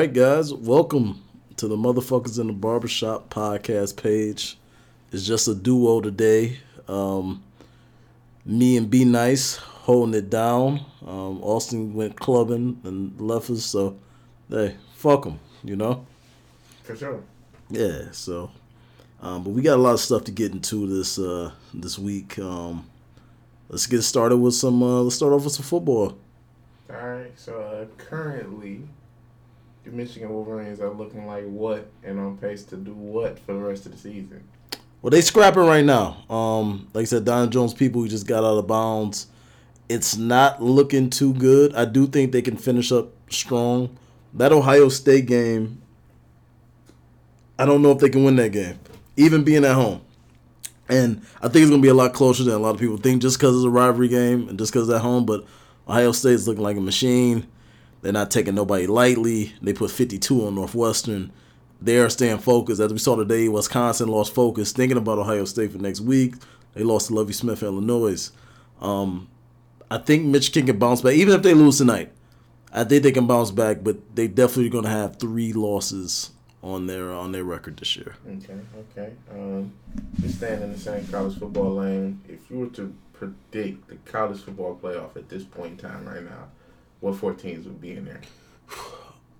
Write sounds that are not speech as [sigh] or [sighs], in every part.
right, guys, welcome to the Motherfuckers in the Barbershop podcast page. It's just a duo today. Um, me and Be Nice holding it down. Um, Austin went clubbing and left us, so hey, fuck them, you know? For sure. Yeah, so. Um, but we got a lot of stuff to get into this uh, this week. Um, let's get started with some. Uh, let's start off with some football. All right. So uh, currently, Michigan Wolverines are looking like what and on pace to do what for the rest of the season. Well, they scrapping right now. Um, like I said, Don Jones people who just got out of bounds. It's not looking too good. I do think they can finish up strong. That Ohio State game, I don't know if they can win that game, even being at home. And I think it's gonna be a lot closer than a lot of people think, just because it's a rivalry game and just because it's at home. But Ohio State is looking like a machine. They're not taking nobody lightly. They put 52 on Northwestern. They are staying focused. As we saw today, Wisconsin lost focus, thinking about Ohio State for next week. They lost to Lovie Smith, Illinois. Um, I think Michigan can bounce back, even if they lose tonight. I think they can bounce back, but they definitely going to have three losses on their on their record this year. Okay, okay. Um, staying in the same college football lane, if you were to predict the college football playoff at this point in time right now, what four teams would be in there?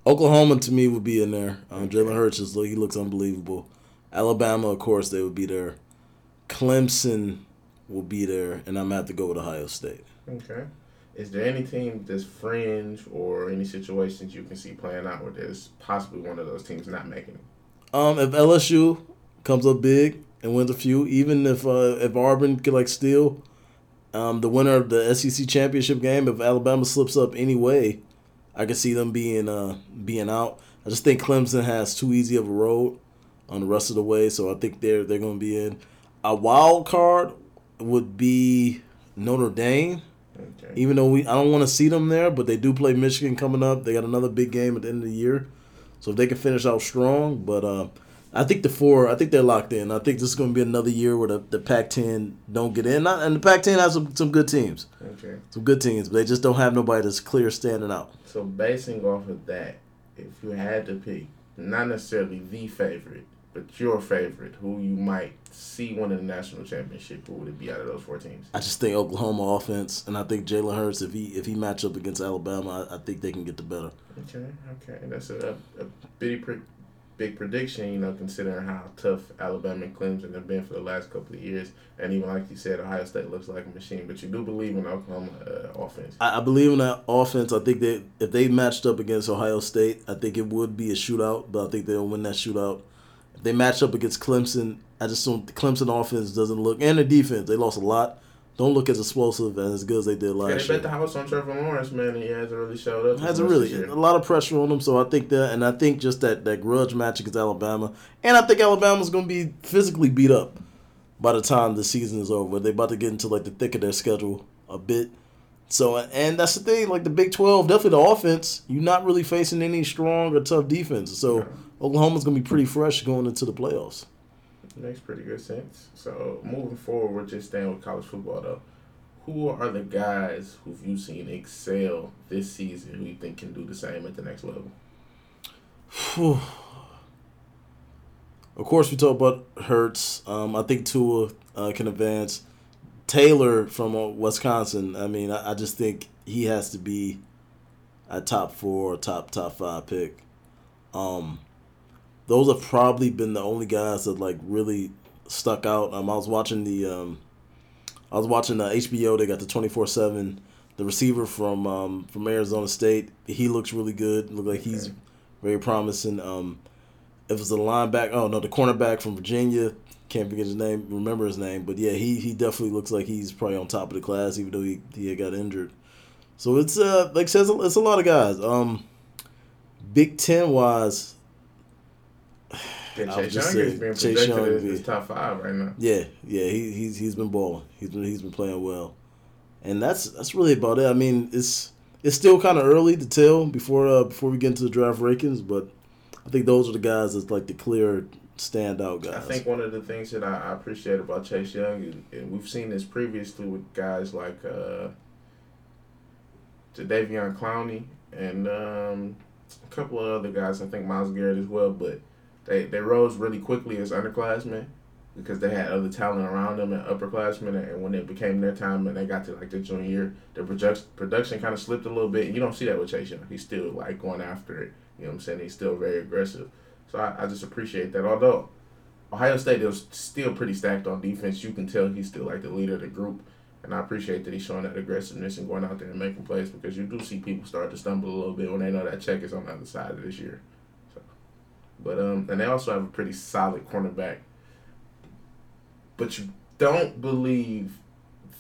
Oklahoma to me would be in there. Um, Jalen Hurts is he looks unbelievable. Alabama, of course, they would be there. Clemson will be there, and I'm gonna have to go with Ohio State. Okay. Is there any team that's fringe or any situations you can see playing out where there's possibly one of those teams not making it? Um, if LSU comes up big and wins a few, even if uh, if Auburn could like steal um, the winner of the SEC championship game, if Alabama slips up anyway, I could see them being uh being out. I just think Clemson has too easy of a road on the rest of the way, so I think they're they're going to be in. A wild card would be Notre Dame. Okay. Even though we, I don't want to see them there, but they do play Michigan coming up. They got another big game at the end of the year, so if they can finish out strong, but uh, I think the four, I think they're locked in. I think this is going to be another year where the, the Pac-10 don't get in, Not, and the Pac-10 has some, some good teams, Okay. some good teams, but they just don't have nobody that's clear standing out. So basing off of that, if you had to pick, not necessarily the favorite, but your favorite, who you might see winning the national championship, who would it be out of those four teams? I just think Oklahoma offense, and I think Jalen Hurts, if he if he match up against Alabama, I, I think they can get the better. Okay, okay, that's a, a, a big, pre- big prediction. You know, considering how tough Alabama and Clemson have been for the last couple of years, and even like you said, Ohio State looks like a machine. But you do believe in Oklahoma uh, offense. I, I believe in that offense. I think that if they matched up against Ohio State, I think it would be a shootout, but I think they'll win that shootout. If they match up against Clemson, I just don't. The Clemson offense doesn't look, and the defense, they lost a lot. Don't look as explosive and as good as they did Yeah, last they year. bet the house on Trevor Lawrence, man. and He hasn't really showed up. as Hasn't really a lot of pressure on them, so I think that, and I think just that that grudge match against Alabama, and I think Alabama's going to be physically beat up by the time the season is over. They're about to get into like the thick of their schedule a bit. So, and that's the thing, like the Big Twelve, definitely the offense. You're not really facing any strong or tough defense, so Yeah. Oklahoma's going to be pretty fresh going into the playoffs. Makes pretty good sense. So moving forward, we're just staying with college football though. Who are the guys who've you seen excel this season who you think can do the same at the next level? Of course, we talk about Hurts. Um, I think Tua uh, can advance. Taylor from uh, Wisconsin. I mean, I, I just think he has to be a top four, top top five pick. Um, those have probably been the only guys that like really stuck out. Um, I was watching the um, I was watching uh, HBO. They got the twenty four seven. The receiver from um, from Arizona State. He looks really good. Look like he's very promising. Um, if it's a linebacker, oh no, the cornerback from Virginia, can't forget his name, remember his name, but yeah, he he definitely looks like he's probably on top of the class, even though he he got injured. So it's uh like says it's a lot of guys. Um, Big Ten wise, Would Chase Young is being Chase projected Young as, top five right now. yeah, yeah, he he's he's been balling. He's been he's been playing well, and that's that's really about it. I mean, it's it's still kind of early to tell before uh, before we get into the draft rankings, but I think those are the guys that's like the clear standout guys. I think one of the things that I, I appreciate about Chase Young, is, and we've seen this previously with guys like uh, Davion Clowney and um, a couple of other guys. I think Myles Garrett as well, but they they rose really quickly as underclassmen because they had other talent around them and upperclassmen. And when it became their time and they got to like their junior year, their production production kind of slipped a little bit. You don't see that with Chase Young. He's still like going after it. You know what I'm saying? He's still very aggressive. So I, I just appreciate that. Although Ohio State is still pretty stacked on defense, you can tell he's still like the leader of the group. And I appreciate that he's showing that aggressiveness and going out there and making plays because you do see people start to stumble a little bit when they know that check is on the other side of this year. But um, and they also have a pretty solid cornerback. But you don't believe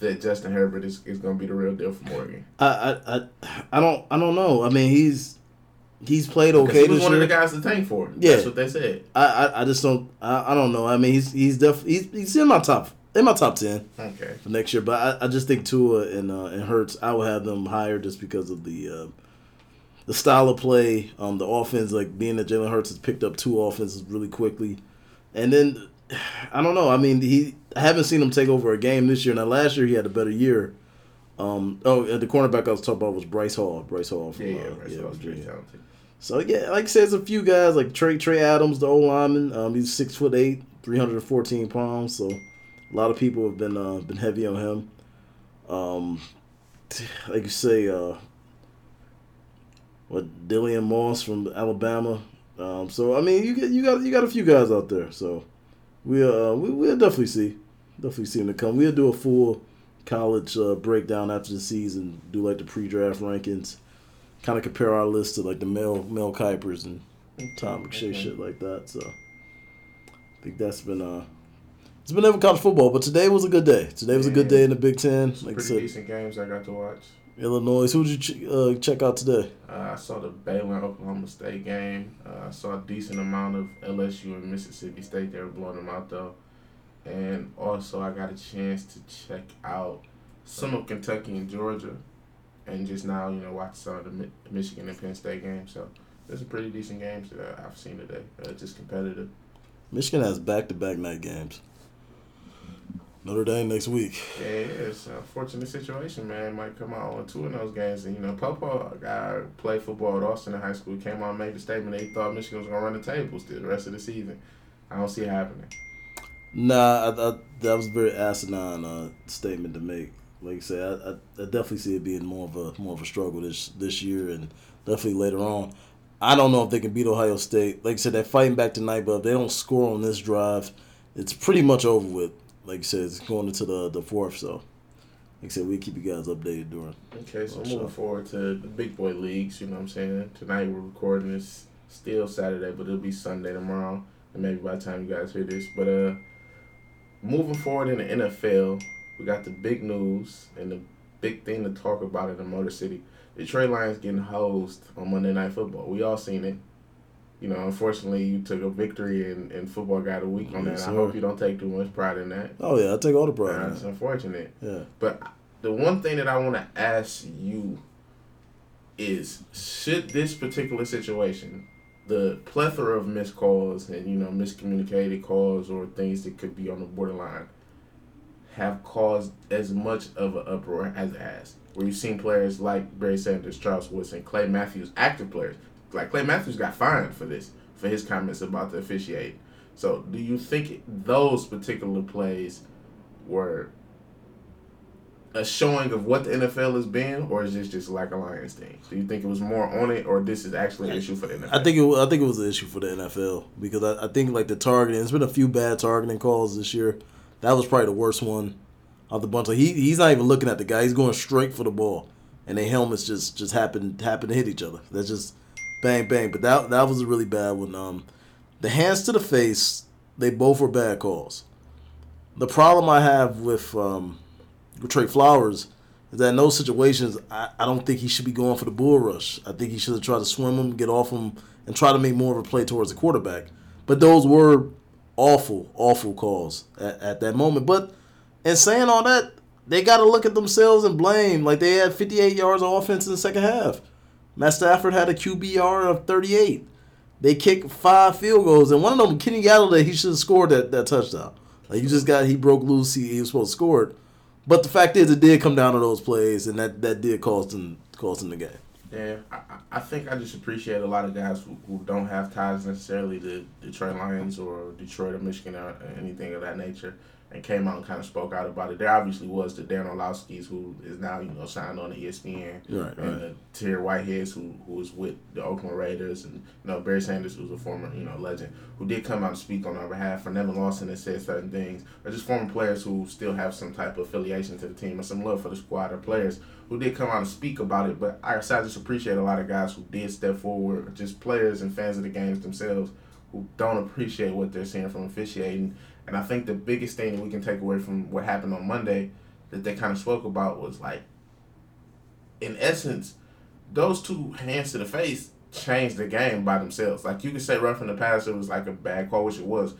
that Justin Herbert is, is going to be the real deal for Morgan. I, I I I don't I don't know. I mean he's he's played okay. He was one year. of the guys to tank for. Yeah. That's what they said. I, I I just don't I, I don't know. I mean he's he's def he's, he's in my top in my top ten Okay. for next year. But I, I just think Tua and uh, and Hurts I would have them higher just because of the uh, the style of play, um, the offense. Like being that Jalen Hurts has picked up two offenses really quickly, and then [sighs] I don't know. I mean he I haven't seen him take over a game this year. Now last year he had a better year. Um, oh, the cornerback I was talking about was Bryce Hall. Bryce Hall from Yeah, yeah, uh, Bryce yeah, Hall's Virginia. talented. So yeah, like I said, there's a few guys like Trey Trey Adams, the old lineman. Um, he's six foot eight, three hundred and fourteen pounds. So a lot of people have been uh, been heavy on him. Um, like you say, uh, what Dylan Moss from Alabama. Um, so I mean, you get you got you got a few guys out there. So we uh we we'll definitely see, definitely see them to come. We'll do a full college uh, breakdown after the season. Do like the pre-draft rankings kind of compare our list to like the Mel Mel Kipers and Tom McShay Okay. shit like that. So I think that's been uh it's been never college football, but today was a good day. Today was a good day in the Big Ten. Like I pretty said, decent games I got to watch. Illinois. Who did you ch- uh, check out today? Uh, I saw the Baylor Oklahoma State game. Uh, I saw a decent amount of LSU and Mississippi State. They were blowing them out though, and also I got a chance to check out some of Kentucky and Georgia, and just now you know watch some of the Mi- Michigan and Penn State games. So there's some pretty decent games that I've seen today. Uh, just competitive. Michigan has back to back night games. Notre Dame next week. Yeah, it's an unfortunate situation, man. Might come out on two of those games. And, you know, Popo, a guy played football at Austin in high school, came out and made the statement that he thought Michigan was going to run the table still the rest of the season. I don't see it happening. Nah, I, I, that was a very asinine uh, statement to make. Like I said, I, I, I definitely see it being more of a more of a struggle this this year and definitely later on. I don't know if they can beat Ohio State. Like I said, they're fighting back tonight, but if they don't score on this drive, it's pretty much over with. Like I said, it's going into the the fourth. So, like I said, we keep you guys updated during. Okay, so Oh, moving forward to the big boy leagues, you know what I'm saying? Tonight we're recording this still Saturday, but it'll be Sunday tomorrow, and maybe by the time you guys hear this. But uh moving forward in the NFL, we got the big news and the big thing to talk about in the Motor City. The Detroit Lions getting hosed on Monday Night Football. We all seen it. You know, unfortunately, you took a victory in, in Football Guy of the Week on Yes, that. I hope you don't take too much pride in that. Oh yeah, I take all the pride. in That's that. unfortunate. Yeah. But the one thing that I want to ask you is should this particular situation, the plethora of missed calls and you know miscommunicated calls or things that could be on the borderline, have caused as much of an uproar as it has? Where you've seen players like Barry Sanders, Charles Woodson, Clay Matthews, active players like Clay Matthews got fined for this for his comments about the officiate. So, do you think those particular plays were a showing of what the NFL has been, or is this just like a Lions thing? Do you think it was more on it, or this is actually an issue for the NFL? I think it. I think it was an issue for the NFL because I, I think like the targeting. There's been a few bad targeting calls this year. That was probably the worst one of the bunch. Like he he's not even looking at the guy. He's going straight for the ball, and their helmets just just happen happen to hit each other. That's just bang bang. But that that was a really bad one. Um, the hands to the face. They both were bad calls. The problem I have with um, with Trey Flowers is that in those situations, I, I don't think he should be going for the bull rush. I think he should have tried to swim him, get off him, and try to make more of a play towards the quarterback. But those were awful, awful calls at, at that moment. But in saying all that, they got to look at themselves and blame. Like they had 58 yards of offense in the second half. Matt Stafford had a QBR of 38. They kicked five field goals, and one of them, Kenny Golladay, he should have scored that, that touchdown. Like you just got, he broke loose. He, he was supposed to score it. But the fact is, it did come down to those plays, and that, that did cost him cost him the game. Yeah, I, I think I just appreciate a lot of guys who, who don't have ties necessarily to Detroit Lions or Detroit or Michigan or anything of that nature and came out and kind of spoke out about it. There obviously was the Dan Orlovsky's who is now, you know, signed on to ESPN. Right, and right. the Tahir Whiteheads who who was with the Oakland Raiders and you know, Barry Sanders who's a former, you know, legend, who did come out and speak on our behalf. For Nevin Lawson that said certain things. Or just former players who still have some type of affiliation to the team or some love for the squad or players who did come out and speak about it. But I, I just appreciate a lot of guys who did step forward, just players and fans of the games themselves who don't appreciate what they're seeing from officiating. And I think the biggest thing that we can take away from what happened on Monday that they kind of spoke about was like, in essence, those two hands to the face changed the game by themselves. Like you could say roughing the passer was like a bad call, which it was,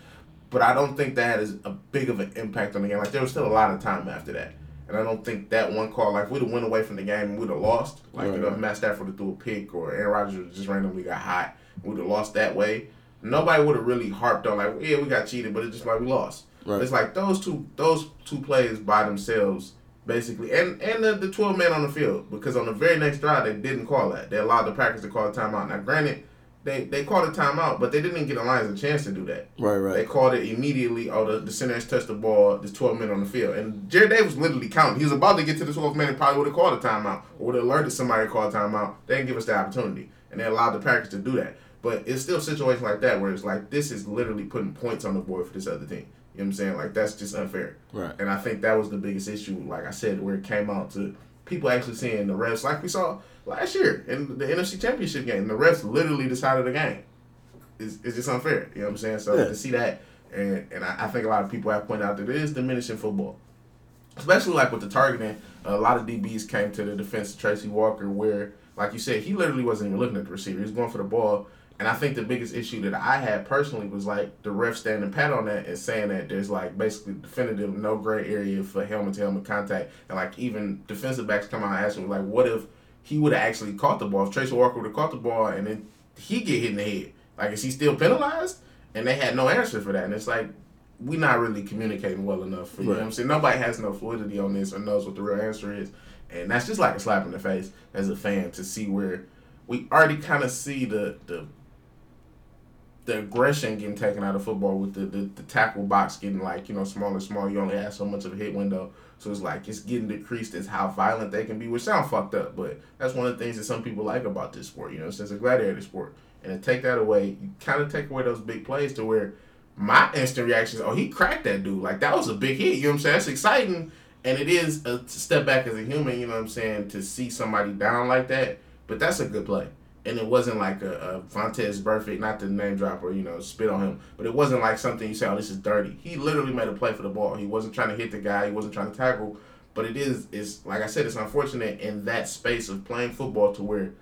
but I don't think that had a big of an impact on the game. Like there was still a lot of time after that. And I don't think that one call, like we'd have went away from the game and we'd have lost. Like Right, you know, if. Matt Stafford threw a pick or Aaron Rodgers just randomly got hot, we'd have lost that way. Nobody would have really harped on like, yeah, we got cheated, but it's just like we lost. Right. It's like those two those two plays by themselves, basically, and and the, the twelve men on the field because on the very next drive they didn't call that. They allowed the Packers to call a timeout. Now, granted, they they called a timeout, but they didn't get the Lions a chance to do that. Right, right. They called it immediately. Oh, the, the center has touched the ball. There's 12 men on the field. And Jerry Davis literally counting. He was about to get to the 12 men and probably would have called a timeout or would have alerted somebody to call a timeout. They didn't give us the opportunity. And they allowed the Packers to do that. But it's still a situation like that where it's like, this is literally putting points on the board for this other team. You know what I'm saying? Like, that's just unfair. Right. And I think that was the biggest issue, like I said, where it came out to people actually seeing the refs, like we saw last year in the NFC Championship game. The refs literally decided the game. It's, it's just unfair. You know what I'm saying? So Yeah. to see that, and, and I, I think a lot of people have pointed out that it is diminishing football. Especially like with the targeting, a lot of DBs came to the defense of Tracy Walker, where, like you said, he literally wasn't even looking at the receiver. He was going for the ball. And I think the biggest issue that I had personally was like the ref standing pat on that and saying that there's like basically definitive no gray area for helmet to helmet contact. And like even defensive backs come out and ask like, what if he would have actually caught the ball? If Tracy Walker would have caught the ball and then he get hit in the head, like is he still penalized? And they had no answer for that. And it's like we're not really communicating well enough. For, you know what I'm saying? Nobody has no fluidity on this or knows what the real answer is. And that's just like a slap in the face as a fan to see where we already kind of see the the the aggression getting taken out of football with the, the, the tackle box getting like, you know, smaller and smaller. You only have so much of a hit window. So it's like it's getting decreased as how violent they can be, which sounds fucked up, but that's one of the things that some people like about this sport, you know, since it's a gladiator sport. And to take that away, you kind of take away those big plays to where my instant reaction is, oh, he cracked that dude. Like, that was a big hit. You know what I'm saying? That's exciting. And it is a step back as a human, you know what I'm saying, to see somebody down like that. But that's a good play. And it wasn't like a, a Vontaze Burfict, not the name drop or, you know, spit on him. But it wasn't like something you say, oh, this is dirty. He literally made a play for the ball. He wasn't trying to hit the guy. He wasn't trying to tackle. But it is, is like I said, it's unfortunate in that space of playing football to where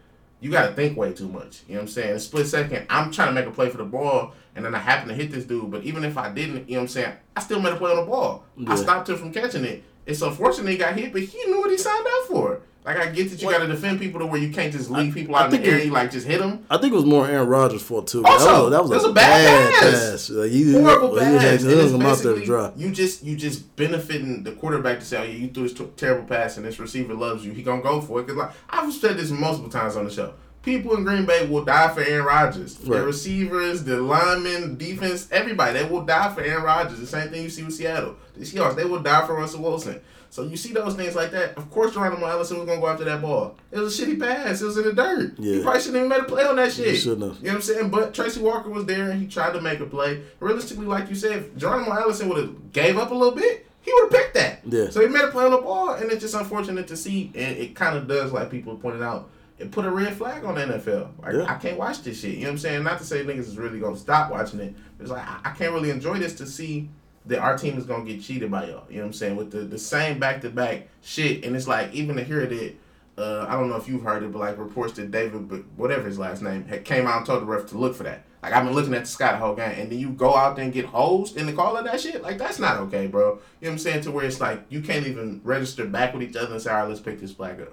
you got to think way too much. You know what I'm saying? A split second, I'm trying to make a play for the ball, and then I happen to hit this dude. But even if I didn't, you know what I'm saying? I still made a play on the ball. I stopped him from catching it. It's unfortunate he got hit, but he knew what he signed up for. Like I get that you got to defend people to where you can't just leave people I out in the think air. You like just hit them. I think it was more Aaron Rodgers' fault too. Also, that was, that was it a, bad pass. pass. Like, he, Horrible he was pass. actually And hung it's him out there to basically dry. you just you just benefiting the quarterback to say, oh yeah, you threw this t- terrible pass and this receiver loves you. He gonna go for it because like I've said this multiple times on the show. People in Green Bay will die for Aaron Rodgers. The receivers, the linemen, defense, everybody, they will die for Aaron Rodgers. The same thing you see with Seattle. The Seahawks, they will die for Russell Wilson. So you see those things like that. Of course, Geronimo Allison was gonna go after that ball. It was a shitty pass. It was in the dirt. He Yeah. probably shouldn't even made a play on that shit. You shouldn't have. You know what I'm saying? But Tracy Walker was there and he tried to make a play. Realistically, like you said, if Geronimo Allison would have gave up a little bit, he would have picked that. Yeah. So he made a play on the ball, and it's just unfortunate to see. And it kind of does, like people pointed out, it put a red flag on the NFL. Like Yeah. I can't watch this shit. You know what I'm saying? Not to say niggas is really gonna stop watching it. It's like I, I can't really enjoy this to see that our team is gonna get cheated by y'all. You know what I'm saying? With the, the same back to back shit, and it's like even to hear that. Uh, I don't know if you've heard it, but like reports that David, but whatever his last name, had came out and told the ref to look for that. Like I've been looking at the sky the whole game, and then you go out there and get hosed in the call of that shit. Like that's not okay, bro. You know what I'm saying? To where it's like you can't even register back with each other and say, all right, let's pick this flag up.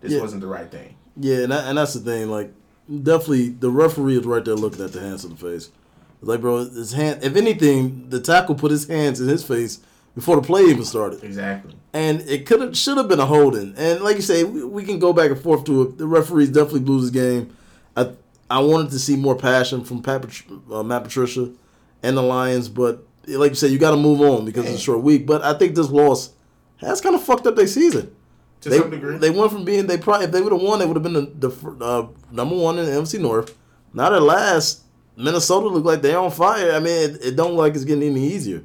This Yeah. wasn't the right thing. Yeah, and, that, and that's the thing. Like, definitely, the referee is right there looking at the hands of the face. Like, bro, his hand. If anything, the tackle put his hands in his face before the play even started. Exactly. And it could have should have been a holding. And like you say, we, we can go back and forth to it. The referees definitely blew his game. I I wanted to see more passion from Pat, uh, Matt Patricia and the Lions, but like you said, you got to move on because it's a short week. But I think this loss has kind of fucked up their season. To they, some degree. They went from being they probably if they would have won, they would have been the, the uh, number one in the NFC North. Now at last, Minnesota look like they're on fire. I mean, it, it don't look like it's getting any easier.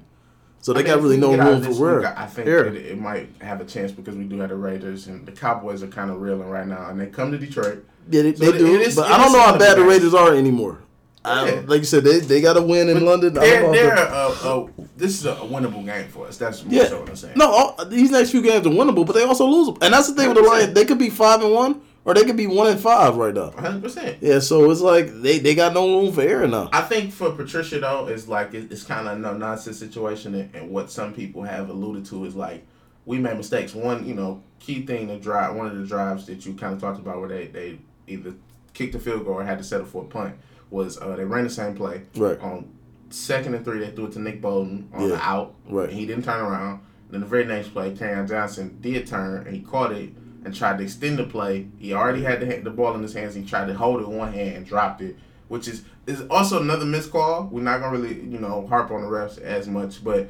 So they I mean, got really no get out of room for work. I think it, it might have a chance because we do have the Raiders and the Cowboys are kind of reeling right now, and they come to Detroit. Yeah, they, So they do. is- but I don't know how bad the. Raiders are anymore. I, like you said, they, they got to win in London. I They're, they're they- uh, this is a winnable game for us. That's yeah. so what I'm saying. No, all, these next few games are winnable, but they also lose them. And that's the thing with the 100%. Lions. They could be five and one, or they could be one and five right now. 100. percent Yeah, so it's like they, they got no room for error now. I think for Patricia though, it's like it, it's kind of a no nonsense situation, and, and what some people have alluded to is like we made mistakes. One, you know, key thing to drive one of the drives that you kind of talked about where they they either kicked the field goal or had to settle for a punt was uh, they ran the same play Right. on second and three. They threw it to Nick Bolton on the out, Right. and he didn't turn around. Then the very next play, Kerryon Johnson did turn and he caught it and tried to extend the play. He already had the, the ball in his hands. He tried to hold it one hand and dropped it, which is is also another missed call. We're not gonna really you know harp on the refs as much, but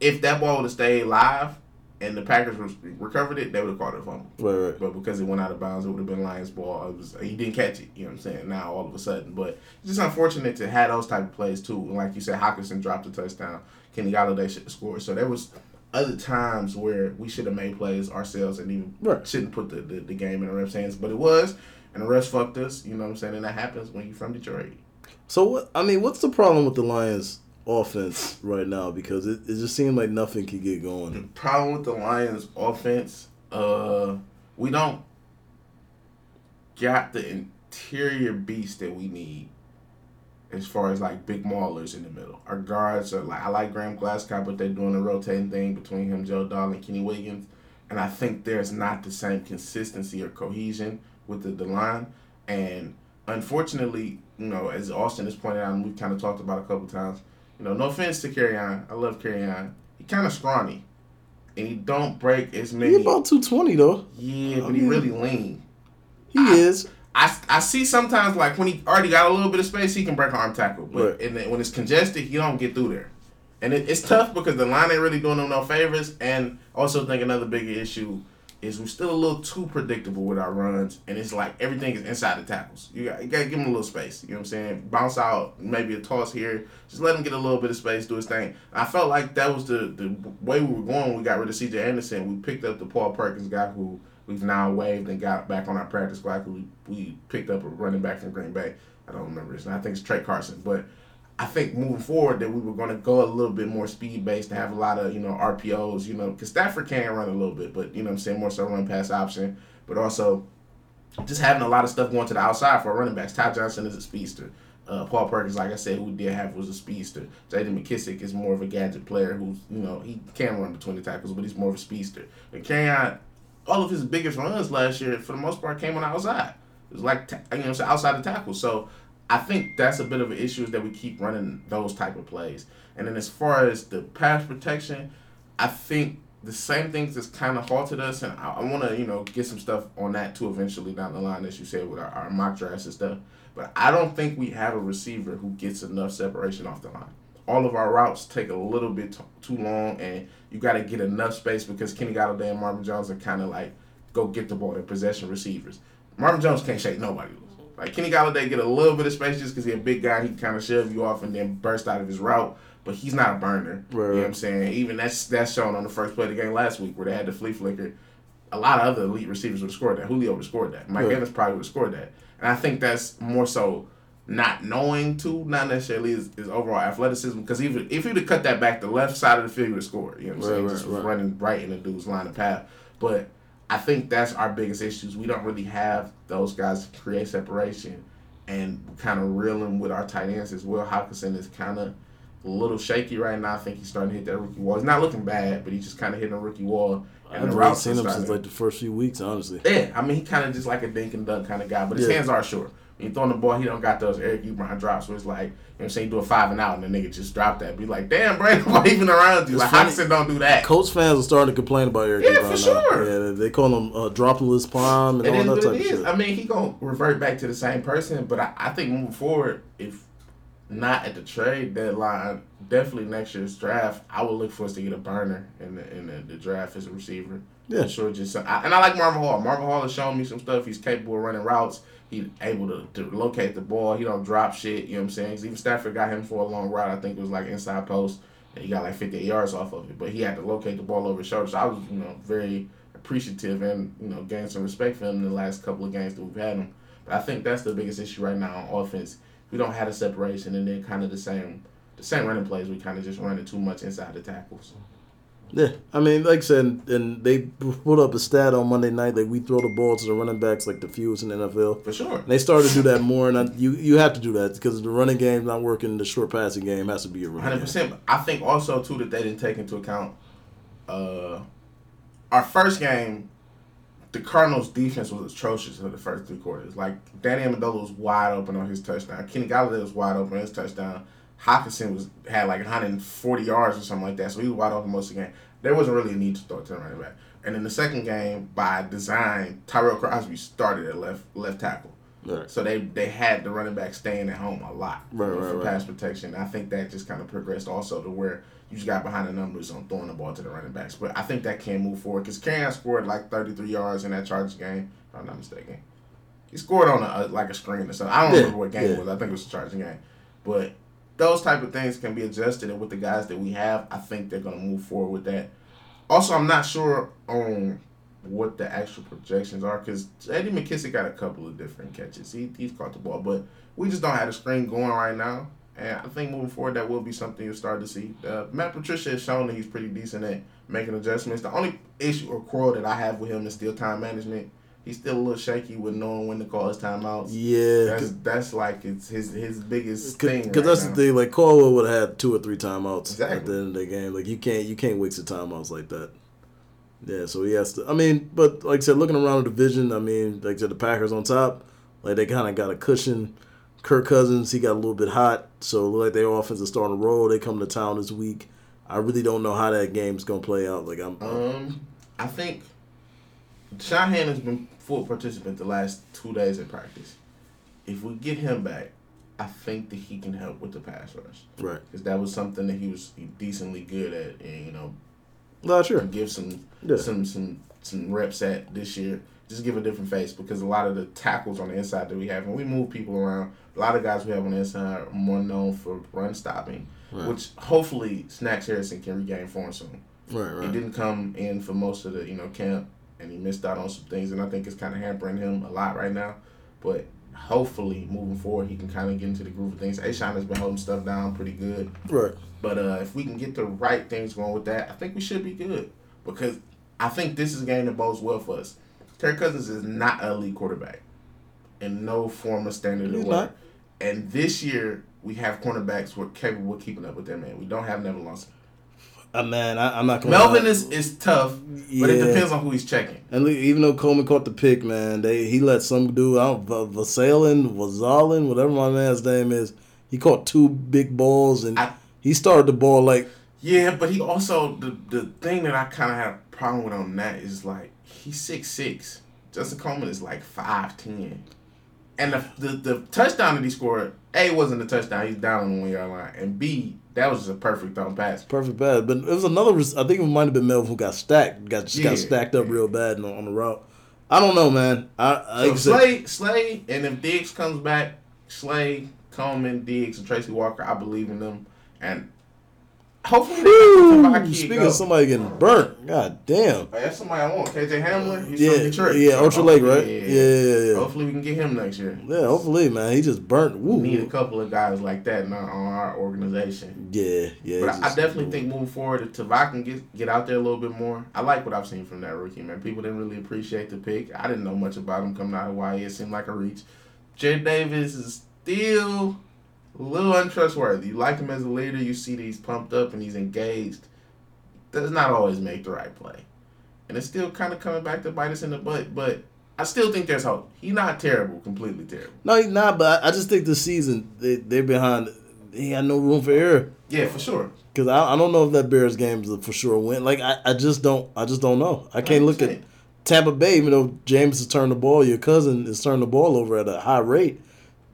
if that ball would have stayed live and the Packers re- recovered it, they would have called it a fumble. Right, right. But because it went out of bounds, it would have been Lions ball. It was he didn't catch it. You know what I'm saying? Now all of a sudden, but it's just unfortunate to have those type of plays too. And like you said, Hockenson dropped a touchdown. Kenny Golladay should have scored. So there was other times where we should have made plays ourselves and even Right. shouldn't put the, the, the game in the refs' hands. But it was, and the refs fucked us. You know what I'm saying? And that happens when you're from Detroit. So what? I mean, what's the problem with the Lions' offense right now? Because it, it just seemed like nothing could get going. The problem with the Lions offense, uh, we don't got the interior beast that we need as far as like big maulers in the middle. Our guards are like I like Graham Glasgow, but they're doing a rotating thing between him, Joe Dahl, and Kenny Wiggins. And I think there's not the same consistency or cohesion with the, the line. And unfortunately, you know, as Austin has pointed out, and we've kind of talked about a couple times, you know, no offense to Kerryon. I love Kerryon. He kind of scrawny. And he don't break as many. He about two twenty though. yeah, oh, but I he really lean. He I- is. I, I see sometimes like when he already got a little bit of space, he can break an arm tackle. But Right. and then when it's congested, he don't get through there. And it, it's tough because the line ain't really doing him no favors. And also think another bigger issue is we're still a little too predictable with our runs, and it's like everything is inside the tackles. You got you got to give him a little space. You know what I'm saying? Bounce out, maybe a toss here. Just let him get a little bit of space, do his thing. I felt like that was the the way we were going. when We got rid of C.J. Anderson. We picked up the Paul Perkins guy who we've now waived and got back on our practice squad. We, we picked up a running back from Green Bay. I don't remember his name. I think it's Tra Carson, but. I think moving forward that we were going to go a little bit more speed based to have a lot of you know RPOs, you know, because Stafford can run a little bit, but you know I'm saying more so run pass option, but also just having a lot of stuff going to the outside for running backs. Ty Johnson is a speedster. Uh, Paul Perkins, like I said, who we did have was a speedster. J.D. McKissic is more of a gadget player who's you know he can run between the tackles, but he's more of a speedster. And out all of his biggest runs last year, for the most part, came on outside. It was like you know outside the tackle. So I think that's a bit of an issue is that we keep running those type of plays. And then as far as the pass protection, I think the same things that's kind of halted us, and I, I want to you know get some stuff on that too eventually down the line, as you said with our, our mock drafts and stuff. But I don't think we have a receiver who gets enough separation off the line. All of our routes take a little bit t- too long, and you got to get enough space because Kenny Golladay and Marvin Jones are kind of like go get the ball. They're possession receivers. Marvin Jones can't shake nobody loose. Like Kenny Golladay get a little bit of space just because he's a big guy. He kind of shove you off and then burst out of his route. But he's not a burner. Right. You know what I'm saying? Even that's that's shown on the first play of the game last week where they had the flea flicker. A lot of other elite receivers would have scored that. Julio would have scored that. Mike Right. Evans probably would have scored that. And I think that's more so not knowing to, not necessarily his, his overall athleticism. Because even if he'd have cut that back the left side of the field, would have scored. You know what I'm Right, saying? right, Just right. running right in the dude's line of path. But I think that's our biggest issues. We don't really have those guys to create separation, and kind of reeling with our tight ends as well. Hockenson is kind of a little shaky right now. I think he's starting to hit that rookie wall. He's not looking bad, but he's just kind of hitting a rookie wall. I And haven't really seen him since like the first few weeks, honestly. yeah, I mean, he kind of just like a dink and dunk kind of guy, but his Yeah. hands are short. You throwing the ball, he don't got those Eric Ebron drops where it's like, you know what I'm saying, do a five and out and the nigga just drop that. Be like, damn, bro, [laughs] nobody even around you. It's like. Hockenson don't do that. Colts fans are starting to complain about Eric Yeah, Ebron for now. sure. Yeah, they- call him uh, dropperless prime and all that type of shit. I mean, he gonna revert back to the same person, but I, I think moving forward, if not at the trade deadline, definitely next year's draft, I would look for us to get a burner in the in the, the draft as a receiver. Yeah. For sure. Just I, and I like Marvin Hall. Marvin Hall has shown me some stuff. He's capable of running routes. He's able to, to locate the ball. He don't drop shit. You know what I'm saying? even Stafford got him for a long route. I think it was like inside post, and he got like 58 yards off of it. But he had to locate the ball over his shoulder. So I was, you know, very appreciative and you know gained some respect for him in the last couple of games that we've had him. But I think that's the biggest issue right now on offense. We don't have a separation, and then kind of the same the same running plays. We kind of just running too much inside the tackles. Yeah, I mean, like I said, and they put up a stat on Monday night that we throw the ball to the running backs like the fewest in the NFL. For sure. And they started to do that more, and I, you you have to do that because the running game's not working. The short passing game has to be a running Hundred game. percent. I think also too that they didn't take into account uh, our first game. The Cardinals' defense was atrocious for the first three quarters. Like Danny Amendola was wide open on his touchdown. Kenny Golladay was wide open on his touchdown. Hockenson was had like 140 yards or something like that, so he was wide open most of the game. There wasn't really a need to throw it to the running back. And in the second game, by design, Tyrell Crosby started at left left tackle. Right. So they they had the running back staying at home a lot Right, for right, right. pass protection. I think that just kind of progressed also to where you just got behind the numbers on throwing the ball to the running backs. But I think that can move forward because Kerryon scored like 33 yards in that Chargers game. If I'm not mistaken. He scored on a, like a screen or something. I don't Yeah, remember what game yeah. it was. I think it was a Chargers game. But those type of things can be adjusted, and with the guys that we have, I think they're going to move forward with that. Also, I'm not sure on what the actual projections are because Eddie McKissic got a couple of different catches. He, he's caught the ball, but we just don't have the screen going right now. And I think moving forward, that will be something you'll start to see. Uh, Matt Patricia has shown that he's pretty decent at making adjustments. The only issue or quarrel that I have with him is still time management. He's still a little shaky with knowing when to call his timeouts. Yeah, That's that's like it's his his biggest because thing. right that's now. the thing. Like Caldwell would have had two or three timeouts at the end of the game. Like you can't you can't waste the timeouts like that. Yeah, so he has to. I mean, but like I said, looking around the division, I mean, like I said, the Packers on top, like they kind of got a cushion. Kirk Cousins, he got a little bit hot, so look like their offense is starting to roll. They come to town this week. I really don't know how that game's gonna play out. Like I'm, Um, I think Shanahan has been full participant the last two days in practice. If we get him back, I think that he can help with the pass rush right. because that was something that he was decently good at, and you know, Not sure. give some Yeah. some some some reps at this year. Just give a different face because a lot of the tackles on the inside that we have, and we move people around. A lot of guys we have on the inside are more known for run stopping, Right. which hopefully Snacks Harrison can regain form soon. Right. right. He didn't come in for most of the you know camp, and he missed out on some things, and I think it's kind of hampering him a lot right now. But hopefully, moving forward, he can kind of get into the groove of things. A'Shawn has been holding stuff down pretty good, Right. but uh, if we can get the right things going with that, I think we should be good because I think this is a game that bodes well for us. Kirk Cousins is not a elite quarterback in no form or standard of not. And this year, we have cornerbacks who are capable of keeping up with that man. We don't have Neville Lawson. Uh, man, I, I'm not gonna. Melvin is, is tough, but it depends on who he's checking. And even though Coleman caught the pick, man, they he let some dude out, V- Vasalin, Vazalin, whatever my man's name is. He caught two big balls, and I- he started the ball like Yeah, but he also the the thing that I kind of have a problem with on that is like he's six six. Justin Coleman is like five ten, and the, the the touchdown that he scored, a wasn't a touchdown. He's down on the one yard line, and b that was just a perfect thrown pass. perfect pass. But it was another. I think it might have been Melvin who got stacked, got just Yeah. got stacked up real bad on, on the route. I don't know, man. I, So like I said- Slay Slay, and if Diggs comes back, Slay Coleman, Diggs, and Tracy Walker, I believe in them, and hopefully they Woo! can Speaking go. of somebody getting burnt, god damn. Oh, that's somebody I want. KJ Hamler. He's Yeah, from Detroit. yeah, Orchard Lake, right? hopefully- Yeah, yeah, yeah. Hopefully we can get him next year. Yeah, hopefully, man. He just burnt. Woo. We need a couple of guys like that in our, on our organization. Yeah, yeah. But he I, I just- definitely think moving forward, if Tavai can get get out there a little bit more, I like what I've seen from that rookie man. People didn't really appreciate the pick. I didn't know much about him coming out of Hawaii. It seemed like a reach. Jarrad Davis is still a little untrustworthy. You like him as a leader. You see that he's pumped up and he's engaged. Does not always make the right play, and it's still kind of coming back to bite us in the butt. But I still think there's hope. He's not terrible, completely terrible. No, he's not. But I, just think this season they they're behind. He had no room for error. Yeah, for sure. Because I, I don't know if that Bears game is a for sure win. Like I, I just don't I just don't know. I can't look at Tampa Bay. Even though James has turned the ball, your cousin is turning the ball over at a high rate.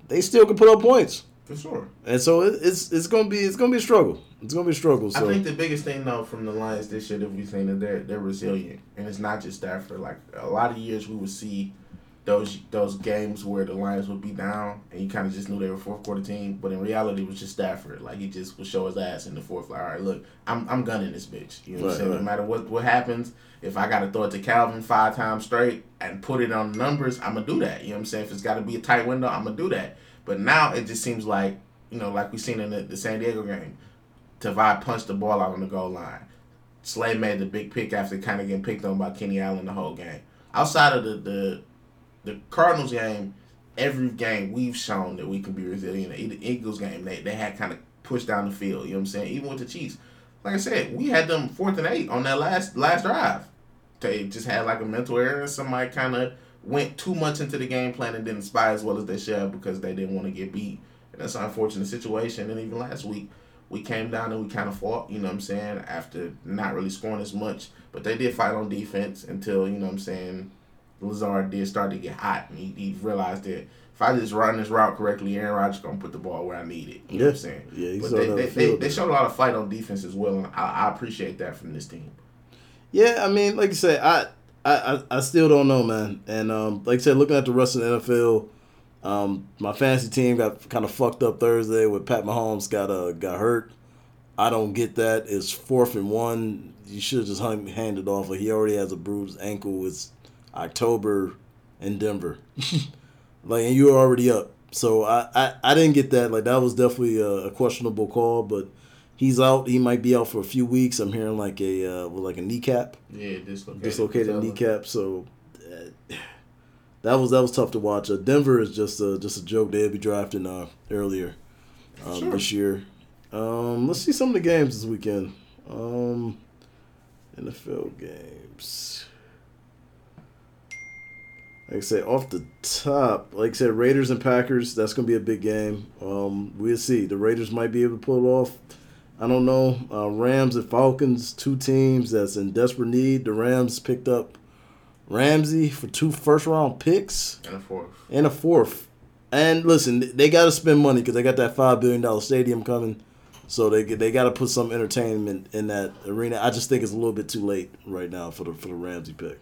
They still can put up points for sure. And so it, it's it's gonna be it's gonna be a struggle. It's gonna be a struggle. So. I think the biggest thing though from the Lions this year that we've seen that they're they're resilient, and it's not just Stafford. Like a lot of years we would see those those games where the Lions would be down and you kind of just knew they were fourth quarter team, but in reality it was just Stafford. Like he just would show his ass in the fourth. Like, all right, look, I'm I'm gunning this bitch. You know what I'm saying? Right. No matter what what happens, if I got to throw it to Calvin five times straight and put it on numbers, I'm gonna do that. You know what I'm saying? If it's got to be a tight window, I'm gonna do that. But now it just seems like you know, like we've seen in the, the San Diego game, Tavai punched the ball out on the goal line. Slay made the big pick after kind of getting picked on by Keenan Allen the whole game. Outside of the the the Cardinals game, every game we've shown that we can be resilient. The Eagles game, they, they had kind of pushed down the field. You know what I'm saying? Even with the Chiefs, like I said, we had them fourth and eight on that last last drive. They just had like a mental error. Somebody kind of went too much into the game plan and didn't spy as well as they should have because they didn't want to get beat. And that's an unfortunate situation. And even last week, we came down and we kind of fought, you know what I'm saying, after not really scoring as much. But they did fight on defense until, you know what I'm saying, Lazard did start to get hot, and he, he realized that if I just run this route correctly, Aaron Rodgers gonna put the ball where I need it. You yeah. know what I'm saying? Yeah, but they, they, they, they, showed a lot of fight on defense as well, and I, I appreciate that from this team. Yeah, I mean, like you said, I I, I still don't know, man. And um, like I said, looking at the rest of the NFL, um, my fantasy team got kind of fucked up Thursday with Pat Mahomes got uh got hurt. I don't get that. It's fourth and one. You should have just hung, handed off. He already has a bruised ankle. It's October in Denver. [laughs] like, and you were already up. So I, I, I didn't get that. Like, that was definitely a, a, questionable call, but he's out. He might be out for a few weeks. I'm hearing like a uh, like a kneecap. Yeah, dislocated. Dislocated kneecap. So uh, that was that was tough to watch. Uh, Denver is just a just a joke. They'd be drafting uh, earlier um, sure. this year. Um, let's see some of the games this weekend. Um, NFL games like I said, off the top, like I said, Raiders and Packers, that's gonna be a big game. Um, we'll see. The Raiders might be able to pull it off. I don't know. Uh, Rams and Falcons, two teams that's in desperate need. The Rams picked up Ramsey for two first round picks and a fourth. And a fourth. And listen, they got to spend money because they got that five billion dollar stadium coming, so they they got to put some entertainment in that arena. I just think it's a little bit too late right now for the for the Ramsey pick.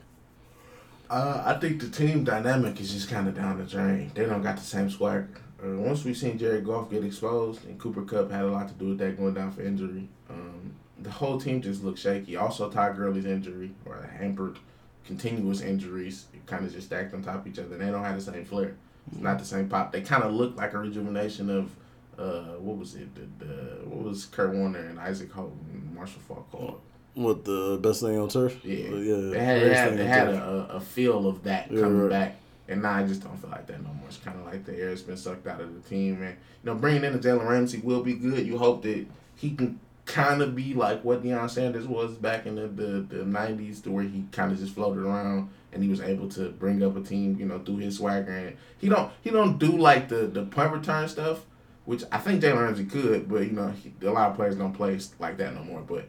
Uh, I think the team dynamic is just kind of down the drain. They don't got the same swagger. Uh, once we seen Jared Goff get exposed, and Cooper Kupp had a lot to do with that going down for injury. Um, the whole team just looked shaky. Also, Todd Gurley's injury or hampered continuous injuries. Kind of just stacked on top of each other. They don't have the same flair. It's not the same pop. They kind of look like a rejuvenation of uh, what was it? The, the, what was Kurt Warner and Isaac Holton, Marshall Faulk called? What the best thing on turf? Yeah, yeah. They had, they had, they had a, a feel of that yeah, coming right. back, and now I just don't feel like that no more. It's kind of like the air's been sucked out of the team, and you know, bringing in the Jalen Ramsey will be good. You hope that he can kind of be like what Deion Sanders was back in the the, the '90s, to where he kind of just floated around and he was able to bring up a team, you know, through his swagger. And he don't he don't do like the the punt return stuff, which I think Jalen Ramsey could, but you know, he, a lot of players don't play like that no more. But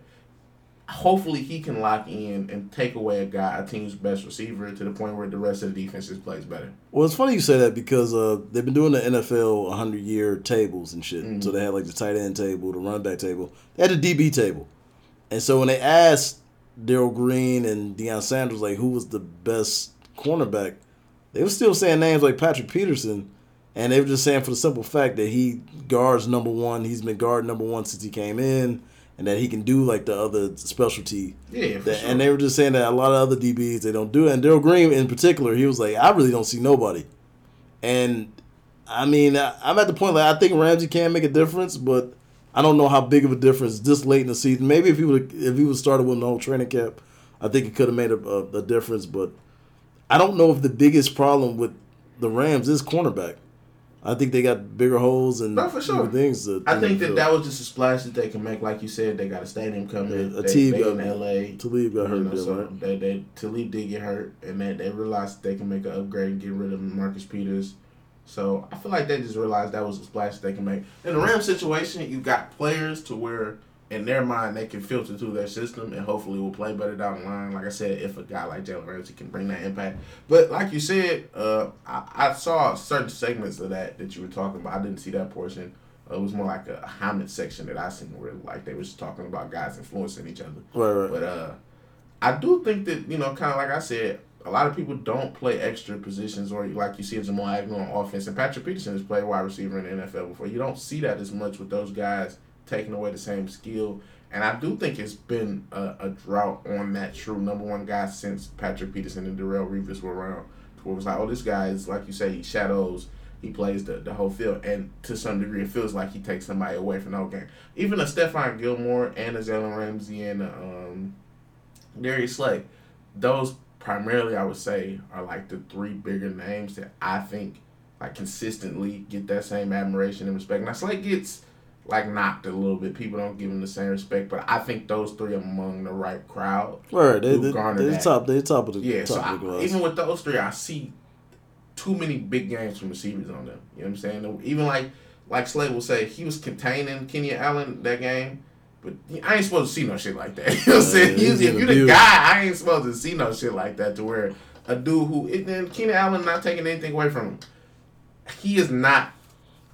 hopefully he can lock in and take away a guy, a team's best receiver, to the point where the rest of the defense just plays better. Well, it's funny you say that because uh, they've been doing the NFL 100 year tables and shit. Mm-hmm. So they had like the tight end table, the running back table, they had the DB table. And so when they asked Darrell Green and Deion Sanders, like, who was the best cornerback, they were still saying names like Patrick Peterson. And they were just saying for the simple fact that he guards number one. He's been guard number one since he came in and that he can do like the other specialty. Yeah, that, sure. And they were just saying that a lot of other DBs they don't do it. And Darrell Green in particular, he was like, I really don't see nobody. And I mean, I'm at the point like I think Ramsey can make a difference, but I don't know how big of a difference this late in the season. Maybe if he would if he would started with the whole training camp, I think it could have made a, a, a difference. But I don't know if the biggest problem with the Rams is cornerback. I think they got bigger holes and No, for sure. things. To, I think that that was just a splash that they can make. Like you said, they got a stadium coming. Yeah, a team they got- in L.A. Talib got hurt know, so right? they, they Talib did get hurt, and they, they realized they can make an upgrade and get rid of Marcus Peters. So I feel like they just realized that was a splash they can make. In the Rams situation, you got players to where in their mind they can filter through their system and hopefully will play better down the line. Like I said, if a guy like Jalen Ramsey can bring that impact. But like you said, uh, I, I saw certain segments of that that you were talking about. I didn't see that portion. Uh, it was more like a Hamlet section that I seen where like they was talking about guys influencing each other. Right, right. But uh, I do think that you know, kind of like I said, a lot of people don't play extra positions, or like you see Jamal Agnew on offense, and Patrick Peterson has played wide receiver in the NFL before. You don't see that as much with those guys taking away the same skill. And I do think it's been a, a drought on that true number one guy since Patrick Peterson and Darrelle Revis were around. Where it was like, oh, this guy is like you say, he shadows. He plays the, the whole field, and to some degree, it feels like he takes somebody away from the whole game. Even a Stephon Gilmore and a Jalen Ramsey and um, Darius Slay, those primarily I would say are like the three bigger names that I think like consistently get that same admiration and respect. Now Slay gets like knocked a little bit. People don't give him the same respect, but I think those three are among the right crowd. Right, they, they, they're that. top. They're top of the Yeah, top so of I, even with those three, I see too many big games from receivers on them. You know what I'm saying? Even like like Slade will say, he was containing Keenan Allen that game. But I ain't supposed to see no shit like that. [laughs] You know what I'm saying? Yeah, if you're the guy, I ain't supposed to see no shit like that to where a dude who and then Keenan Allen not taking anything away from him. He is not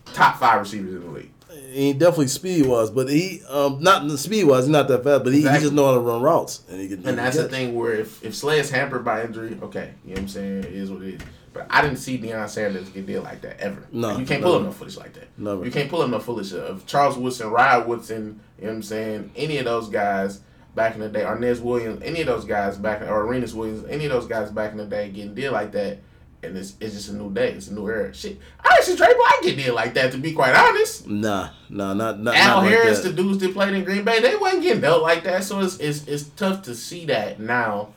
top five receivers in the league. He definitely speed wise, but he um not the speed wise, he's not that fast, but he, he just know how to run routes and he can. And that's the thing where if, if Slay is hampered by injury, okay, you know what I'm saying, it is what it is. But I didn't see Deion Sanders get deal like that ever. No, Like, you can't pull never. him no footage like that. Never. You can't pull him no footage of Charles Woodson, Ryan Woodson, you know what I'm saying, any of those guys back in the day, Arnez Williams, any of those guys back in, or Arenas Williams, any of those guys back in the day getting deal like that. And it's, it's just a new day. It's a new era. Shit, I actually Trey Black get deal like that. To be quite honest, Nah, nah, not not. Al not like Harris, that. the dudes that played in Green Bay, they wasn't getting dealt like that. So it's, it's it's tough to see that now.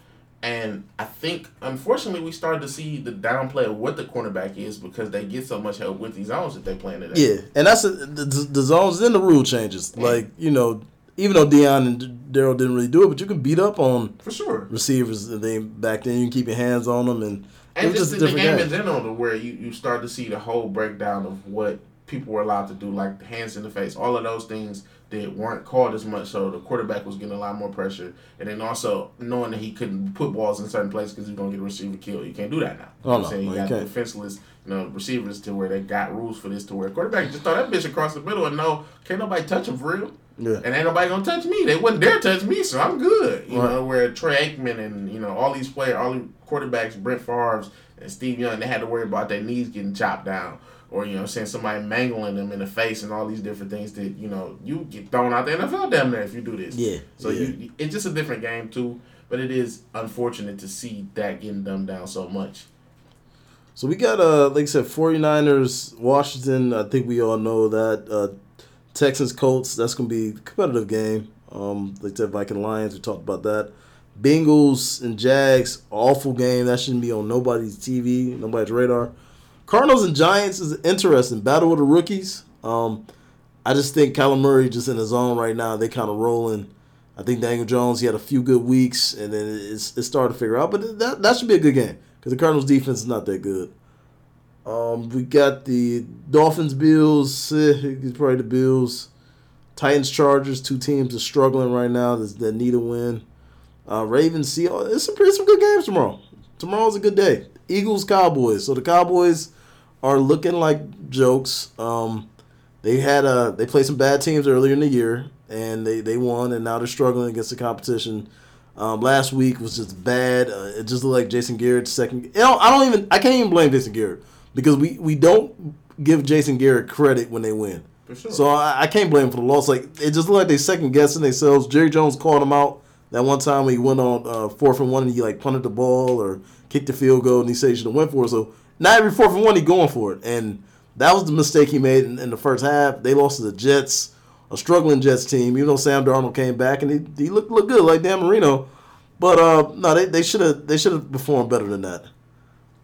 And I think, unfortunately, we started to see the downplay of what the cornerback is because they get so much help with these zones that they play today. Yeah, and that's a, the, the zones and the rule changes. Like you know, even though Deion and Darrell didn't really do it, but you can beat up on For sure. receivers. They back then you can keep your hands on them, and, And just, just in the game game. in general, to where you, you start to see the whole breakdown of what people were allowed to do, like hands in the face, all of those things that weren't called as much. So the quarterback was getting a lot more pressure, and then also knowing that he couldn't put balls in certain places because he's gonna get a receiver killed. You can't do that now. Oh, You know what no. I'm saying you got defenseless, you know, receivers to where they got rules for this to where quarterback just throw that bitch across the middle and no, can't nobody touch him for real. Yeah. And ain't nobody gonna touch me. They wouldn't dare touch me, so I'm good. You Right. know, where Troy Aikman and you know all these players, all the quarterbacks, Brett Favre's and Steve Young, they had to worry about their knees getting chopped down, or you know, saying somebody mangling them in the face and all these different things that you know you get thrown out the NFL damn near if you do this. Yeah, So yeah. you, it's just a different game too. But it is unfortunate to see that getting dumbed down so much. So we got uh like I said, 49ers, Washington, I think we all know that. Uh Texans Colts, that's gonna be a competitive game. Um I said, Viking Lions, we talked about that. Bengals and Jags, awful game. That shouldn't be on nobody's TV, nobody's radar. Cardinals and Giants is interesting. Battle of the rookies. Um I just think Kyler Murray just in his zone right now. They kind of rolling. I think Daniel Jones he had a few good weeks, and then it's it started to figure out. But that that should be a good game because the Cardinals defense is not that good. Um, we got the Dolphins, Bills. Eh, it's probably the Bills. Titans, Chargers. Two teams are struggling right now that, that need a win. Uh, Ravens, Seahawks. It's some pretty some good games tomorrow. Tomorrow's a good day. Eagles, Cowboys. So the Cowboys are looking like jokes. Um, they had uh they played some bad teams earlier in the year and they, they won and now they're struggling against the competition. Um, last week was just bad. Uh, it just looked like Jason Garrett's second. You know, I don't even I can't even blame Jason Garrett because we, we don't give Jason Garrett credit when they win. For sure. So I, I can't blame him for the loss. Like it just looked like they second guessing themselves. Jerry Jones called him out that one time when he went on uh, fourth and one and he like punted the ball or kicked the field goal and he said he should have went for it. So not every fourth and one he going for it. And that was the mistake he made in, in the first half. They lost to the Jets, a struggling Jets team. Even though Sam Darnold came back and he, he looked looked good like Dan Marino, but uh, no, they they should have they should have performed better than that.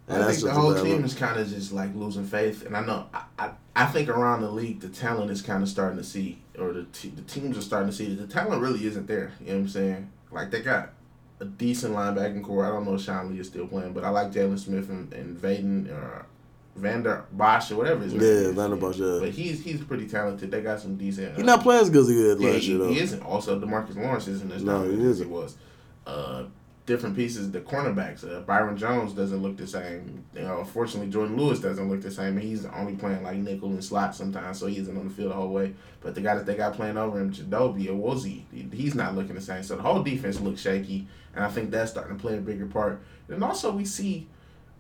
And I think the whole team is kind of just like losing faith, and I know I, I, I think around the league the talent is kind of starting to see, or the t- the teams are starting to see that the talent really isn't there. You know what I'm saying? Like they got a decent linebacking core. I don't know if Sean Lee is still playing, but I like Jaylon Smith and, and Vaden or Vander Bosch or whatever his name yeah, Vander Bosch, yeah. But he's he's pretty talented. They got some decent. He's uh, not playing as good as he did yeah, last he, year though. He isn't. Also, Demarcus Lawrence isn't as no, he as he was. Uh, different pieces. The cornerbacks, uh, Byron Jones doesn't look the same. You know, unfortunately, Jourdan Lewis doesn't look the same. He's only playing like nickel and slot sometimes, so he isn't on the field the whole way. But the guy that they got playing over him, Chidobe Awuzie, he's not looking the same. So the whole defense looks shaky, and I think that's starting to play a bigger part. And also, we see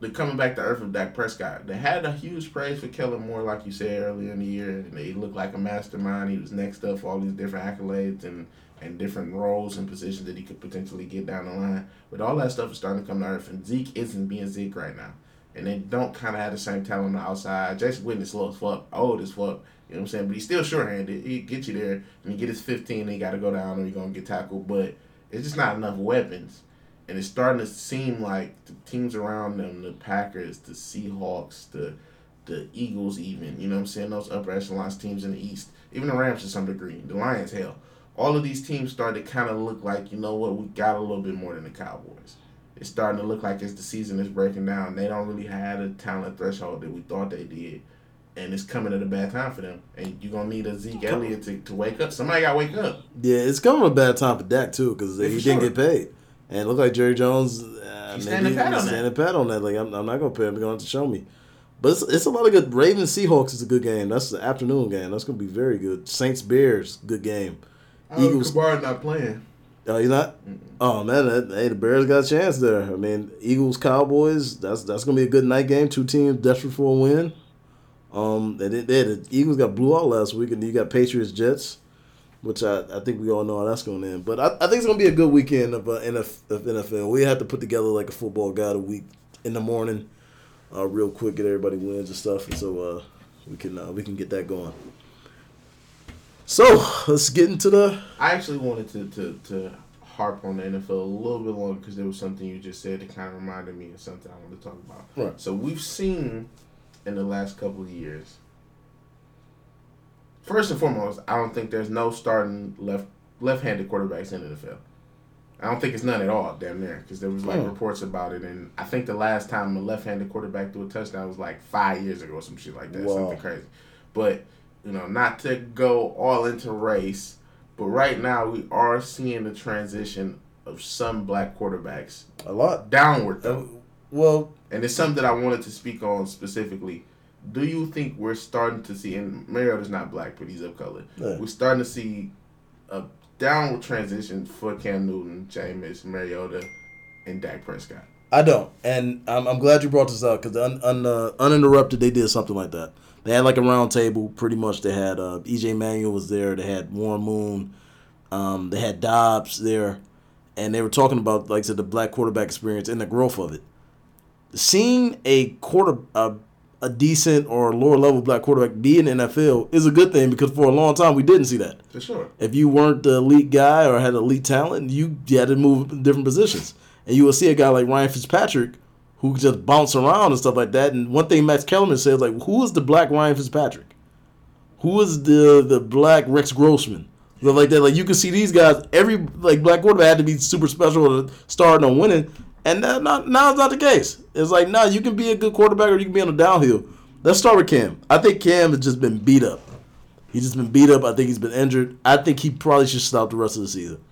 the coming back to earth of Dak Prescott. They had a huge praise for Kellen Moore, like you said earlier in the year, and he looked like a mastermind. He was next up for all these different accolades and and different roles and positions that he could potentially get down the line. But all that stuff is starting to come to earth, and Zeke isn't being Zeke right now. And they don't kind of have the same talent on the outside. Jason Witten is slow as fuck, old as fuck. You know what I'm saying? But he's still short-handed. He get you there, and he get his 15, and got to go down, or he's gonna get tackled. But it's just not enough weapons, and it's starting to seem like the teams around them, the Packers, the Seahawks, the the Eagles, even you know what I'm saying, those upper echelon teams in the East, even the Rams to some degree, the Lions, hell all of these teams started to kind of look like, you know what, we got a little bit more than the Cowboys. It's starting to look like as the season is breaking down, they don't really have a talent threshold that we thought they did. And it's coming at a bad time for them. And you're going to need a Zeke Elliott to, to wake up. Somebody got to wake up. Yeah, it's coming a bad time for Dak, too, because he didn't get paid. And it looked like Jerry Jones, uh, he's standing pat on that. pat on that. Like, I'm, I'm not going to pay him. They're going to to show me. But it's, it's a lot of good. Ravens Seahawks is a good game. That's the afternoon game. That's going to be very good. Saints Bears, good game. Eagles. Kamara not playing. Oh, he's not. Mm-mm. Oh man, that, hey, the Bears got a chance there. I mean, Eagles Cowboys. That's that's gonna be a good night game. Two teams desperate for a win. Um, they, they, they the Eagles got blew out last week, and you got Patriots Jets, which I, I think we all know how that's going to end. But I, I think it's gonna be a good weekend of, uh, NFL, of NFL. We have to put together like a football guide a week in the morning, uh, real quick, get everybody wins and stuff, and so uh, we can uh, we can get that going. So let's get into the. I actually wanted to, to, to harp on the NFL a little bit longer because there was something you just said that kind of reminded me of something I wanted to talk about. Right. So we've seen in the last couple of years. First and foremost, I don't think there's no starting left left-handed quarterbacks in the NFL. I don't think it's none at all, damn near, because there was like oh. reports about it, and I think the last time a left-handed quarterback threw a touchdown was like five years ago or some shit like that, wow. something crazy. But you know, not to go all into race, but right now we are seeing the transition of some black quarterbacks. A lot downward though. Uh, well, and it's something that I wanted to speak on specifically. Do you think we're starting to see, and Mariota's not black, but he's of color. Yeah. We're starting to see a downward transition for Cam Newton, Jameis, Mariota, and Dak Prescott. I don't, and I'm, I'm glad you brought this up because un, un, uh, uninterrupted they did something like that. They had like a round table. Pretty much, they had uh, EJ Manuel was there. They had Warren Moon. Um, they had Dobbs there, and they were talking about like I said the black quarterback experience and the growth of it. Seeing a quarter a, a decent or lower level black quarterback be in the NFL is a good thing because for a long time we didn't see that. For sure. If you weren't the elite guy or had elite talent, you had to move in different positions, and you will see a guy like Ryan Fitzpatrick who just bounce around and stuff like that. And one thing Max Kellerman says, like, who is the black Ryan Fitzpatrick? Who is the the black Rex Grossman? Stuff like that. Like you can see these guys. Every like black quarterback had to be super special to start on winning, and that not now it's not the case. It's like now nah, you can be a good quarterback or you can be on the downhill. Let's start with Cam. I think Cam has just been beat up. He's just been beat up. I think he's been injured. I think he probably should stop the rest of the season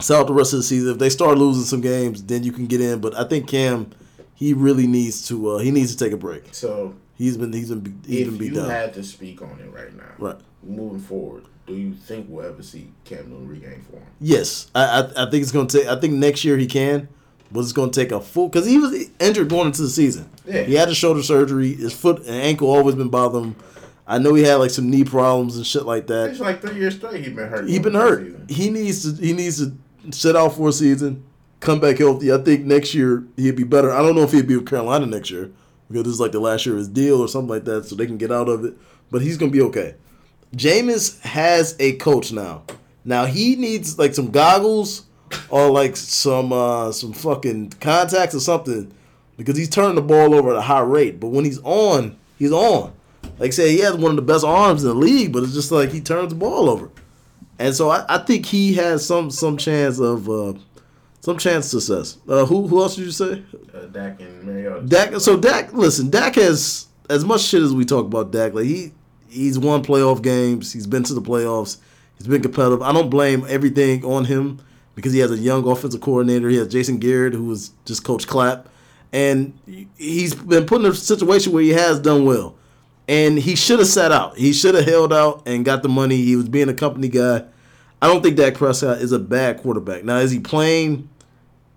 sell out the rest of the season. If they start losing some games, then you can get in. But I think Cam, he really needs to. Uh, he needs to take a break. So he's been he's been he's been beat you down. had to speak on it right now, right? Moving forward, do you think we'll ever see Cam Newton regain form? Yes, I I, I think it's going to take. I think next year he can. But it's going to take a full because he was injured going into the season. Yeah. He had a shoulder surgery. His foot and ankle always been bothering him. I know he had like some knee problems and shit like that. It's like three years straight. He been hurt. He been hurt. He needs to. He needs to sit out for a season, come back healthy. I think next year he'd be better. I don't know if he'd be with Carolina next year because this is like the last year of his deal or something like that, so they can get out of it. But he's gonna be okay. Jameis has a coach now. Now he needs like some goggles or like some uh some fucking contacts or something because he's turning the ball over at a high rate. But when he's on, he's on. Like I said, he has one of the best arms in the league, but it's just like he turns the ball over. And so I, I think he has some some chance of uh, some chance of success. Uh, who who else did you say? Uh, Dak and Mariota. Dak. So Dak, listen, Dak has as much shit as we talk about Dak. Like he he's won playoff games. He's been to the playoffs. He's been competitive. I don't blame everything on him because he has a young offensive coordinator. He has Jason Garrett, who was just Coach Clapp, and he's been put in a situation where he has done well. And he should have sat out. He should have held out and got the money. He was being a company guy. I don't think Dak Prescott is a bad quarterback. Now, is he playing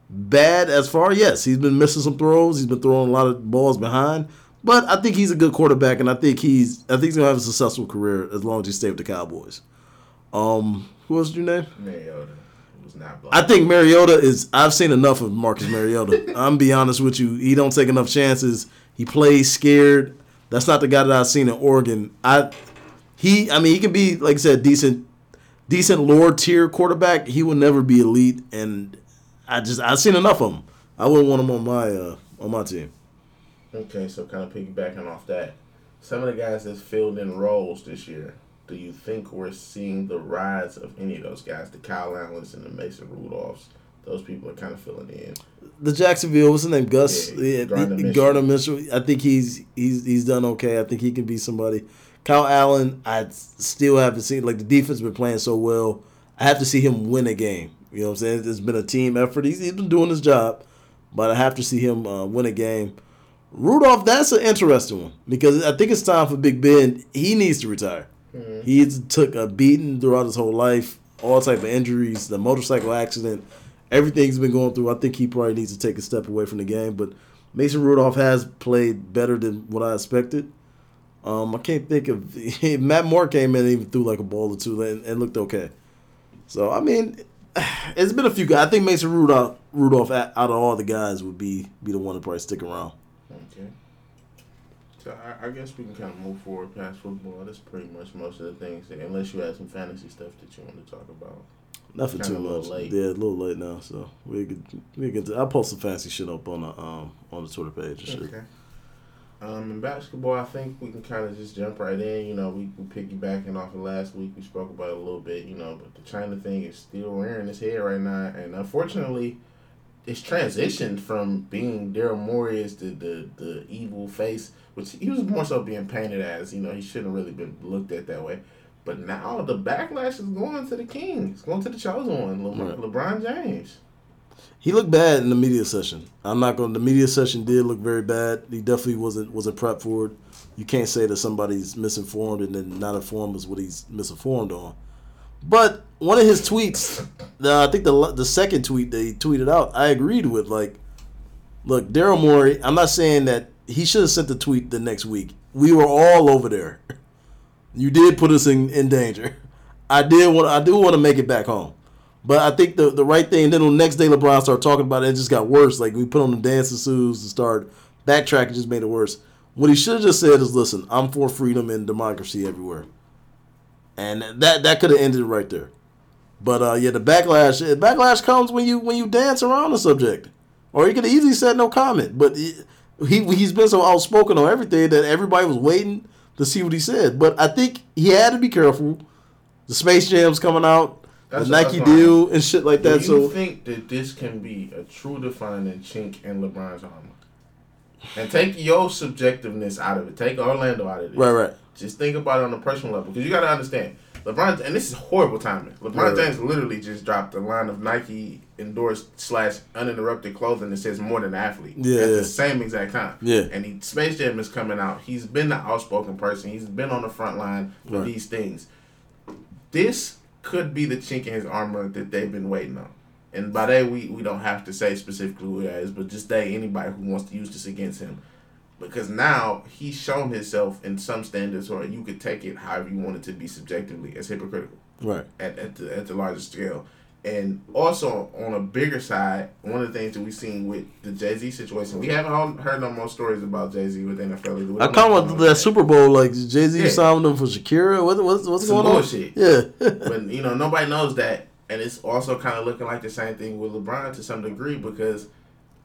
bad as far? Yes, he's been missing some throws. He's been throwing a lot of balls behind. But I think he's a good quarterback, and I think he's I think he's gonna have a successful career as long as he stays with the Cowboys. Um, who else did you name? Mariota. Was not I think Mariota is. I've seen enough of Marcus Mariota. [laughs] I'm be honest with you. He don't take enough chances. He plays scared. That's not the guy that I've seen in Oregon. I he. I mean, he can be like I said, decent, decent lower tier quarterback. He will never be elite, and I just I've seen enough of him. I wouldn't want him on my uh, on my team. Okay, so kind of piggybacking off that, some of the guys that filled in roles this year, do you think we're seeing the rise of any of those guys, the Kyle Allens and the Mason Rudolphs? Those people are kind of filling in. The Jacksonville, what's his name? Gus Yeah, Gardner Minshew. Gardner Minshew. I think he's he's he's done okay. I think he can be somebody. Kyle Allen, I still haven't seen like the defense been playing so well. I have to see him win a game. You know what I'm saying? It's been a team effort. He's, he's been doing his job, but I have to see him uh, win a game. Rudolph, that's an interesting one because I think it's time for Big Ben. He needs to retire. He took a beating throughout his whole life, all type of injuries, the motorcycle accident, everything he's been going through. I think he probably needs to take a step away from the game. But Mason Rudolph has played better than what I expected. Um, I can't think of [laughs] Matt Moore came in and even threw like a ball or two and, and looked okay. So I mean, [sighs] it's been a few guys. I think Mason Rudolph, Rudolph out of all the guys would be be the one to probably stick around. Okay. So I, I guess we can kind of move forward past football. That's pretty much most of the things. Unless you had some fantasy stuff that you want to talk about. Nothing Kinda too much. late. Yeah, a little late now. So we could we could. I'll post some fancy shit up on the um on the Twitter page and shit. Okay. Um, in basketball, I think we can kind of just jump right in. You know, we, we piggybacking off of last week. We spoke about it a little bit, you know, but the China thing is still rearing its head right now. And unfortunately, it's transitioned from being Daryl Morey as the, the, the evil face, which he was more so being painted as. You know, he shouldn't really been looked at that way. But now the backlash is going to the king. It's going to the chosen one, Le- Right. LeBron James. He looked bad in the media session. I'm not going. to The media session did look very bad. He definitely wasn't wasn't prepped for it. You can't say that somebody's misinformed and then not informed is what he's misinformed on. But one of his tweets, uh, I think the the second tweet that he tweeted out, I agreed with. Like, look, Daryl Morey. I'm not saying that he should have sent the tweet the next week. We were all over there. [laughs] You did put us in, in danger. I did want. I do want to make it back home. But I think the the right thing. Then the next day, LeBron started talking about it. It just got worse. Like we put on the dancing suits and start backtracking, just made it worse. What he should have just said is, "Listen, I'm for freedom and democracy everywhere," and that that could have ended right there. But uh, yeah, the backlash backlash comes when you when you dance around the subject, or he could have easily said no comment. But he he's been so outspoken on everything that everybody was waiting to see what he said. But I think he had to be careful. The Space Jam's coming out, That's the Nike deal and shit like that. So do that. you So think that this can be a true defining chink in LeBron's armor? And take your subjectiveness out of it. Take Orlando out of it. right, right. Just think about it on a personal level, because you got to understand, LeBron, and this is horrible timing. LeBron Right. James literally just dropped a line of Nike endorsed slash uninterrupted clothing that says more than athlete Yeah, at yeah. the same exact time. Yeah. And he Space Jam is coming out. He's been the outspoken person. He's been on the front line for Right. these things. This could be the chink in his armor that they've been waiting on. And by that we, we don't have to say specifically who it is, but just they anybody who wants to use this against him. Because now he's shown himself in some standards or you could take it however you want it to be subjectively as hypocritical Right. at, at the at the largest scale. And also on a bigger side, one of the things that we've seen with the Jay Z situation, we haven't heard no more stories about Jay Z with NFL. We I kind of that Super Bowl like Jay Z Yeah. signed them for Shakira. What, what's what's Some going bullshit. on? Yeah. [laughs] but you know nobody knows that, and it's also kind of looking like the same thing with LeBron to some degree because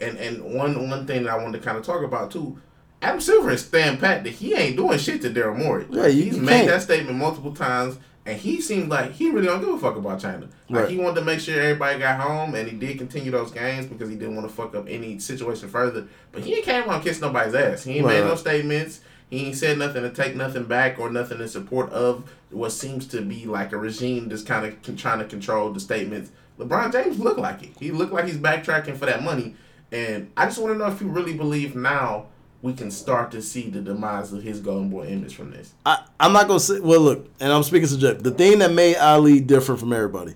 and and one one thing that I wanted to kind of talk about too. Adam Silver is stand pat that he ain't doing shit to Daryl Morey. Yeah, he's made can't. that statement multiple times, and he seems like he really don't give a fuck about China. Like Right. he wanted to make sure everybody got home, and he did continue those games because he didn't want to fuck up any situation further. But he ain't came and kissed nobody's ass. He ain't made no statements. He ain't said nothing to take nothing back or nothing in support of what seems to be like a regime that's kind of trying to control the statements. LeBron James looked like it. He looked like he's backtracking for that money. And I just want to know if you really believe now we can start to see the demise of his Golden Boy image from this. I, I'm not gonna say. Well, look, and I'm speaking subject. The thing that made Ali different from everybody,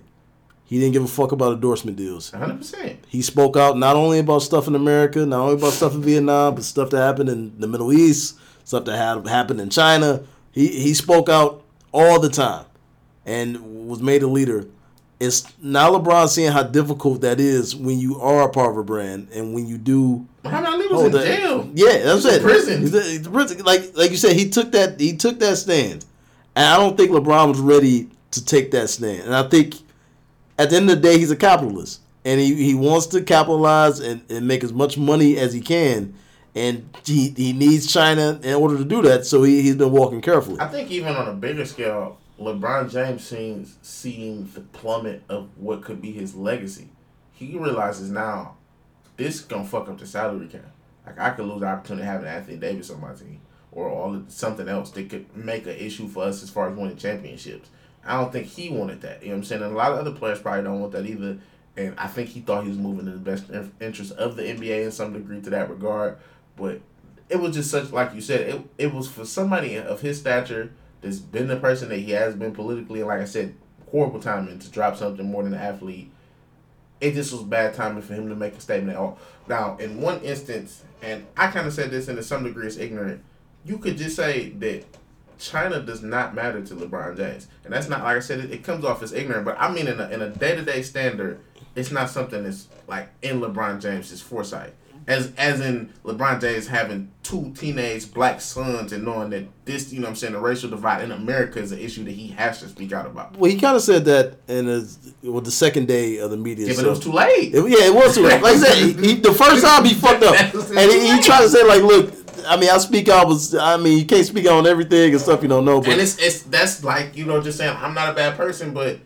he didn't give a fuck about endorsement deals. 100%. He spoke out not only about stuff in America, not only about stuff in Vietnam, but stuff that happened in the Middle East, stuff that had happened in China. He he spoke out all the time, and was made a leader. It's now LeBron seeing how difficult that is when you are a part of a brand and when you do Muhammad Ali was Oh, in that- jail. Yeah, that's it. prison. He's in- prison. Like like you said, he took that he took that stand, and I don't think LeBron was ready to take that stand. And I think at the end of the day, he's a capitalist, and he, he wants to capitalize and, and make as much money as he can, and he he needs China in order to do that. So he he's been walking carefully. I think even on a bigger scale, LeBron James seems seeing the plummet of what could be his legacy. He realizes now this gonna fuck up the salary cap. Like I could lose the opportunity of having Anthony Davis on my team, or all of something else that could make an issue for us as far as winning championships. I don't think he wanted that. You know what I'm saying? And a lot of other players probably don't want that either. And I think he thought he was moving in the best interest of the NBA in some degree to that regard. But it was just such, like you said, it, it was for somebody of his stature that's been the person that he has been politically, and like I said, horrible timing to drop something more than an athlete. It just was bad timing for him to make a statement at all. Now, in one instance, and I kind of said this, and to some degree it's ignorant, you could just say that China does not matter to LeBron James, and that's not like I said. It, it comes off as ignorant, but I mean, in a in a day to day standard, it's not something that's like in LeBron James's foresight. As as in LeBron James having two teenage black sons and knowing that this, you know, what I'm saying the racial divide in America is an issue that he has to speak out about. Well, he kind of said that in his, well, the second day of the media. Yeah, but so- it was too late. It- yeah, it was too late. Like I said, he, he, the first time he fucked up, [laughs] and he, he tried to say like, "Look, I mean, I speak out was, I mean, you can't speak out on everything and stuff you don't know." But and it's it's that's like you know just saying I'm not a bad person, but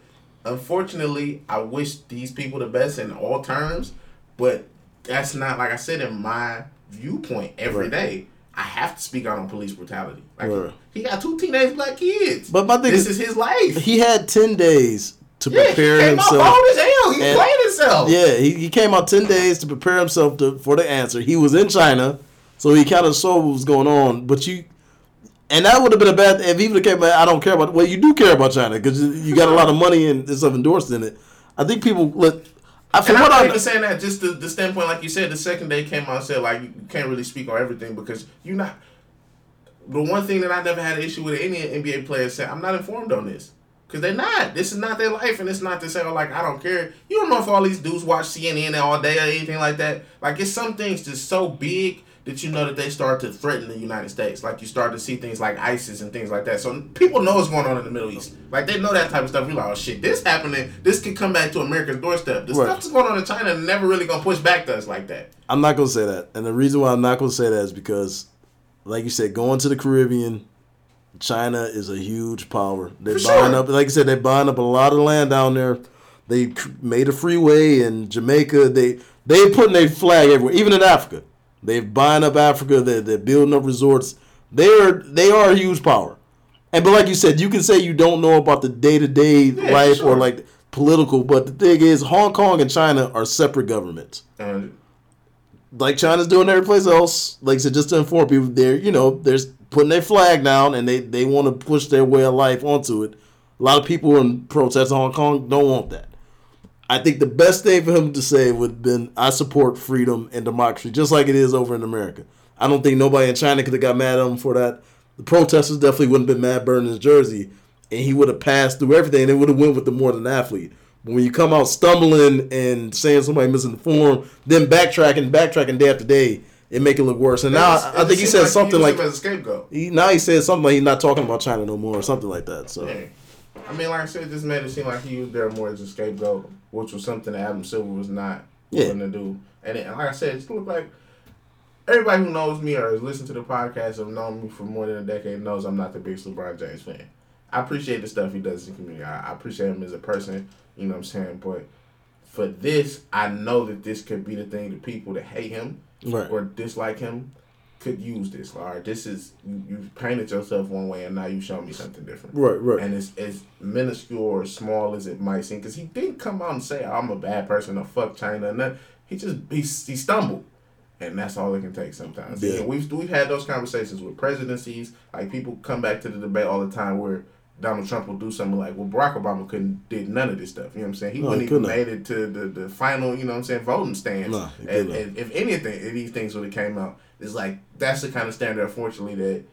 unfortunately I wish these people the best in all terms, but that's not like I said in my viewpoint every Right. day. I have to speak out on police brutality. Like Right. he got two teenage black kids. But my thing this is- is his life. he had ten days to yeah, prepare he came out himself. as hell. He And- played himself. Yeah, he, he came out ten days to prepare himself to, for the answer. He was in China, so he kind of saw what was going on. But you, and that would have been a bad if he would have came. I don't care about. Well, you do care about China because you got a lot of money and stuff endorsed in it. I think people look. I And from I'm what not I even saying that. Just the, the standpoint, like you said, the second day came out and said like you can't really speak on everything because you're not. The one thing that I never had an issue with any NBA player said, I'm not informed on this. Because they're not. This is not their life, and it's not to say, oh, like, I don't care. You don't know if all these dudes watch CNN all day or anything like that. Like, it's some things just so big that you know that they start to threaten the United States. Like, you start to see things like ISIS and things like that. So, people know what's going on in the Middle East. Like, they know that type of stuff. You're like, oh, shit, this happening. This could come back to America's doorstep. The Right. stuff that's going on in China never really going to push back to us like that. I'm not gonna say that, and the reason why I'm not gonna say that is because, like you said, going to the Caribbean, China is a huge power. They're For buying sure. up, like I said, they're buying up a lot of land down there. They made a freeway in Jamaica. They they putting their flag everywhere, even in Africa. They're buying up Africa. They're, they're building up resorts. They're they are a huge power. And but like you said, you can say you don't know about the day to day life sure. or like political, but the thing is, Hong Kong and China are separate governments And like China's doing every place else. Like I said, just to inform people, they're you know they're putting their flag down and they they want to push their way of life onto it. A lot of people in protest in Hong Kong don't want that. I think the best thing for him to say would have been, "I support freedom and democracy," just like it is over in America. I don't think nobody in China could have got mad at him for that. The protesters definitely wouldn't have been mad burning his jersey, and he would have passed through everything. and They would have went with the more than athlete. But when you come out stumbling and saying somebody misinformed, then backtracking, backtracking day after day, it make it look worse. And now It's- I it think he said like something like as a scapegoat. he, now he said something like he's not talking about China no more or something like that. So Yeah. I mean, like I said, this made it seem like he was there more as a scapegoat, which was something that Adam Silver was not yeah. to do. And, it, like I said, it look like everybody who knows me or has listened to the podcast or known me for more than a decade knows I'm not the biggest LeBron James fan. I appreciate the stuff he does in the community. I, I appreciate him as a person. You know what I'm saying? But for this, I know that this could be the thing to people that hate him right. or dislike him could use this. All right, this is you, you painted yourself one way and now you show me something different. Right, right. And it's as minuscule or small as it might seem, because he didn't come out and say I'm a bad person or fuck China and that. He just he, he stumbled. And that's all it can take sometimes. Yeah. we've we've had those conversations with presidencies. Like people come back to the debate all the time where Donald Trump will do something like, well, Barack Obama couldn't did none of this stuff. You know what I'm saying? He no, wouldn't he even made it to the, the final, you know what I'm saying, voting stands. No, and, and, if anything, if these things would have came out, it's like that's the kind of standard, unfortunately, that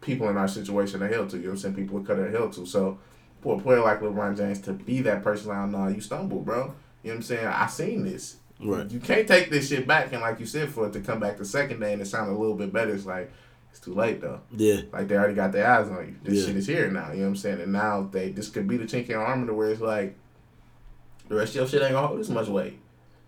people in our situation are held to. You know what I'm saying? People would cut their held to. So for a player like LeBron James to be that person, like, no, you stumbled, bro. You know what I'm saying? I seen this. Right. You can't take this shit back, and like you said, for it to come back the second day and it sounded a little bit better, it's like it's too late though. Yeah. Like they already got their eyes on you. This yeah. shit is here now. You know what I'm saying? And now they this could be the chink in armor to where it's like the rest of your shit ain't gonna hold this much weight.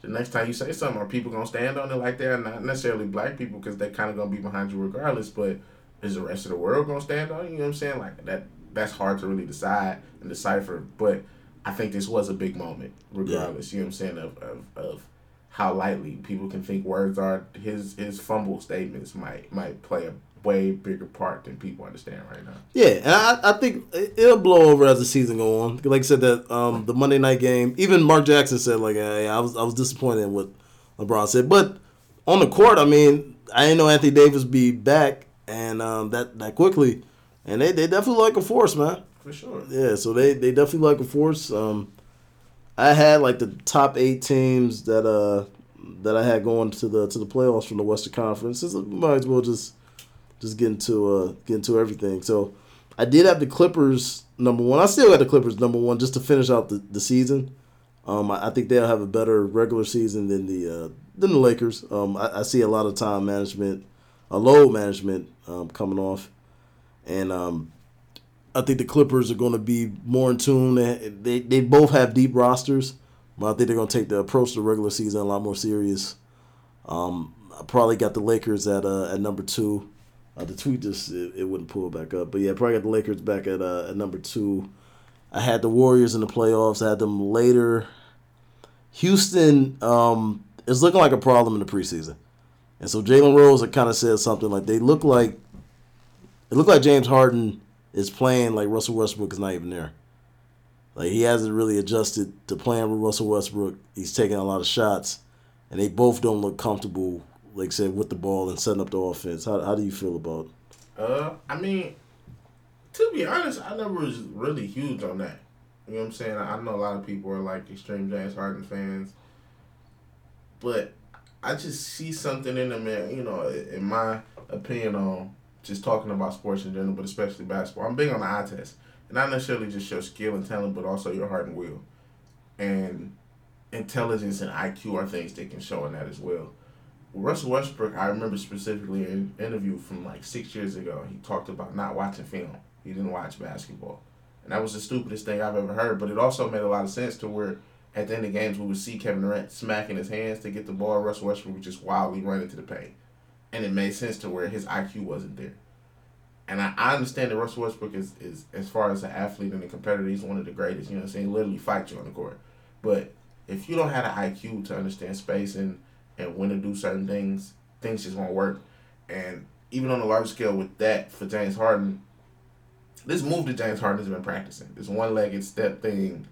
The next time you say something, are people gonna stand on it like that? Not necessarily black people because they kind of gonna be behind you regardless. But is the rest of the world gonna stand on you? You know what I'm saying? Like that. That's hard to really decide and decipher. But I think this was a big moment, regardless. Yeah. You know what I'm saying? Of, of, of how lightly people can think words are. His his fumble statements might might play a way bigger part than people understand right now. Yeah, and I, I think it'll blow over as the season go on. Like I said, that um, the Monday night game, even Mark Jackson said like, hey, I was I was disappointed in what LeBron said, but on the court, I mean, I didn't know Anthony Davis be back and um, that that quickly, and they, they definitely like a force, man. For sure. Yeah, so they they definitely like a force. Um, I had like the top eight teams that uh that I had going to the to the playoffs from the Western Conference. So might as well just just get into uh, get into everything. So I did have the Clippers number one. I still got the Clippers number one just to finish out the, the season. Um, I, I think they'll have a better regular season than the uh, than the Lakers. Um, I, I, see a lot of time management, a load management um, coming off, and um, I think the Clippers are going to be more in tune. They they both have deep rosters, but I think they're going to take the approach to the regular season a lot more serious. Um, I probably got the Lakers at uh, at number two. Uh, the tweet just it, it, wouldn't pull back up, but yeah, probably got the Lakers back at uh, at number two. I had the Warriors in the playoffs. I had them later. Houston um, is looking like a problem in the preseason, and so Jalen Rose kind of said something like they look like it looked like James Harden is playing like Russell Westbrook is not even there. Like he hasn't really adjusted to playing with Russell Westbrook. He's taking a lot of shots, and they both don't look comfortable like said, with the ball and setting up the offense. How, how do you feel about? Uh, I mean, to be honest, I never was really huge on that. You know what I'm saying? I know a lot of people are like extreme James Harden fans, but I just see something in them, man. You know, in my opinion on just talking about sports in general, but especially basketball. I'm big on the eye test, and not necessarily just your skill and talent, but also your heart and will, and intelligence and IQ are things they can show in that as well. Russell Westbrook, I remember specifically an interview from like six years ago, he talked about not watching film. He didn't watch basketball. And that was the stupidest thing I've ever heard, but it also made a lot of sense to where at the end of games we would see Kevin Durant smacking his hands to get the ball, Russell Westbrook would just wildly run into the paint. And it made sense to where his IQ wasn't there. And I, I understand that Russell Westbrook is, is, as far as an athlete and a competitor, he's one of the greatest. You know what I'm saying? He literally fight you on the court. But if you don't have the IQ to understand space and and when to do certain things, things just won't work. And even on a large scale with that for James Harden, this move that James Harden has been practicing, this one legged step thing,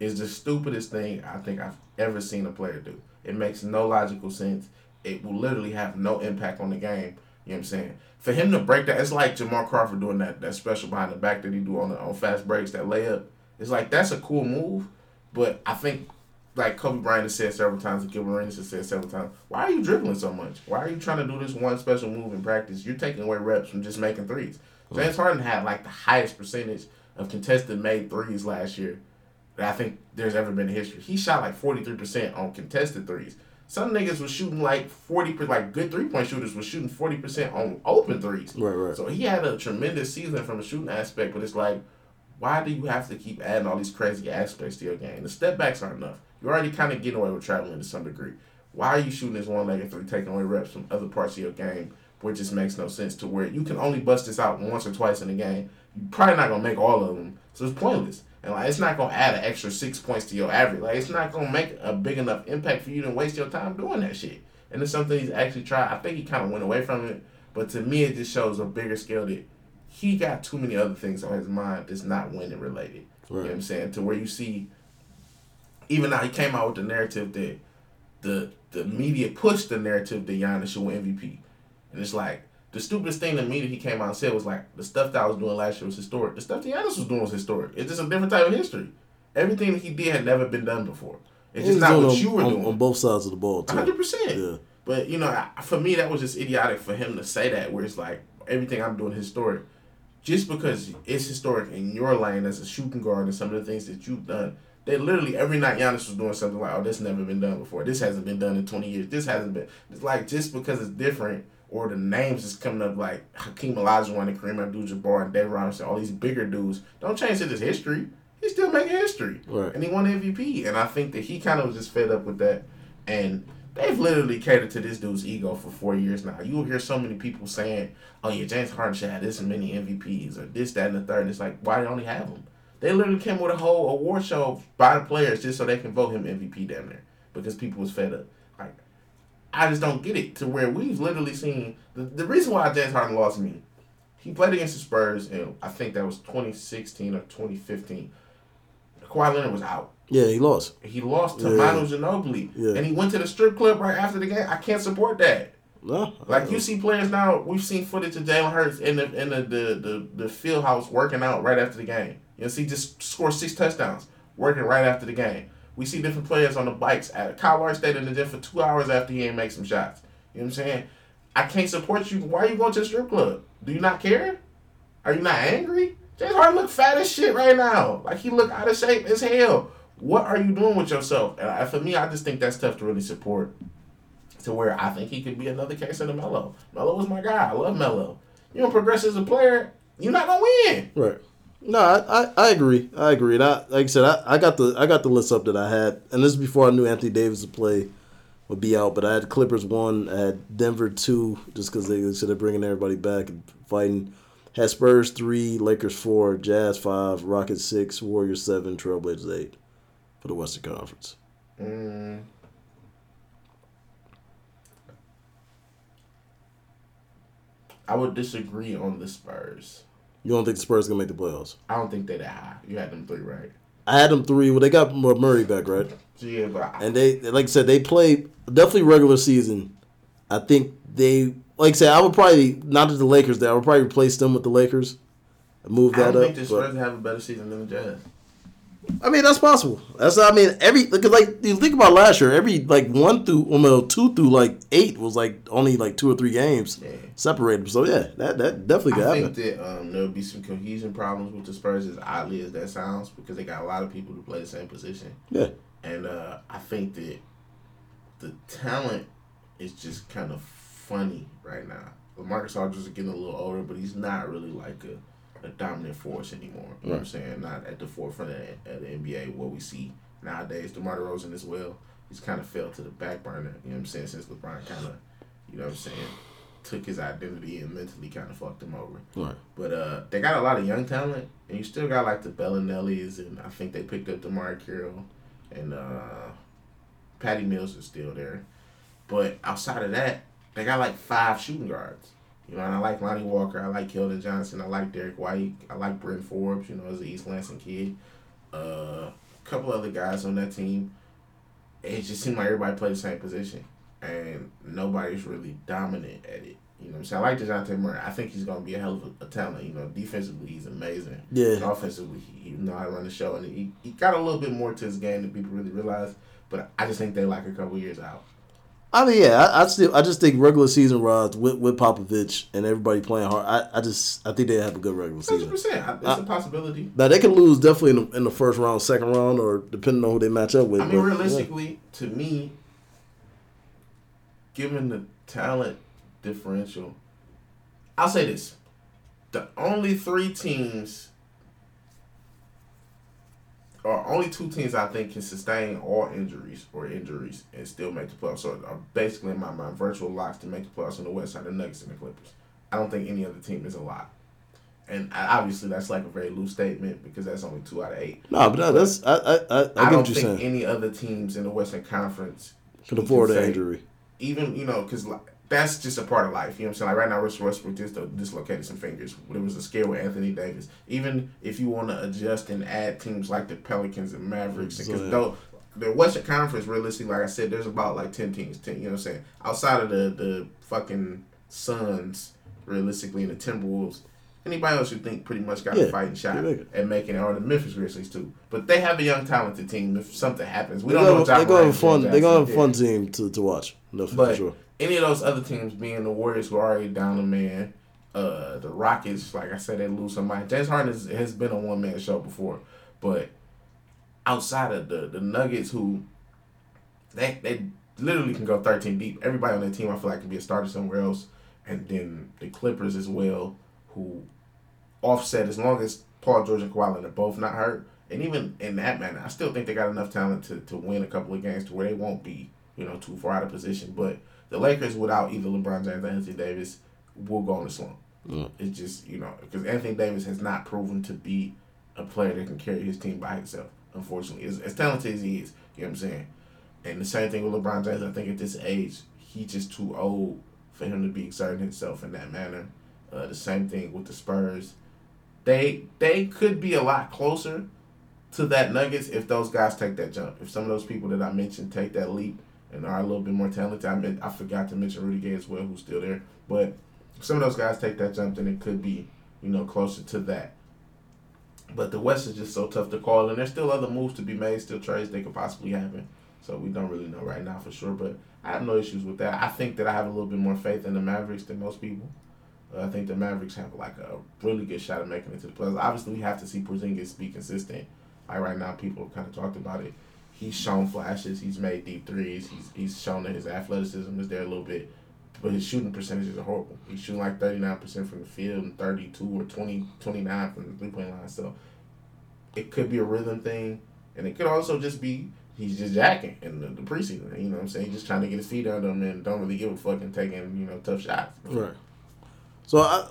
is the stupidest thing I think I've ever seen a player do. It makes no logical sense. It will literally have no impact on the game. You know what I'm saying? For him to break that, it's like Jamal Crawford doing that that special behind the back that he do on the, on fast breaks, that layup. It's like that's a cool move, but I think like Kobe Bryant has said several times, and Gilbert Arenas has said several times, why are you dribbling so much? Why are you trying to do this one special move in practice? You're taking away reps from just making threes. James Harden had like the highest percentage of contested made threes last year that I think there's ever been in history. He shot like 43% on contested threes. Some niggas was shooting like 40 like good three point shooters was shooting 40% on open threes. Right, right. So he had a tremendous season from a shooting aspect, but it's like, why do you have to keep adding all these crazy aspects to your game? The step backs aren't enough. You're already kind of getting away with traveling to some degree. Why are you shooting this one leg three, taking away reps from other parts of your game, where it just makes no sense to where you can only bust this out once or twice in a game. You're probably not gonna make all of them, so it's pointless. And like, it's not gonna add an extra six points to your average. Like, it's not gonna make a big enough impact for you to waste your time doing that shit. And it's something he's actually tried. I think he kind of went away from it, but to me, it just shows a bigger scale that he got too many other things on his mind that's not winning related. Right. You know what I'm saying? To where you see, even now he came out with the narrative that the the media pushed the narrative that Giannis should win MVP. And it's like, the stupidest thing media he came out and said was like, the stuff that I was doing last year was historic. The stuff that Giannis was doing was historic. It's just a different type of history. Everything that he did had never been done before. It's just not what on, you were on, doing. On both sides of the ball, 100%. Yeah. But, you know, for me, that was just idiotic for him to say that, where it's like, everything I'm doing historic just because it's historic in your lane as a shooting guard and some of the things that you've done, they literally every night Giannis was doing something like, oh, this never been done before. This hasn't been done in 20 years. This hasn't been. It's like just because it's different or the names is coming up like Hakeem Olajuwon and Kareem Abdul-Jabbar and David Robinson, all these bigger dudes, don't change his history. He's still making history. Right. And he won MVP. And I think that he kind of was just fed up with that. And They've literally catered to this dude's ego for four years now. You'll hear so many people saying, "Oh yeah, James Harden should have this many MVPs or this, that, and the third. And it's like, why do they only have them? They literally came with a whole award show by the players just so they can vote him MVP down there because people was fed up. I just don't get it to where we've literally seen the, the reason why James Harden lost me. He played against the Spurs, and I think that was 2016 or 2015. Kawhi Leonard was out. Yeah, he lost. He lost to yeah. Manu Ginobili. Yeah. And he went to the strip club right after the game. I can't support that. No. Like you see players now, we've seen footage of Jalen Hurts in the in the, the, the, the field house working out right after the game. You see just score six touchdowns working right after the game. We see different players on the bikes at Kyle Lowry stayed in the gym for two hours after he ain't make some shots. You know what I'm saying? I can't support you. Why are you going to the strip club? Do you not care? Are you not angry? James Harden look fat as shit right now. Like he look out of shape as hell what are you doing with yourself? And I, for me, I just think that's tough to really support. To where I think he could be another case of the Melo. Melo was my guy. I love Melo. You don't progress as a player, you're not gonna win. Right. No, I, I, I agree. I agree. And I, like I said, I, I got the I got the list up that I had, and this is before I knew Anthony Davis would play would be out. But I had Clippers one, I had Denver two, just because they said they're bringing everybody back and fighting. Had Spurs three, Lakers four, Jazz five, Rockets six, Warriors seven, Trailblazers eight for the Western Conference? Mm. I would disagree on the Spurs. You don't think the Spurs gonna make the playoffs? I don't think they're that high. You had them three, right? I had them three. Well, they got Murray back, right? Yeah, but I, and they, like I said, they played definitely regular season. I think they, like I said, I would probably not the Lakers. There, I would probably replace them with the Lakers. Move that I don't up. think the Spurs have a better season than the Jazz. I mean, that's possible. That's I mean, every because like you think about last year, every like one through well, two through like eight was like only like two or three games yeah. separated. So yeah, that that definitely could I happen. think that um, there'll be some cohesion problems with the Spurs, as oddly as that sounds, because they got a lot of people who play the same position. Yeah, and uh, I think that the talent is just kind of funny right now. Marcus Aldridge is getting a little older, but he's not really like a a dominant force anymore. You know what I'm saying? Not at the forefront of, of the NBA, what we see nowadays. DeMar DeRozan as well. He's kind of fell to the back burner, you know what I'm saying, since LeBron kind of, you know what I'm saying, took his identity and mentally kind of fucked him over. Right. But uh, they got a lot of young talent, and you still got like the Belinellis, and I think they picked up DeMarre Carroll, and uh, Patty Mills is still there. But outside of that, they got like five shooting guards. You know, and I like Lonnie Walker. I like Keldon Johnson. I like Derrick White. I like Bryn Forbes. You know, as an East Lansing kid. Uh, a couple other guys on that team. It just seemed like everybody played the same position, and nobody's really dominant at it. You know what I'm saying? I like Dejounte Murray. I think he's going to be a hell of a, a, talent. You know, defensively, he's amazing. Yeah. And offensively, he, he know how to run the show. And he, he got a little bit more to his game than people really realize. But I just think they like a couple years out. I mean, yeah, I, I, still I just think regular season rods with, with Popovich and everybody playing hard. I, I just I think they have a good regular season. 100%. it's a possibility. Now they can lose definitely in the, in the, first round, second round, or depending on who they match up with. I mean, but, realistically, yeah. to me, given the talent differential, I'll say this: the only three teams are only two teams I think can sustain all injuries or injuries and still make the playoffs. So are basically in my mind virtual locks to make the playoffs in the West are the Nuggets and the Clippers. I don't think any other team is a lock. And obviously that's like a very loose statement because that's only two out of eight. No, but that's I I I, I, I don't think saying. any other teams in the Western Conference Can afford an injury. even you know because like, that's just a part of life. You know what I'm saying? Like right now, Russell Westbrook just uh, dislocated some fingers. There was a scare with Anthony Davis. Even if you want to adjust and add teams like the Pelicans and Mavericks, because So- though the Western Conference, realistically, like I said, there's about like ten teams. Ten, you know what I'm saying? Outside of the the fucking Suns, realistically, and the Timberwolves. Anybody else you think pretty much got Yeah, a fighting shot they make it. at making it, or the Memphis Grizzlies too. But they have a young, talented team. If something happens, we They don't know. gonna, they gonna have a fun. They gonna have a fun team to, to watch. No, for But sure. any of those other teams, being the Warriors, who are already down a man, uh, the Rockets, like I said, they lose somebody. James Harden has, has been a one man show before, but outside of the the Nuggets, who they they literally can go thirteen deep. Everybody on that team, I feel like, can be a starter somewhere else, and then the Clippers as well, who offset as long as Paul George and Kawhi Leonard are both not hurt. And even in that manner, I still think they got enough talent to, to win a couple of games to where they won't be, you know, too far out of position. But the Lakers, without either LeBron James or Anthony Davis, will go on a slump. It's just, you know, because Anthony Davis has not proven to be a player that can carry his team by himself, unfortunately. As, as talented as he is, you know what I'm saying? And the same thing with LeBron James, I think at this age, he's just too old for him to be exerting himself in that manner. Uh, the same thing with the Spurs. They they could be a lot closer to that Nuggets if those guys take that jump. If some of those people that I mentioned take that leap and are a little bit more talented, I I forgot to mention Rudy Gay as well, who's still there. But if some of those guys take that jump, then it could be you know closer to that. But the West is just so tough to call, and there's still other moves to be made, still trades they could possibly happen. So we don't really know right now for sure. But I have no issues with that. I think that I have a little bit more faith in the Mavericks than most people. Uh, I think the Mavericks have like a really good shot at making it to the playoffs. Obviously, we have to see Porzingis be consistent. Like right now, people kind of talked about it. He's shown flashes. He's made deep threes. He's he's shown that his athleticism is there a little bit, but his shooting percentages are horrible. He's shooting like thirty nine percent from the field and thirty two or 20, 29 from the three point line. So it could be a rhythm thing, and it could also just be he's just jacking in the, the preseason. You know what I'm saying? Just trying to get his feet under him and don't really give a fuck and taking you know tough shots. Right. So, I,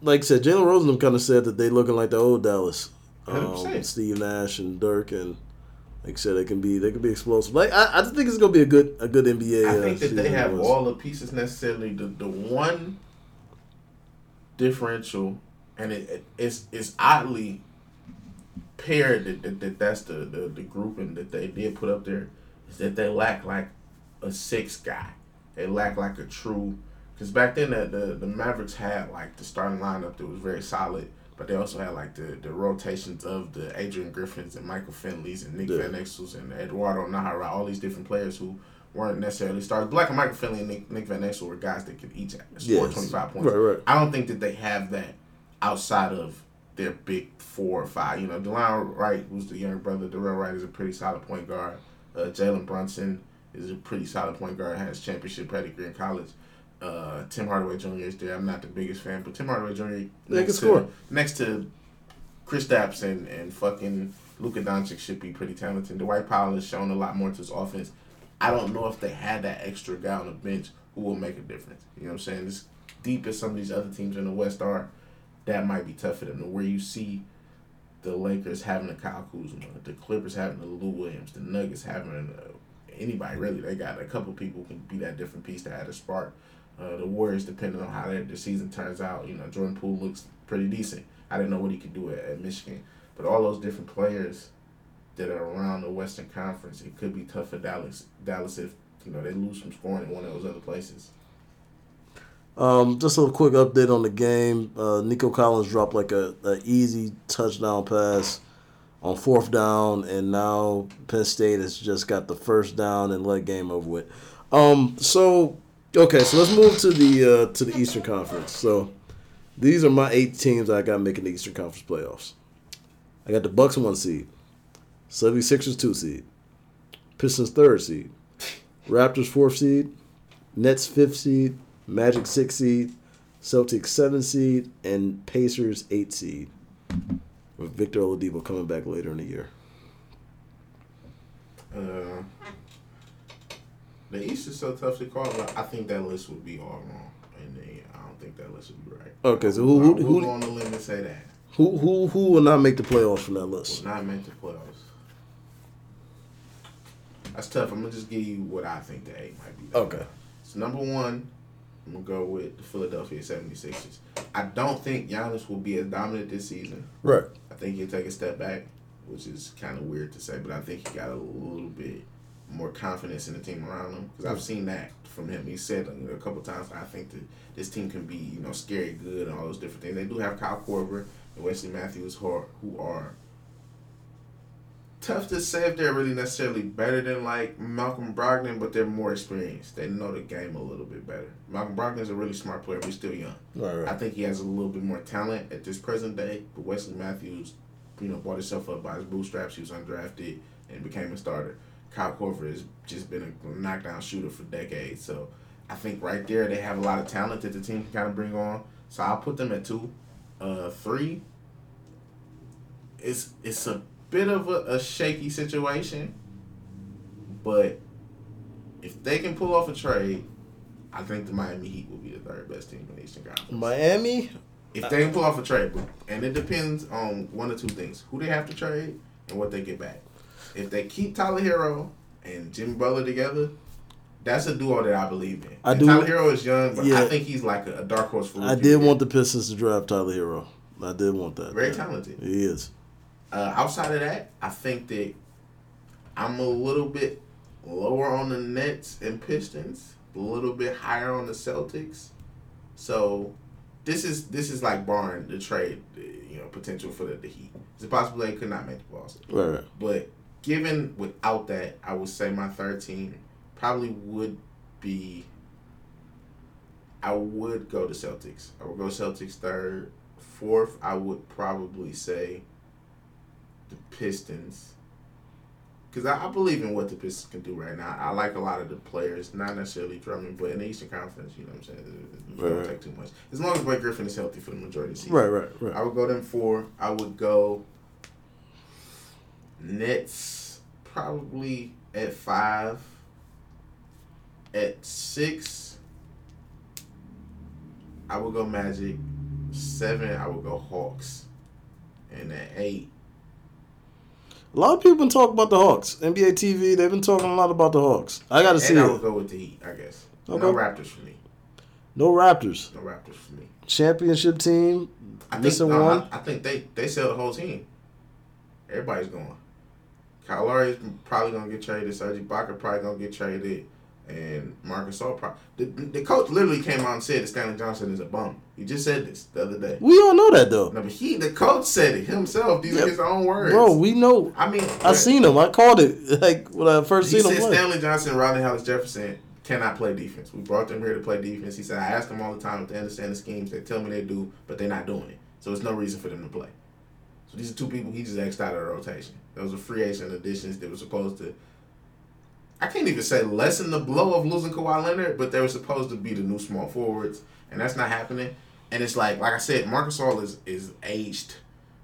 like I said, Jalen Rose and them kind of said that they looking like the old Dallas. Um, 100%. Steve Nash and Dirk and like I said, they can be they can be explosive. Like I, I just think it's gonna be a good a good NBA. I uh, think that they have was. all the pieces necessarily. The the one differential, and it, it it's it's oddly paired that, that, that that's the, the the grouping that they did put up there is that they lack like a six guy. They lack like a true. Because back then the, the the Mavericks had like the starting lineup that was very solid. But they also had like the, the rotations of the Adrian Griffins and Michael Finleys and Nick Yeah. Van Exels and Eduardo Najera, all these different players who weren't necessarily stars. Black and Michael Finley and Nick, Nick Van Exel were guys that could each score Yes. 25 points. Right, right. I don't think that they have that outside of their big four or five. You know, Delon Wright, who's the younger brother, Dorell Wright is a pretty solid point guard. Uh, Jalen Brunson is a pretty solid point guard, has championship pedigree in college. Uh, Tim Hardaway Jr. is there. I'm not the biggest fan, but Tim Hardaway Jr. They next to, score. next to Kristaps and, and fucking Luka Doncic should be pretty talented. Dwight Powell has shown a lot more to his offense. I don't know if they had that extra guy on the bench who will make a difference. You know what I'm saying? As deep as some of these other teams in the West are, that might be tough for them. Where you see the Lakers having a Kyle Kuzma, the Clippers having a Lou Williams, the Nuggets having uh, anybody really. They got a couple people who can be that different piece that had a spark. Uh, the Warriors, depending on how their, their season turns out, you know, Jordan Poole looks pretty decent. I didn't know what he could do at, at Michigan, but all those different players that are around the Western Conference, it could be tough for Dallas. Dallas if you know they lose some scoring in one of those other places. Um, just a quick update on the game. Uh, Nico Collins dropped like a, a easy touchdown pass on fourth down, and now Penn State has just got the first down and let game over with. Um, so okay, so let's move to the uh, to the Eastern Conference. So these are my eight teams I got making the Eastern Conference playoffs. I got the Bucks one seed, 76ers two seed, Pistons third seed, Raptors fourth seed, Nets fifth seed, Magic six seed, Celtics seven seed, and Pacers eight seed. With Victor Oladipo coming back later in the year. Uh, the East is so tough to call, but I think that list would be all wrong, and I don't think that list would be right. Oh, okay, so who who who on the limb and say that who who, who will not make the playoffs from that list? will not make the playoffs. That's tough. I'm gonna just give you what I think the eight might be. Okay. So number one, I'm gonna go with the Philadelphia 76ers. I don't think Giannis will be as dominant this season. Right. I think he'll take a step back, which is kind of weird to say, but I think he got a little bit more confidence in the team around him because I've hmm. seen that from him. He said a couple times, I think that this team can be you know scary good and all those different things. They do have Kyle Korver and Wesley Matthews who are, who are tough to say if they're really necessarily better than like Malcolm Brogdon, but they're more experienced. They know the game a little bit better. Malcolm Brogdon's a really smart player, but he's still young. Right. I think he has a little bit more talent at this present day. But Wesley Matthews, you know, bought himself up by his bootstraps. He was undrafted and became a starter. Kyle Korver has just been a knockdown shooter for decades. So I think right there they have a lot of talent that the team can kind of bring on. So I'll put them at two. Uh, three. It's it's a bit of a, a shaky situation, but if they can pull off a trade, I think the Miami Heat will be the third best team in the Eastern Conference. Miami. If they can pull off a trade, and it depends on one or two things: who they have to trade and what they get back. If they keep Tyler Herro and Jimmy Butler together, that's a duo that I believe in. I And do- Tyler Herro is young, but Yeah. I think he's like a, a dark horse for. I did want the Pistons to draft Tyler Herro. I did want that. very Yeah. talented. He is. Uh, outside of that, I think that I'm a little bit lower on the Nets and Pistons, a little bit higher on the Celtics. So this is this is like barring the trade, you know, potential for the, the Heat. It's possible they could not make the. Right. right. But given without that, I would say my third team probably would be. I would go to Celtics. I would go Celtics third. Fourth, I would probably say the Pistons. Because I, I believe in what the Pistons can do right now. I like a lot of the players, not necessarily Drummond, but in the Eastern Conference, you know what I'm saying? It, it Right, don't take too much. As long as Blake Griffin is healthy for the majority of the season. Right. Right. Right. I would go them four. I would go Nets probably at five. At six, I would go Magic. Seven, I would go Hawks. And at eight, A lot of people been talking about the Hawks. NBA TV, they've been talking a lot about the Hawks. I got to see and I would it. go with the Heat, I guess. No Raptors for me. No Raptors. No Raptors for me. Championship team. I think, Missing no, one. I, I think they they sell the whole team. Everybody's going. Kyle Lowry's probably gonna get traded. Serge Ibaka probably gonna get traded, and Marc Gasol probably. The, the coach literally came out and said that Stanley Johnson is a bum. He just said this the other day. We all know that though. No, but he, the coach, said it himself. These Yeah. are his own words. Bro, we know. I mean, I seen him. I called it [laughs] like when I first He seen him said play. Stanley Johnson, Rondae Hollis-Jefferson cannot play defense. We brought them here to play defense. He said I ask them all the time if they understand the schemes. They tell me they do, but they're not doing it. So it's no reason for them to play. So these are two people he just X'd out of the rotation. Those are free agent additions that were supposed to. I can't even say lessen the blow of losing Kawhi Leonard, but they were supposed to be the new small forwards, and that's not happening. And it's like, like I said, Marc Gasol is is aged.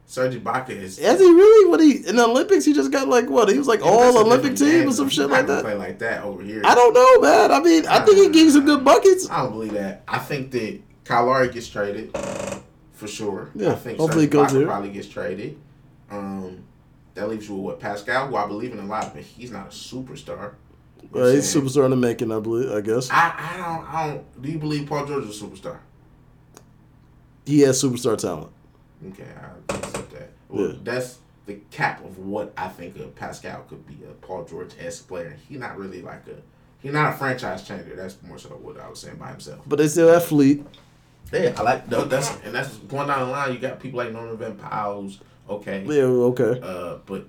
Serge Ibaka is. Has he really? What he in the Olympics? He just got like what? He was like Yeah, all Olympic team or some shit like that. Play like that over here. I don't know, man. I mean, I think he gave some good buckets. I don't believe that. I think that Kyle Lowry gets traded for sure. Yeah, I think hopefully goes there. probably gets traded. Um, that leaves you with what Pascal, who I believe in a lot, but he's not a superstar. You know Uh, he's superstar in the making, I believe. I guess I, I don't I don't. Do you believe Paul George is a superstar? he has superstar talent. Okay, I accept that. Well, Yeah. that's the cap of what I think of Pascal could be a Paul George esque player. He's not really like a. He's not a franchise changer. That's more so what I was saying by himself. But they still have Fleet. Yeah, I like that's and that's going down the line. You got people like Norman Van Powell's okay, Yeah, okay. uh, but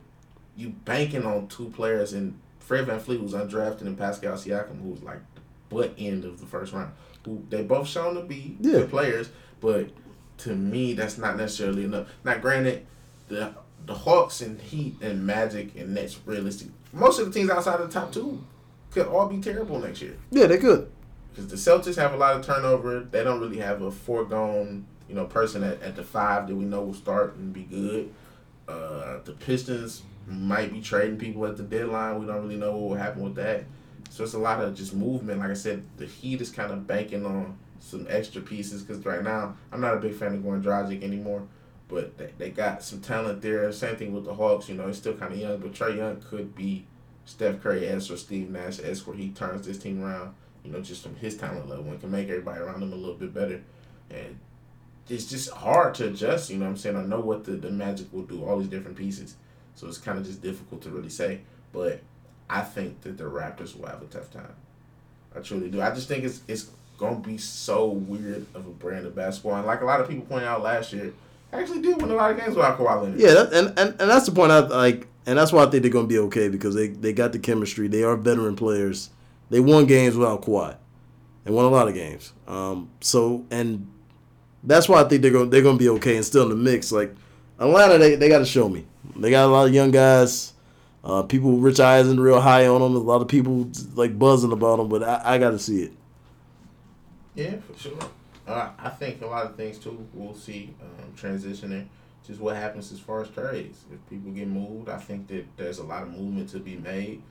you banking on two players and Fred VanVleet was undrafted and Pascal Siakam who was like the butt end of the first round. Who they both shown to be Yeah. good players, but to me that's not necessarily enough. Now, granted, the the Hawks and Heat and Magic and Nets realistic. Most of the teams outside of the top two could all be terrible next year Yeah, they could. Because the Celtics have a lot of turnover. They don't really have a foregone, you know, person at, at the five that we know will start and be good. Uh, the Pistons might be trading people at the deadline. We don't really know what will happen with that. So it's a lot of just movement. Like I said, the Heat is kind of banking on some extra pieces because right now I'm not a big fan of Goran Dragic anymore, but they, they got some talent there. Same thing with the Hawks. You know, he's still kind of young, but Trae Young could be Steph Curry as or Steve Nash as where he turns this team around. You know, just from his talent level and can make everybody around him a little bit better. And it's just hard to adjust. You know what I'm saying? I know what the, the Magic will do, all these different pieces. So it's kind of just difficult to really say. But I think that the Raptors will have a tough time. I truly do. I just think it's it's gonna be so weird of a brand of basketball. And like a lot of people pointed out last year, I actually did win a lot of games without Kawhi Leonard. Yeah, that, and, and and that's the point. I like, and that's why I think they're gonna be okay because they they got the chemistry. They are veteran players. They won games without Kawhi, and won a lot of games. Um, so and that's why I think they're going they're gonna be okay and still in the mix. Like Atlanta, they they got to show me. They got a lot of young guys. Uh, people, Rich Eisen, real high on them. A lot of people like buzzing about them, but I, I got to see it. Yeah, for sure. Uh, I think a lot of things too. We'll see um, transitioning. Just what happens as far as trades. If people get moved, I think that there's a lot of movement to be made.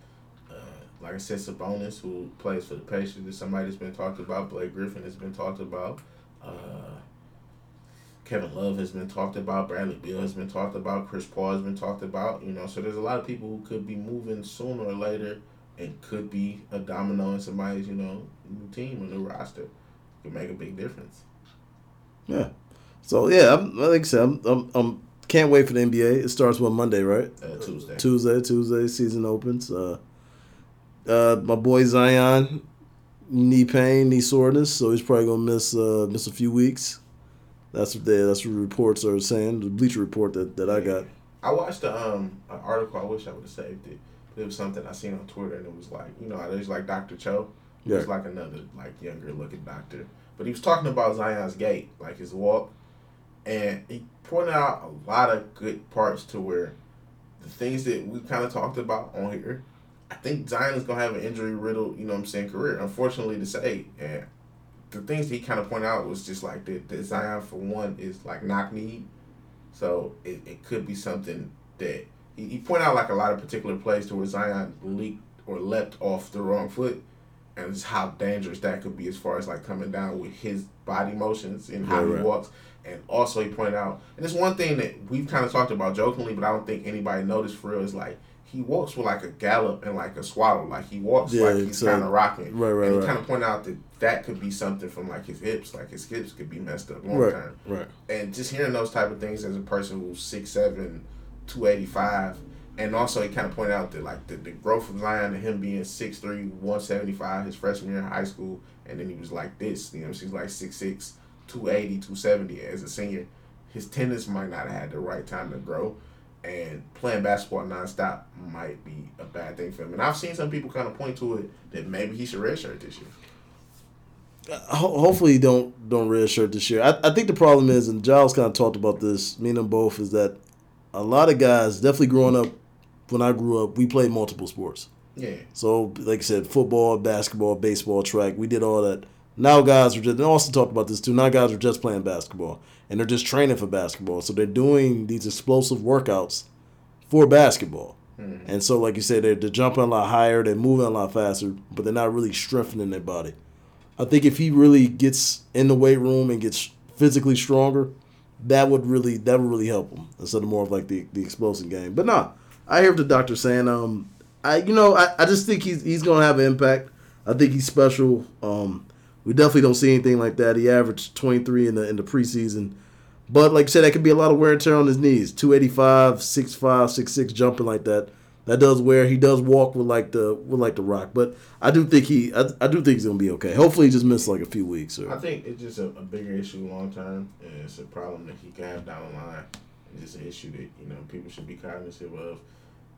Like I said, Sabonis, who plays for the Pacers, is somebody that's been talked about. Blake Griffin has been talked about. Uh, Kevin Love has been talked about. Bradley Beal has been talked about. Chris Paul has been talked about. You know, so there's a lot of people who could be moving sooner or later and could be a domino in somebody's, you know, new team or new roster. Could make a big difference. Yeah. So yeah, I'm, like I said, I'm, I'm, I'm can't wait for the NBA. It starts on Monday, right? Uh, Tuesday. Tuesday, Tuesday season opens. Uh, uh, my boy Zion, knee pain, knee soreness, so he's probably gonna miss uh, miss a few weeks. That's what they, that's what reports are saying. The Bleacher Report that, that I got. I watched the um an article. I wish I would have saved it. It was something I seen on Twitter, and it was like you know there's like Dr. Cho. Yeah. was like another like younger looking doctor, but he was talking about Zion's gait, like his walk, and he pointed out a lot of good parts to where the things that we kind of talked about on here. I think Zion is gonna have an injury riddled, you know what I'm saying, career. Unfortunately to say, and the things he kind of pointed out was just like that, that Zion for one is like knock knee, so it, it could be something that he, he pointed out like a lot of particular plays to where Zion leaked or leapt off the wrong foot, and just how dangerous that could be as far as like coming down with his body motions and how Right, he right. walks. And also he pointed out, and it's one thing that we've kind of talked about jokingly, but I don't think anybody noticed for real is like he walks with like a gallop and like a swaddle, like he walks Yeah, like he's kind of rocking. Right, right, and he right. kind of pointed out that that could be something from like his hips, like his hips could be messed up long Right, term right. and just hearing those type of things as a person who's 6'7", 285, and also he kind of pointed out that like the, the growth of Zion and him being 6'3", 175 his freshman year in high school, and then he was like this, you know, she's like 6'6", 280, 270 as a senior. His tennis might not have had the right time to grow, and playing basketball nonstop might be a bad thing for him. And I've seen some people kind of point to it that maybe he should redshirt this year. Uh, ho- hopefully he don't don't red shirt this year. I, I think the problem is, and Giles kind of talked about this, me and them both, is that a lot of guys, definitely growing up, when I grew up, we played multiple sports. Yeah, So, like I said, football, basketball, baseball, track, we did all that. Now guys are just, and Austin talked about this too, now guys are just playing basketball. And they're just training for basketball. So they're doing these explosive workouts for basketball. And so, like you said, they're, they're jumping a lot higher, they're moving a lot faster, but they're not really strengthening their body. I think if he really gets in the weight room and gets physically stronger, that would really that would really help him instead of more of like the, the explosive game. But nah, I hear the doctor saying. Um, I you know I, I just think he's he's gonna have an impact. I think he's special. Um, we definitely don't see anything like that. He averaged 23 in the in the preseason. But like I said, that could be a lot of wear and tear on his knees. 285, 6'5, 6'6 jumping like that. That does wear. He does walk with like the with like the rock. But I do think he I, I do think he's gonna be okay. Hopefully he just missed like a few weeks or I think it's just a, a bigger issue long term, and it's a problem that he can have down the line. It's just an issue that you know people should be cognizant of.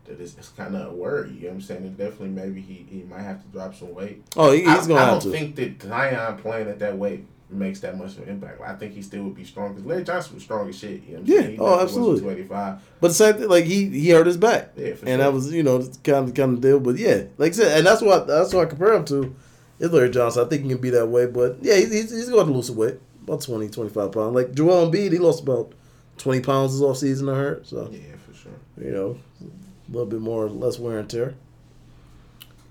That it's, it's kind of a worry. You know what I'm saying? And definitely, maybe he, he might have to drop some weight. Oh, he, I, he's gonna I don't to. think that Zion playing at that weight makes that much of an impact. I think he still would be strong because Larry Johnson was strong as shit. You know what I'm Yeah. He Oh, absolutely. wasn't 285. But the same thing, like he he hurt his back, Yeah, for and sure. that was you know kind of kind of deal. But yeah, like I said, and that's what that's what I compare him to. Is Larry Johnson? I think he can be that way, but yeah, he's, he's, he's going to lose some weight, about 20, 25 pounds. Like Joel Embiid, he lost about twenty pounds this offseason. I heard, so Yeah, for sure. you know, A little bit more, less wear and tear.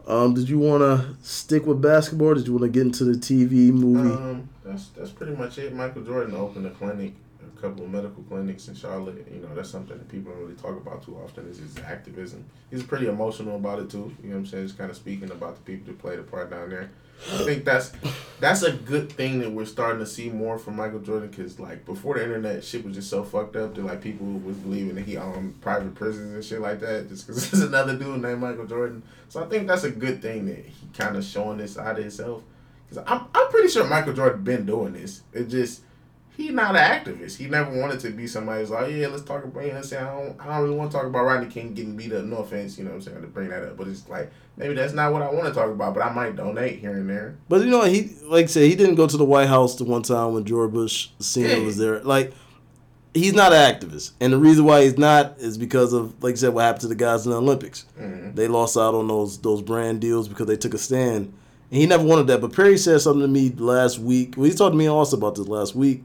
Um, did you want to stick with basketball? did you want to get into the TV movie? Um, that's that's pretty much it. Michael Jordan opened a clinic, a couple of medical clinics in Charlotte. You know, that's something that people don't really talk about too often. Is his activism. He's pretty emotional about it too. You know what I'm saying? He's kind of speaking about the people that played a part down there. I think that's that's a good thing that we're starting to see more from Michael Jordan because like before the internet, shit was just so fucked up that like people was believing that he owned private prisons and shit like that just because [laughs] there's another dude named Michael Jordan. So I think that's a good thing that he kind of showing this side of himself. Cause I'm I'm pretty sure Michael Jordan been doing this. It just he not an activist. He never wanted to be somebody who's like, yeah, let's talk about, you know I'm saying? I don't, I don't really want to talk about Rodney King getting beat up. No offense, you know what I'm saying, to bring that up. But it's like, maybe that's not what I want to talk about, but I might donate here and there. But, you know, he, like I said, he didn't go to the White House the one time when George Bush Sr. Yeah. was there. Like, he's not an activist. And the reason why he's not is because of, like I said, what happened to the guys in the Olympics. Mm-hmm. They lost out on those those brand deals because they took a stand. And he never wanted that. But Perry said something to me last week. Well, he talked to me also about this last week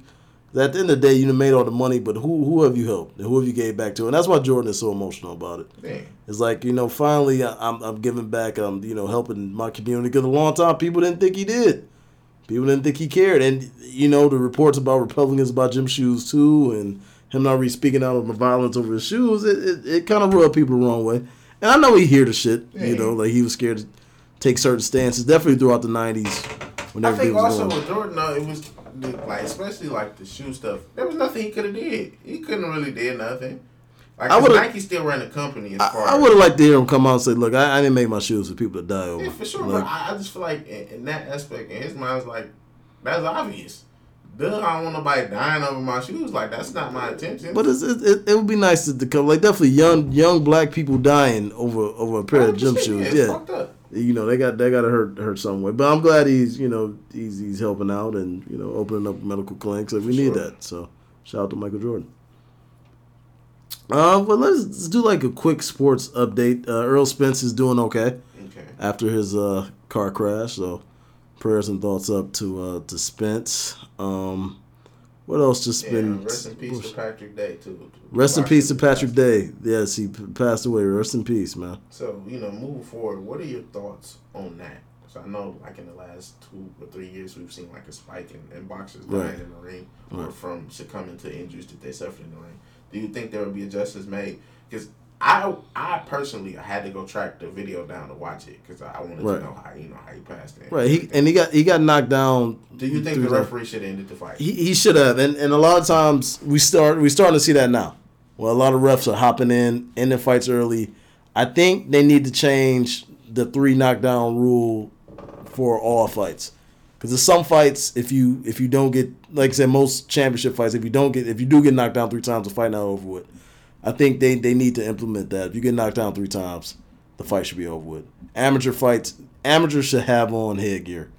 at the end of the day, you made all the money, but who who have you helped and who have you gave back to? And that's why Jordan is so emotional about it. Man. It's like you know, finally, I'm I'm giving back. I'm you know helping my community because a long time people didn't think he did. People didn't think he cared, and you know the reports about Republicans about gym shoes too, and him not really speaking out of the violence over his shoes. It it, it kind of rubbed people the wrong way. And I know he hear the shit. You know, like he was scared to take certain stances. Definitely throughout the '90s. When I think also with Jordan, though, it was like especially like the shoe stuff. There was nothing he could have did. He couldn't really did nothing. Like I Nike still ran the company. As far I, I would have liked to hear him come out and say, "Look, I, I, didn't make my shoes for people to die over." Yeah, for sure. Like, I, I, just feel like in, in, that aspect, in his mind, it's like that's obvious. Duh, I don't want nobody dying over my shoes. Like that's not my intention. But it, it, it would be nice to, to come like definitely young young black people dying over over a pair of gym shoes. Yeah, yeah you know they got they got to hurt hurt some way. But I'm glad he's you know he's he's helping out and you know opening up medical clinics. We sure. need that. So shout out to Michael Jordan. Uh, but let's, let's do like a quick sports update. Uh, Errol Spence is doing okay, okay. after his uh, car crash. So prayers and thoughts up to uh, to Spence. Um, what else just yeah, been? Rest in peace to Patrick Day too. Rest in peace to Patrick Day. Yes, he passed away. Rest in peace, man. So you know, moving forward, what are your thoughts on that? So I know, like in the last two or three years, we've seen like a spike in, in boxers dying right. in the ring right. or from succumbing to injuries that they suffered in the ring. Do you think there would be a justice made? Because I I personally I had to go track the video down to watch it because I wanted right. to know how you know how he passed it. Right. He and he got he got knocked down. Do you think the referee should have ended the fight? He, he should have. And and a lot of times we start we starting to see that now. Well, a lot of refs are hopping in ending fights early. I think they need to change the three knockdown rule for all fights. Because there's some fights if you if you don't get like I said most championship fights if you don't get if you do get knocked down three times the fight not over with. I think they, they need to implement that. If you get knocked down three times, the fight should be over with. Amateur fights, amateurs should have on headgear.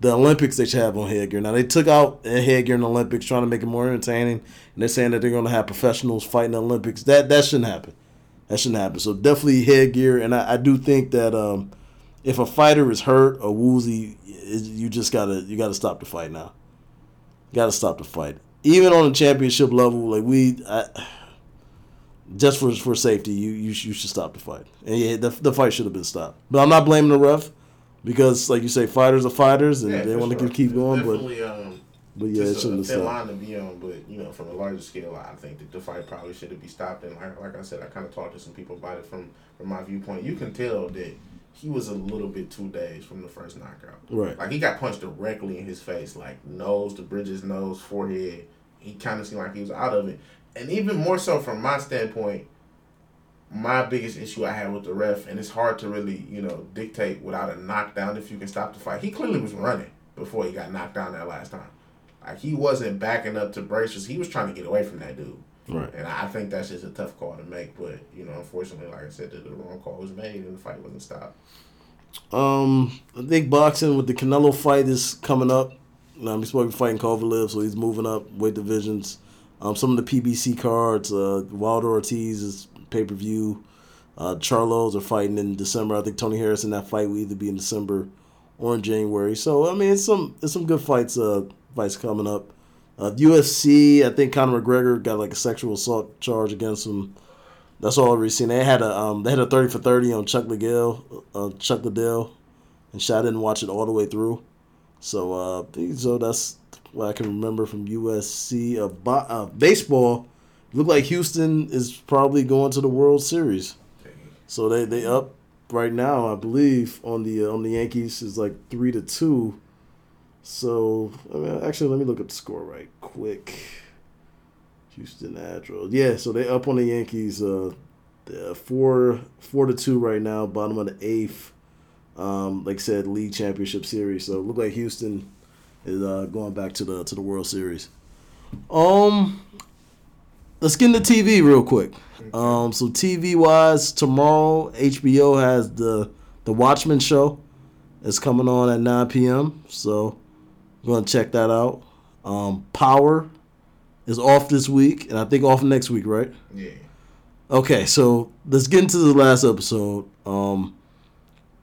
The Olympics they should have on headgear. Now they took out headgear in the Olympics, trying to make it more entertaining, and they're saying that they're going to have professionals fighting the Olympics. That that shouldn't happen. That shouldn't happen. So definitely headgear, and I, I do think that um, if a fighter is hurt or woozy, you just gotta you gotta stop the fight now. You gotta stop the fight. Even on the championship level, like we. I, just for for safety, you you, you should stop the fight. And yeah, the, the fight should have been stopped. But I'm not blaming the ref because, like you say, fighters are fighters and yeah, they want sure. to keep going. But um, but yeah, it shouldn't a, have line to be on. But you know, from a larger scale, I think that the fight probably should have been stopped. And like like I said, I kind of talked to some people about it from from my viewpoint. You can tell that he was a little bit two days from the first knockout. Right. Like he got punched directly in his face, like nose, the bridges, nose, forehead. He kind of seemed like he was out of it and even more so from my standpoint, my biggest issue I had with the ref, and it's hard to really, you know, dictate without a knockdown if you can stop the fight. He clearly was running before he got knocked down that last time. Like he wasn't backing up to braces. He was trying to get away from that dude. Right. And I think that's just a tough call to make. But you know, unfortunately, like I said, the, the wrong call was made and the fight wasn't stopped. Um, I think boxing with the Canelo fight is coming up. Now, he's supposed to be fighting Kovalev, so he's moving up weight divisions. Um, some of the PBC cards, uh, Wilder Ortiz is pay per view. Uh, Charlos are fighting in December. I think Tony Harrison that fight will either be in December or in January. So I mean, it's some it's some good fights uh, fights coming up. Uh, UFC, I think Conor McGregor got like a sexual assault charge against him. That's all I've really seen. They had a um they had a thirty for thirty on Chuck Liddell, uh, Chuck Liddell, and I didn't watch it all the way through. So uh, so that's what I can remember from UFC. Uh, bo- uh baseball, look like Houston is probably going to the World Series. So they they up right now, I believe, on the uh, on the Yankees is like three to two. So I mean, actually, let me look up the score right quick. Houston Astros. Yeah, so they up on the Yankees. Uh, four four to two right now, bottom of the eighth. Um, like I said, league championship series. So look like Houston is uh, going back to the to the World Series. Um, let's get into TV real quick. Um, so TV wise, tomorrow HBO has the the Watchmen show. It's coming on at 9 p.m. So I'm gonna check that out. Um, Power is off this week, and I think off next week, right? Yeah. Okay, so let's get into the last episode. Um,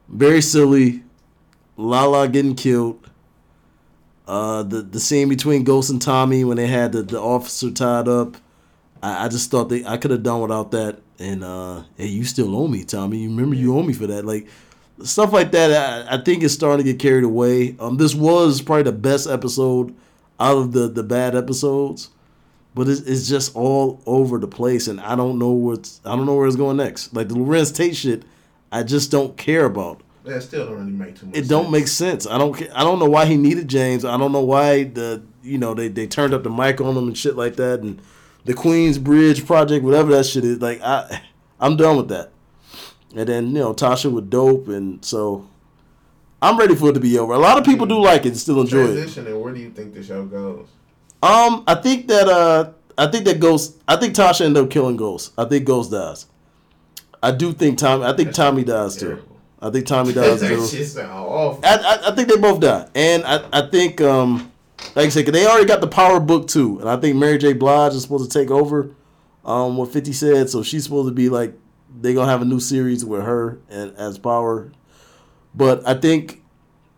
very silly. Lala getting killed. Uh, the the scene between Ghost and Tommy when they had the, the officer tied up. I, I just thought they I could have done without that. And uh, hey, you still owe me, Tommy. You remember you owe me for that. Like stuff like that. I, I think it's starting to get carried away. Um, this was probably the best episode out of the the bad episodes but it's, it's just all over the place, and I don't know what's I don't know where it's going next. Like the Larenz Tate shit, I just don't care about. It still don't really make too much. It sense. don't make sense. I don't. I don't know why he needed James. I don't know why the you know they, they turned up the mic on him and shit like that, and the Queens Bridge project, whatever that shit is. Like I, I'm done with that. And then you know Tasha with dope, and so I'm ready for it to be over. A lot of people do like it, and still enjoy it. Transition and where do you think the show goes? Um, I think that uh, I think that Ghost. I think Tasha ended up killing Ghost. I think Ghost dies. I do think Tommy. I think That Tommy dies too. I think Tommy dies that too. shit sound awful. I, I, I think they both die, and I, I think um, like I said, they already got the Power book too, and I think Mary J. Blige is supposed to take over. Um, what Fifty said, so she's supposed to be like they're gonna have a new series with her and as Power, but I think.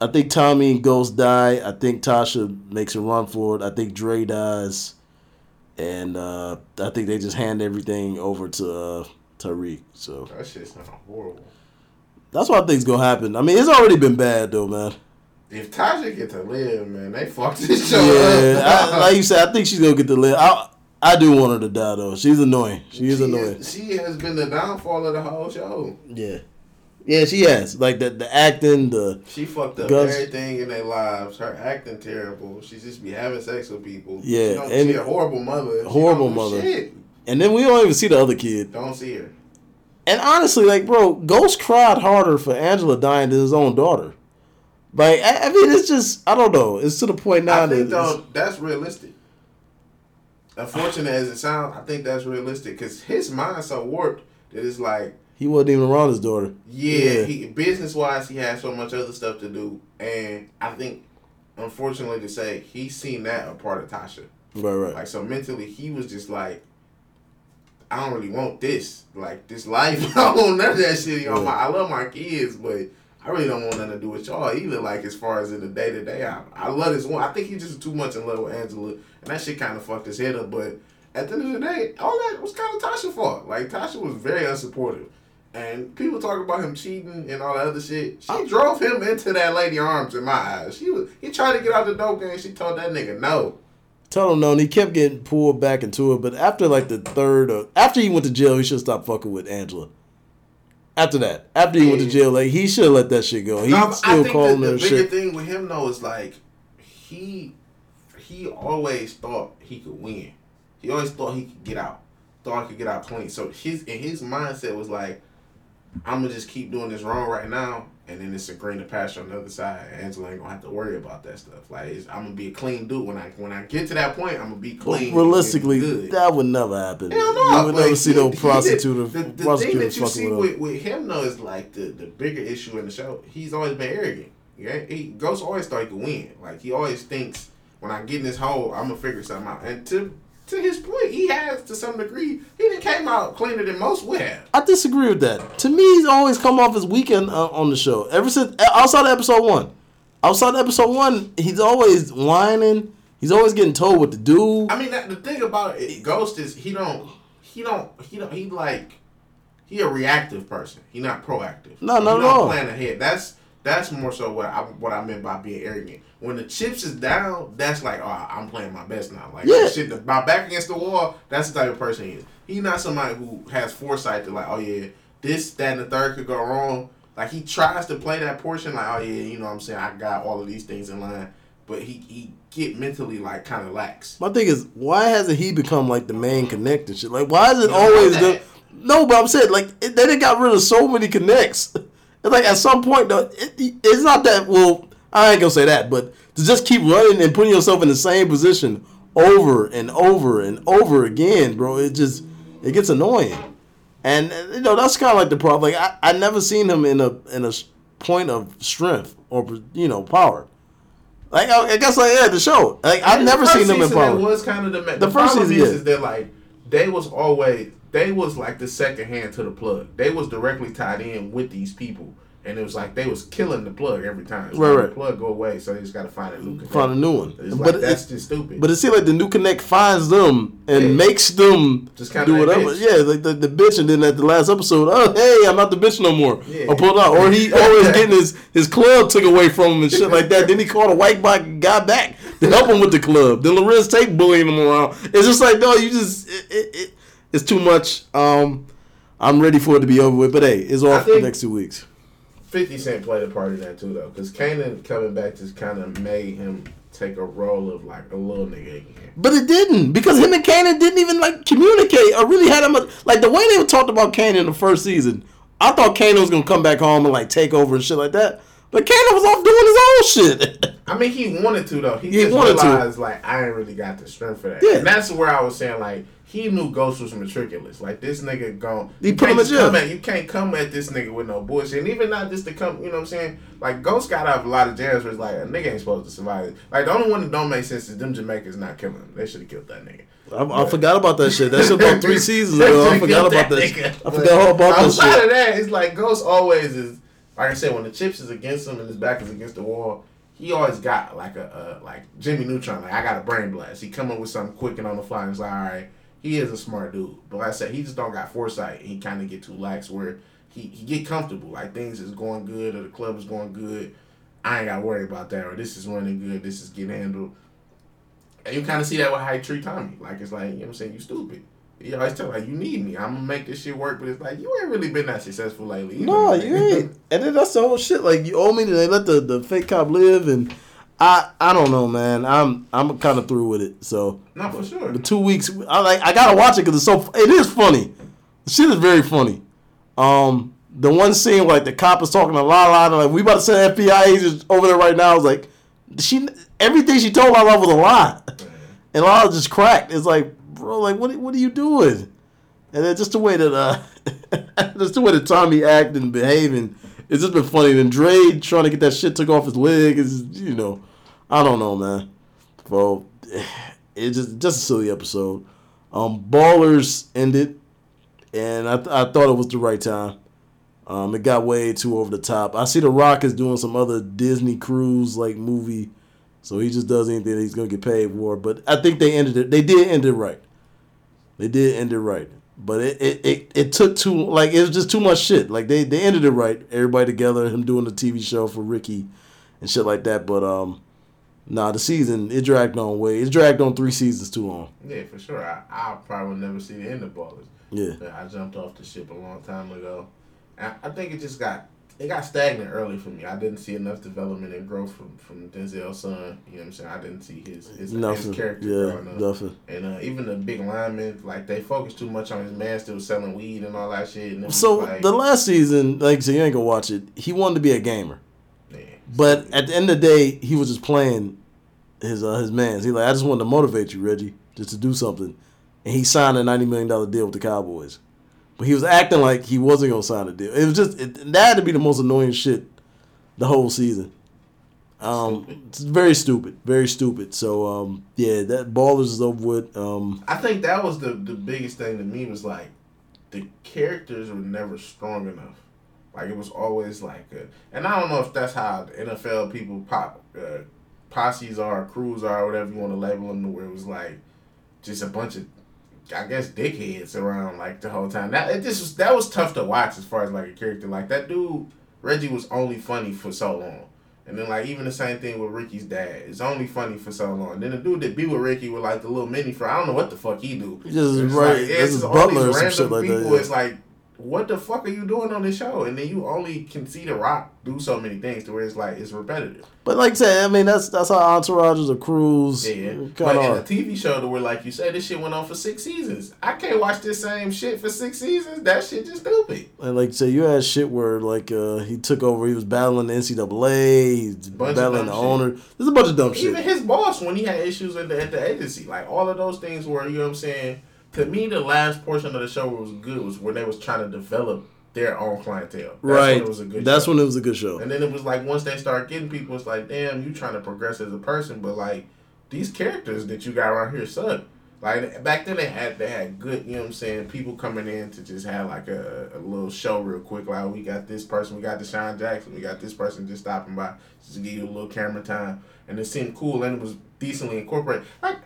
I think Tommy and Ghost die. I think Tasha makes a run for it. I think Dre dies, and uh, I think they just hand everything over to uh, Tariq. So That shit sound horrible. That's why things gonna happen. I mean, it's already been bad though, man. If Tasha get to live, man, they fucked this show Yeah, up. I, like you said, I think she's gonna get to live. I I do want her to die though. She's annoying. She is annoying. she has been the downfall of the whole show. Yeah, yeah, she has. Like the the acting, the She fucked up Guns- everything in their lives. Her acting terrible. She just be having sex with people. Yeah, she, and- she a horrible mother. She Horrible mother. Shit. and then we don't even see the other kid. Don't see her. And honestly, like bro, Ghost cried harder for Angela dying than his own daughter. Like I, I mean, it's just I don't know. It's to the point now I that think it's- though that's realistic. Unfortunate as it sounds, I think that's realistic because his mind's so warped that it's like, he wasn't even around his daughter. yeah, Yeah. he business wise, he had so much other stuff to do, and I think, unfortunately to say, he's seen that a part of Tasha. Right, right. Like so mentally, he was just like, I don't really want this, like this life. [laughs] I don't want none of that shit. You know, my, I love my kids, but I really don't want nothing to do with y'all either. Like as far as in the day to day, I I love this one. I think he's just too much in love with Angela, and that shit kind of fucked his head up. But at the end of the day, all that was kind of Tasha's fault. Like Tasha was very unsupportive. And people talk about him cheating and all that other shit. She oh. drove him into that lady arms in my eyes. She was he tried to get out the dope game. She told that nigga no. Tell him no, and he kept getting pulled back into it. But after like the third, or after he went to jail, he should stop fucking with Angela. After that, after he went to jail, like he should have let that shit go. He No, still calling her the bigger shit. thing with him though is like he he always thought he could win. He always thought he could get out. Thought he could get out clean. So his and his mindset was like, I'm gonna just keep doing this wrong right now, and then it's a green to pasture on the other side. Angela ain't gonna have to worry about that stuff. Like it's, I'm gonna be a clean dude when I when I get to that point. I'm gonna be clean. and realistically, that would never happen. Hell no, you would never see no [laughs] prostitute did- The, the thing that you see with him. with, with him though is like the, the bigger issue in the show. He's always been arrogant. Yeah, he Ghost always thought he could win. Like he always thinks when I get in this hole, I'm gonna figure something out. And to to his point, he has to some degree. He didn't came out cleaner than most would have. I disagree with that. To me, he's always come off as weekend uh, on the show. Ever since outside of episode one, outside of episode one, he's always whining. He's always getting told what to do. I mean, that, the thing about it, Ghost is he don't he don't he don't he like he a reactive person. He not proactive. No, no, no. Plan ahead. That's that's more so what I what I meant by being arrogant. When the chips is down, that's like, oh, I'm playing my best now. Like, Yeah. shit, the, my back against the wall. That's the type of person he is. He's not somebody who has foresight to like, oh yeah, this, that, and the third could go wrong. Like he tries to play that portion, like, oh yeah, you know what I'm saying, I got all of these things in line. But he he get mentally like kind of lax. My thing is, why hasn't he become like the main connect and shit? Like, why is it You always the? No, but I'm saying like it, they done got rid of so many connects. [laughs] It's like at some point though, it, it's not that. Well, I ain't gonna say that, but to just keep running and putting yourself in the same position over and over and over again, bro, it just it gets annoying. And you know that's kind of like the problem. Like I, I never seen him in a in a point of strength or you know power. Like I, I guess like yeah, the show. Like I've never seen them in that power. was kind of the the, The first problem season, is, yeah. is that like they was always they was like the second hand to the plug. They was directly tied in with these people, and it was like they was killing the plug every time. Right, like right. The plug go away, so they just got to find a new. connect. Find a new one. It's But like, that's it- just stupid. But it seems like the new connect finds them and Yeah. makes them Just kinda do whatever. bitch. Yeah, like the, the bitch, and then at the last episode, oh hey, I'm not the bitch no more. Yeah. Or pulled out, or he [laughs] always getting his his club took away from him and shit like that. then he called a white guy back to help him with the club. Then Larenz Tate bullying him around. It's just like no, you just it, it, it, it's too much. Um, I'm ready for it to be over with, but hey, it's off for the next two weeks. Fifty Cent played a part in that too, though, because Kanan coming back just kind of made him take a role of like a little nigga again. But it didn't because him and Kanan didn't even like communicate or really had him a, like the way they talked about Kanan in the first season. I thought Kanan was gonna come back home and like take over and shit like that, but Kanan was off doing his own shit. [laughs] I mean, he wanted to though. He, He just wanted to. realized like I ain't really got the strength for that. Yeah. And that's where I was saying like he knew Ghost was matriculous. Like this nigga gone. He you put him can't in jail. at you can't come at this nigga with no bullshit. And even not just to come, you know what I'm saying? Like Ghost got out of a lot of jams where it's like a nigga ain't supposed to survive. it. Like the only one that don't make sense is them Jamaicans not killing him. They should have killed that nigga. I, I forgot about that shit. That shit about three [laughs] seasons ago. I forgot about that. shit. I forgot all about that shit. Outside of that, it's like Ghost always is. Like I said, when the chips is against him and his back is against the wall, he always got like a, a like Jimmy Neutron. Like I got a brain blast. He come up with something quick and on the fly. And it's like, all right, he is a smart dude. But like I said, he just don't got foresight. He kind of get too lax where he he get comfortable. Like things is going good or the club is going good. I ain't got to worry about that. Or this is running good. This is getting handled. And you kind of see that with how he treat Tommy. Like it's like you know what I'm saying. You stupid. He always tell like you need me. I'm gonna make this shit work. But it's like you ain't really been that successful lately. You No, you ain't. And then that's the whole shit. Like you owe me. They let the, the fake cop live, and I I don't know, man. I'm I'm kind of through with it. So No, for sure. the two weeks, I like I gotta watch it because it's so. It is funny. The shit is very funny. Um, the one scene like the cop is talking to Lala, and like we about to send FBI agents over there right now. I was like, she everything she told Lala was a lie, and Lala just cracked. It's like, bro, like what what are you doing? And then just the way that uh, [laughs] just the way that Tommy acting and behaving, it's just been funny. And Dre trying to get that shit took off his leg is you know, I don't know, man. So [sighs] it's just just a silly episode. Um, Ballers ended, and I, th- I thought it was the right time. Um, it got way too over the top. I see The Rock is doing some other Disney cruise like movie, so he just does anything he's gonna get paid for. But I think they ended it. They did end it right. They did end it right. But it, it, it, it took too like it was just too much shit. Like they, they ended it right. Everybody together, him doing the TV show for Ricky and shit like that. But um nah the season it dragged on way. It dragged on three seasons too long. Yeah, for sure. I I probably never see the end of Ballers. Yeah. I jumped off the ship a long time ago. And I think it just got it got stagnant early for me. I didn't see enough development and growth from from Denzel's son. You know what I'm saying? I didn't see his his, Nothing. his character Yeah, growing up. nothing. And uh, even the big linemen, like they focused too much on his man still selling weed and all that shit. And So like, the last season, like said, you ain't gonna watch it. He wanted to be a gamer, yeah, but at the end of the day, he was just playing his uh, his man's. He like, I just wanted to motivate you, Reggie, just to do something, and he signed a ninety million dollar deal with the Cowboys. But he was acting like he wasn't gonna sign a deal. It was just it, that had to be the most annoying shit the whole season. Um, it's very stupid, very stupid. So um, yeah, that ballers is over with. Um, I think that was the the biggest thing to me was like the characters were never strong enough. Like it was always like, a, and I don't know if that's how NFL people pop uh, posses are, crews are, whatever you want to label them, where it was like just a bunch of I guess dickheads around like the whole time. That it just was, that was tough to watch as far as like a character. Like that dude Reggie was only funny for so long. And then like even the same thing with Ricky's dad. It's only funny for so long. Then the dude that be with Ricky with like the little mini for I don't know what the fuck he do. Just It's right, like, this it's is all Butler or these some random shit like people. that. yeah. It's like, what the fuck are you doing on this show? And then you only can see The Rock do so many things to where it's like it's repetitive. But like I said, I mean that's that's how entourages or crews Yeah, but in a. TV show to where, like you said, this shit went on for six seasons. I can't watch this same shit for six seasons. That shit just stupid. And like say you had shit where like uh he took over, he was battling the NCAA, he's battling the shit. owner. There's a bunch of dumb Even shit. Even his boss when he had issues at the, at the agency, like all of those things were, you know what I'm saying. To me, the last portion of the show was good was when they was trying to develop their own clientele. That's right. when it was a good. that's show. when it was a good show. And then it was like once they start getting people, it's like, damn, you trying to progress as a person, but like these characters that you got around here suck. Like back then they had they had good, you know what I'm saying, people coming in to just have like a, a little show real quick. Like we got this person, we got DeSean Jackson, we got this person just stopping by just to give you a little camera time. And it seemed cool and it was decently incorporated. Like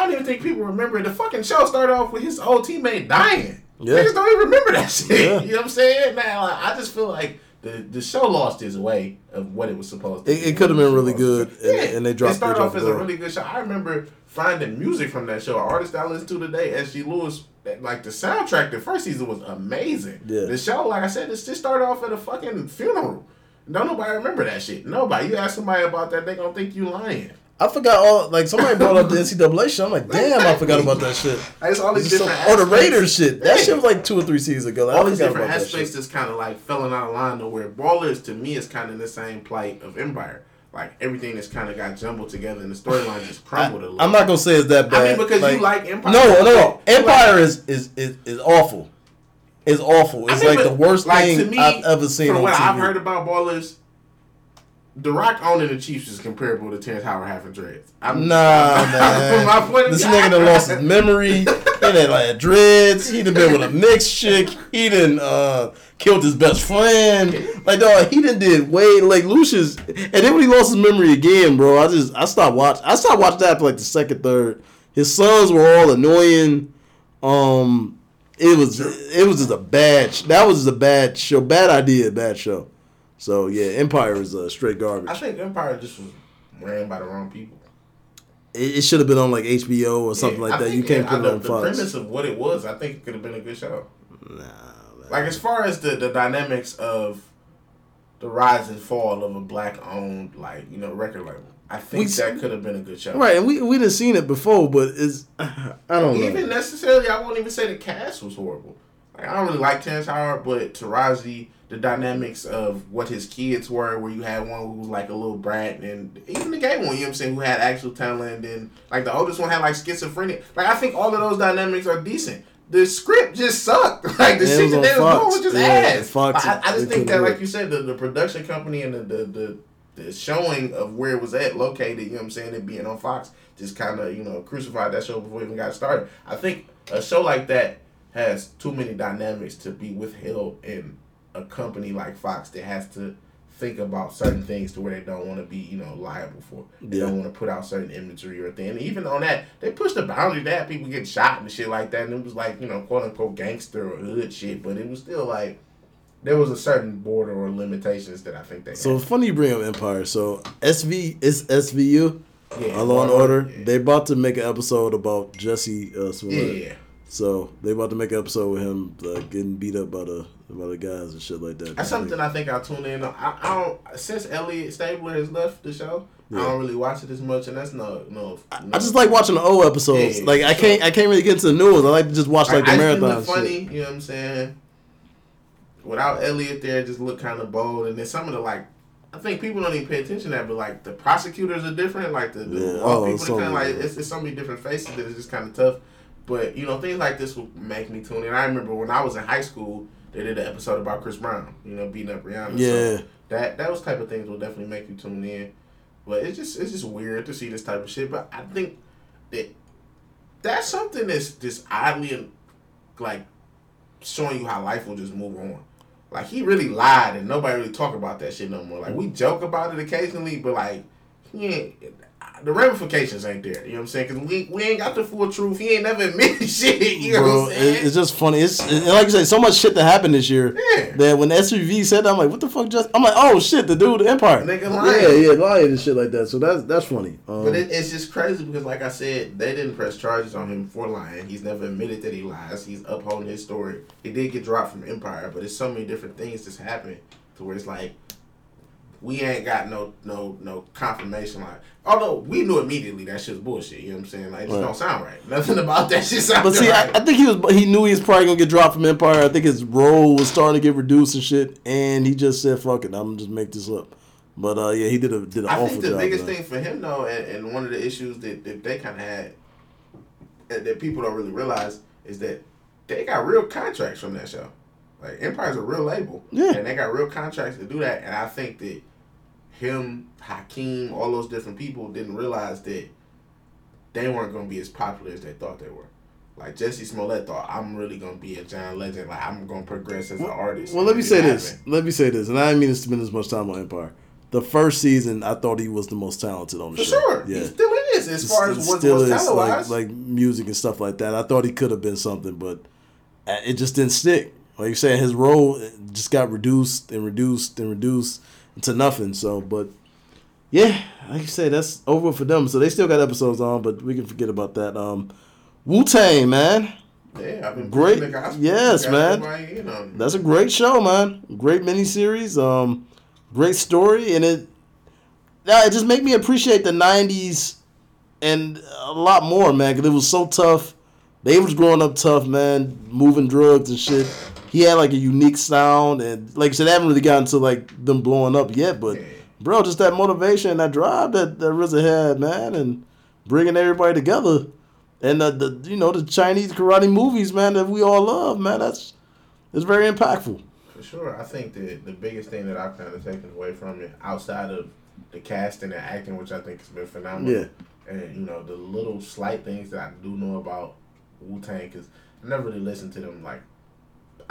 I don't even think people remember the fucking show started off with his old teammate dying. Yeah. Niggas don't even remember that shit. Yeah. [laughs] You know what I'm saying? Man, like, I just feel like the the show lost its way of what it was supposed to It, be. it could have been really good, and, Yeah. and they dropped. It started off as a really good show. I remember finding music from that show. An artist I listen to today, S.G. Lewis, like the soundtrack, the first season was amazing. Yeah. The show, like I said, it just started off at a fucking funeral. Don't nobody remember that shit. Nobody. You ask somebody about that, they gonna think you lying. I forgot all like somebody brought up the NCAA shit. I'm like, damn, I forgot about that shit. Like, it's all these It's so- different oh, the. Raiders shit. That shit was like two or three seasons ago. Like, all I these different aspects just kind of like falling out of line to where Ballers to me is kind of in the same plight of Empire. Like everything that's kind of got jumbled together and the storyline just crumbled a little. I'm not gonna say it's that bad. I mean, because you like Empire. No, no, no. You like- Empire is is is, is awful. It's awful. I It's mean, like the worst like, thing to me, I've ever seen From what TV. I've heard about Ballers, The Rock owning the Chiefs is comparable to Terrence Howard having dreads. I'm, Nah, I'm- man. From [laughs] my point this nigga done lost his memory. [laughs] He done like dreads. He done been with a mixed chick. He done uh, killed his best friend. Like dog, he done did way like Lucious. And then when he lost his memory again, bro, I just I stopped watching. I stopped watching that for like the second, third. His sons were all annoying. Um, it was it was just a bad. That was just a bad show. Bad idea. Bad show. So yeah, Empire is uh, straight garbage. I think Empire just was ran by the wrong people. It, it should have been on like HBO or something Yeah, like I that. You can't put it the, on the Fox. premise of what it was, I think it could have been a good show. Nah, man. Like as far as the, the dynamics of the rise and fall of a black owned like you know record label, I think We- that could have been a good show. right, and we we done seen it before, but it's [sighs] I don't know. Even necessarily, I won't even say the cast was horrible. Like I don't really like Terrence Howard, but Taraji, the dynamics of what his kids were, where you had one who was like a little brat, and even the gay one, you know what I'm saying, who had actual talent, and then like the oldest one had like schizophrenia. Like I think all of those dynamics are decent. The script just sucked. [laughs] Like the Yeah, shit that they was Fox. doing was just Yeah, ass. I, I just think that, like you said, the, the production company and the, the the the showing of where it was at located, you know what I'm saying, it being on Fox, just kind of, you know, crucified that show before it even got started. I think a show like that has too many dynamics to be withheld in a company like Fox that has to think about certain things to where they don't want to be, you know, liable for. They Yeah. don't want to put out certain imagery or thing. And even on that, they pushed the boundary. Had people get shot and shit like that. And it was like, you know, quote unquote gangster or hood shit. But it was still like, there was a certain border or limitations that I think they So had. funny you bring up Empire. So SV is SVU, Yeah, a Law and Order. Yeah. They about to make an episode about Jussie uh, Smollett. yeah. So they about to make an episode with him uh, getting beat up by the by the guys and shit like that. That's something I think I'll tune in on. I, I don't since Elliot Stabler has left the show. I don't really watch it as much, and that's no no. I just like watching the old episodes. Yeah, like I can't I can't really get into the new ones. I like to just watch like the I, I marathon. funny, shit. you know what I'm saying? Without Elliot there, it just look kind of bold, and then some of the like. I think people don't even pay attention to that, but like the prosecutors are different. Like the, the Yeah. Oh, people, kind of like different. it's, it's so many different faces that it's just kind of tough. But you know, things like this will make me tune in. I remember when I was in high school, they did an episode about Chris Brown. You know, beating up Rihanna. So Yeah. that those type of things will definitely make you tune in. But it's just it's just weird to see this type of shit. But I think that that's something that's just oddly like showing you how life will just move on. Like he really lied and nobody really talk about that shit no more. Like we joke about it occasionally, but like he ain't. The ramifications ain't there. You know what I'm saying? Because we, we ain't got the full truth. He ain't never [laughs] admitted shit. You know Bro, what I'm saying? it- it's just funny. It's it, like you said, so much shit that happened this year. Yeah. That when SUV said that, I'm like, what the fuck? Just I'm like, oh shit, the dude, the Empire. Nigga lying. Yeah, yeah, lying and shit like that. So that's that's funny. Um, But it, it's just crazy because, like I said, they didn't press charges on him for lying. He's never admitted that he lies. He's upholding his story. He did get dropped from Empire, but it's so many different things that's happened to where it's like we ain't got no no no confirmation. Like, although we knew immediately that shit's bullshit. You know what I'm saying? Like, it just Right. don't sound right. Nothing about that [laughs] shit sounds But see, right. I, I think he was he knew he was probably gonna get dropped from Empire. I think his role was starting to get reduced and shit, and he just said, "Fuck it, I'm just make this up." But uh, yeah, he did a did an I awful think the job. biggest man. thing for him though, and, and one of the issues that, that they kind of had that, that people don't really realize is that they got real contracts from that show. Like Empire's a real label, Yeah. and they got real contracts to do that. And I think that him, Hakeem, all those different people didn't realize that they weren't going to be as popular as they thought they were. Like Jussie Smollett thought, I'm really going to be a giant Legend. Like I'm going to progress as an artist. Well, let me say this. happen. Let me say this, and I didn't mean to spend as much time on Empire. The first season, I thought he was the most talented on the For show. sure, Yeah. he still is as far as what was like, like music and stuff like that. I thought he could have been something, but uh, it just didn't stick. Like you said, his role just got reduced and reduced and reduced to nothing. So, but yeah, like you say, that's over for them. So they still got episodes on, but we can forget about that. Um, Wu Tang, man, Yeah, I've been Great. Yes, man. everybody, You know, that's a great show, man. Great miniseries. Um, great story, and it yeah, it just made me appreciate the '90s and a lot more, man. Because it was so tough. They was growing up tough, man, moving drugs and shit. He had like a unique sound, and like I said, I haven't really gotten to like them blowing up yet. But Yeah. bro, just that motivation, that drive that that RZA had, man, and bringing everybody together, and the, the you know the Chinese karate movies, man, that we all love, man. That's it's very impactful. for sure. I think that the biggest thing that I've kind of taken away from it, outside of the casting and acting, which I think has been phenomenal, Yeah. and you know the little slight things that I do know about Wu Tang, because I never really listened to them like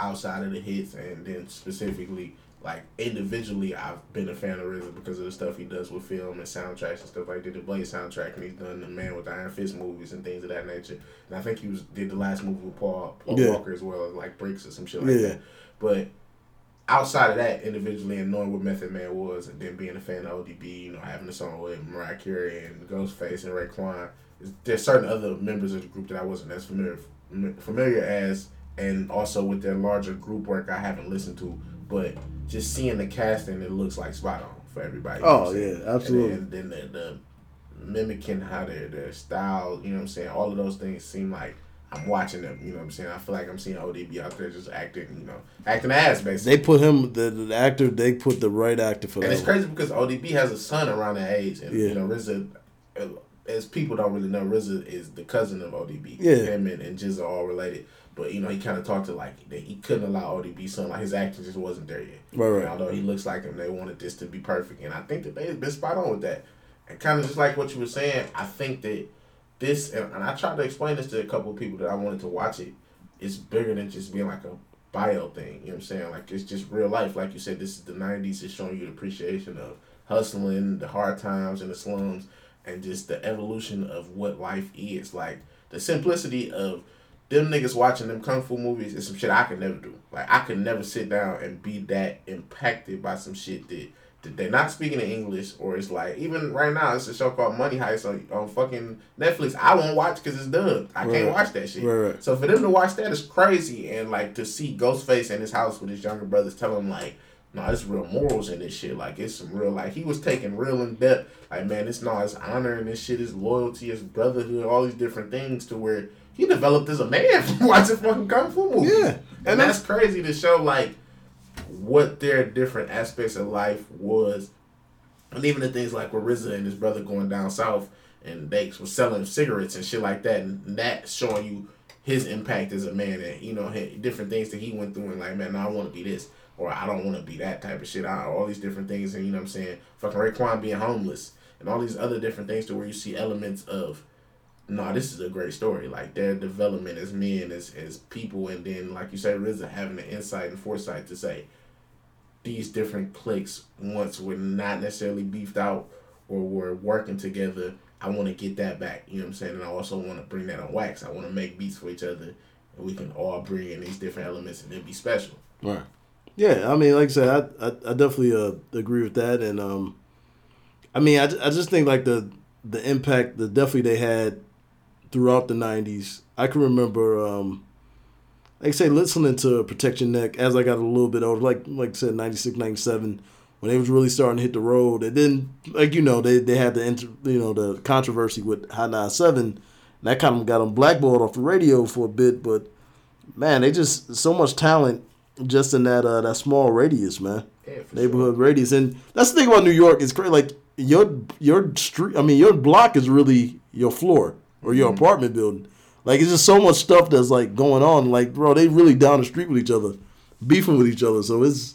outside of the hits, and then specifically like individually, I've been a fan of RZA because of the stuff he does with film and soundtracks and stuff like that. The Blade soundtrack, and he's done the Man with the Iron Fist movies and things of that nature. And I think he was did the last movie with Paul Paul Yeah. Walker as well, like Bricks or some shit like Yeah. that. But outside of that, individually and knowing what Method Man was, and then being a fan of ODB, you know, having a song with Mariah Carey and Ghostface and Raekwon, there's certain other members of the group that I wasn't as familiar familiar as, and also with their larger group work I haven't listened to, but just seeing the casting, it looks like spot on for everybody. you know Oh, what I'm oh, saying? yeah, absolutely. And then, then the, the mimicking how their their style, you know what I'm saying, all of those things seem like. I'm watching them, you know what I'm saying? I feel like I'm seeing ODB out there just acting, you know, acting ass basically. They put him the, the actor. They put the right actor for And it's one. crazy because ODB has a son around that age, and Yeah. you know RZA, as people don't really know, RZA is the cousin of ODB. Yeah. him and, and GZA are all related. But you know, he kind of talked to like that he couldn't allow ODB son, like his acting just wasn't there yet. Right, right. And although he looks like him, they wanted this to be perfect, and I think that they've been spot on with that. And kind of just like what you were saying, I think that this, and, and I tried to explain this to a couple of people that I wanted to watch it. It's bigger than just being like a bio thing. You know what I'm saying? Like it's just real life. Like you said, this is the '90s. It's showing you the appreciation of hustling, the hard times and the slums, and just the evolution of what life is. Like the simplicity of them niggas watching them kung fu movies is some shit I could never do. Like I could never sit down and be that impacted by some shit that, that they're not speaking in English or it's like even right now it's a show called Money Heist on, on fucking Netflix. I won't watch because it's dubbed. I Right. can't watch that shit. Right, right. So for them to watch that is crazy and like to see Ghostface in his house with his younger brothers tell him like. No, it's real morals in this shit. Like it's some real like he was taking real in depth. Like man, it's no, it's honor and this shit, is loyalty, is brotherhood, all these different things to where he developed as a man [laughs] from watching fucking kung fu movies. Yeah, and, and that's crazy to show like what their different aspects of life was, and even the things like with RZA and his brother going down south and they was selling cigarettes and shit like that, and that showing you his impact as a man and you know different things that he went through and like man, no, I want to be this or I don't want to be that type of shit. I, all these different things and you know what I'm saying, fucking Raekwon being homeless and all these other different things to where you see elements of no, this is a great story. Like their development as men, as as people, and then like you said, RZA having the insight and foresight to say these different cliques once were not necessarily beefed out or were working together I want to get that back. You know what I'm saying? And I also want to bring that on wax. I want to make beats for each other, and we can all bring in these different elements and it be special. Right. Yeah, I mean, like I said, I I, I definitely uh, agree with that, and um, I mean, I, I just think like the the impact that definitely they had throughout the '90s. I can remember, um, like I say, listening to Protect Ya Neck as I got a little bit older, like like I said, 96, 97, when they was really starting to hit the road. And then, like you know, they they had the inter, you know the controversy with Hot 97, and that kind of got them blackballed off the radio for a bit. But man, they just so much talent just in that uh, that small radius, man. Yeah, Neighborhood radius, and that's the thing about New York. It's crazy. Like your your street, I mean, your block is really your floor or your Mm-hmm. apartment building. Like it's just so much stuff that's like going on. Like bro, they really down the street with each other, beefing with each other. So it's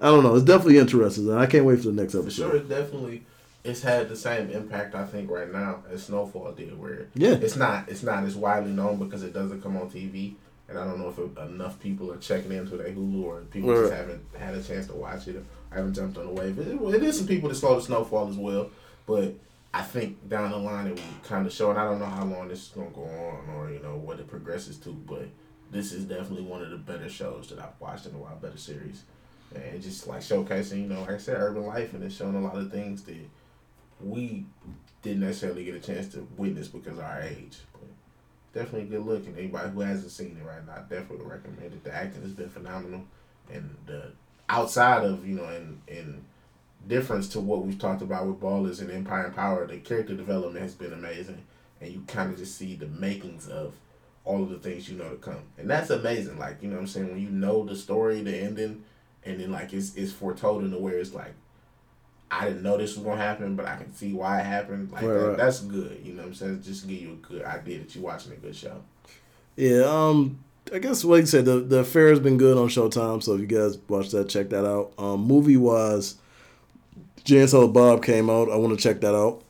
I don't know. It's definitely interesting, and I can't wait for the next episode. sure, it definitely it's had the same impact I think right now as Snowfall did, where Yeah. it's not it's not as widely known because it doesn't come on TV, and I don't know if enough people are checking into their Hulu or people just haven't had a chance to watch it I haven't jumped on the wave. It, it is some people that saw the Snowfall as well, but I think down the line it will kind of show, and I don't know how long this is gonna go on or you know what it progresses to, but this is definitely one of the better shows that I've watched in a while, better series and just like showcasing, you know, like I said, urban life, and it's showing a lot of things that we didn't necessarily get a chance to witness because of our age. But definitely a good look, and anybody who hasn't seen it right now, I definitely recommend it. The acting has been phenomenal, and the outside of you know, in in difference to what we've talked about with Ballers and Empire and Power, the character development has been amazing, and you kind of just see the makings of all of the things you know to come, and that's amazing. Like you know, what I'm saying when you know the story, the ending and then like it's it's foretold in a way it's like I didn't know this was gonna happen, but I can see why it happened. Like Right, that, right. that's good. You know what I'm saying? Just to give you a good idea that you're watching a good show. Yeah, um, I guess like you said, the the affair has been good on Showtime. So if you guys watch that, check that out. Um, movie wise, And Bob came out. I want to check that out.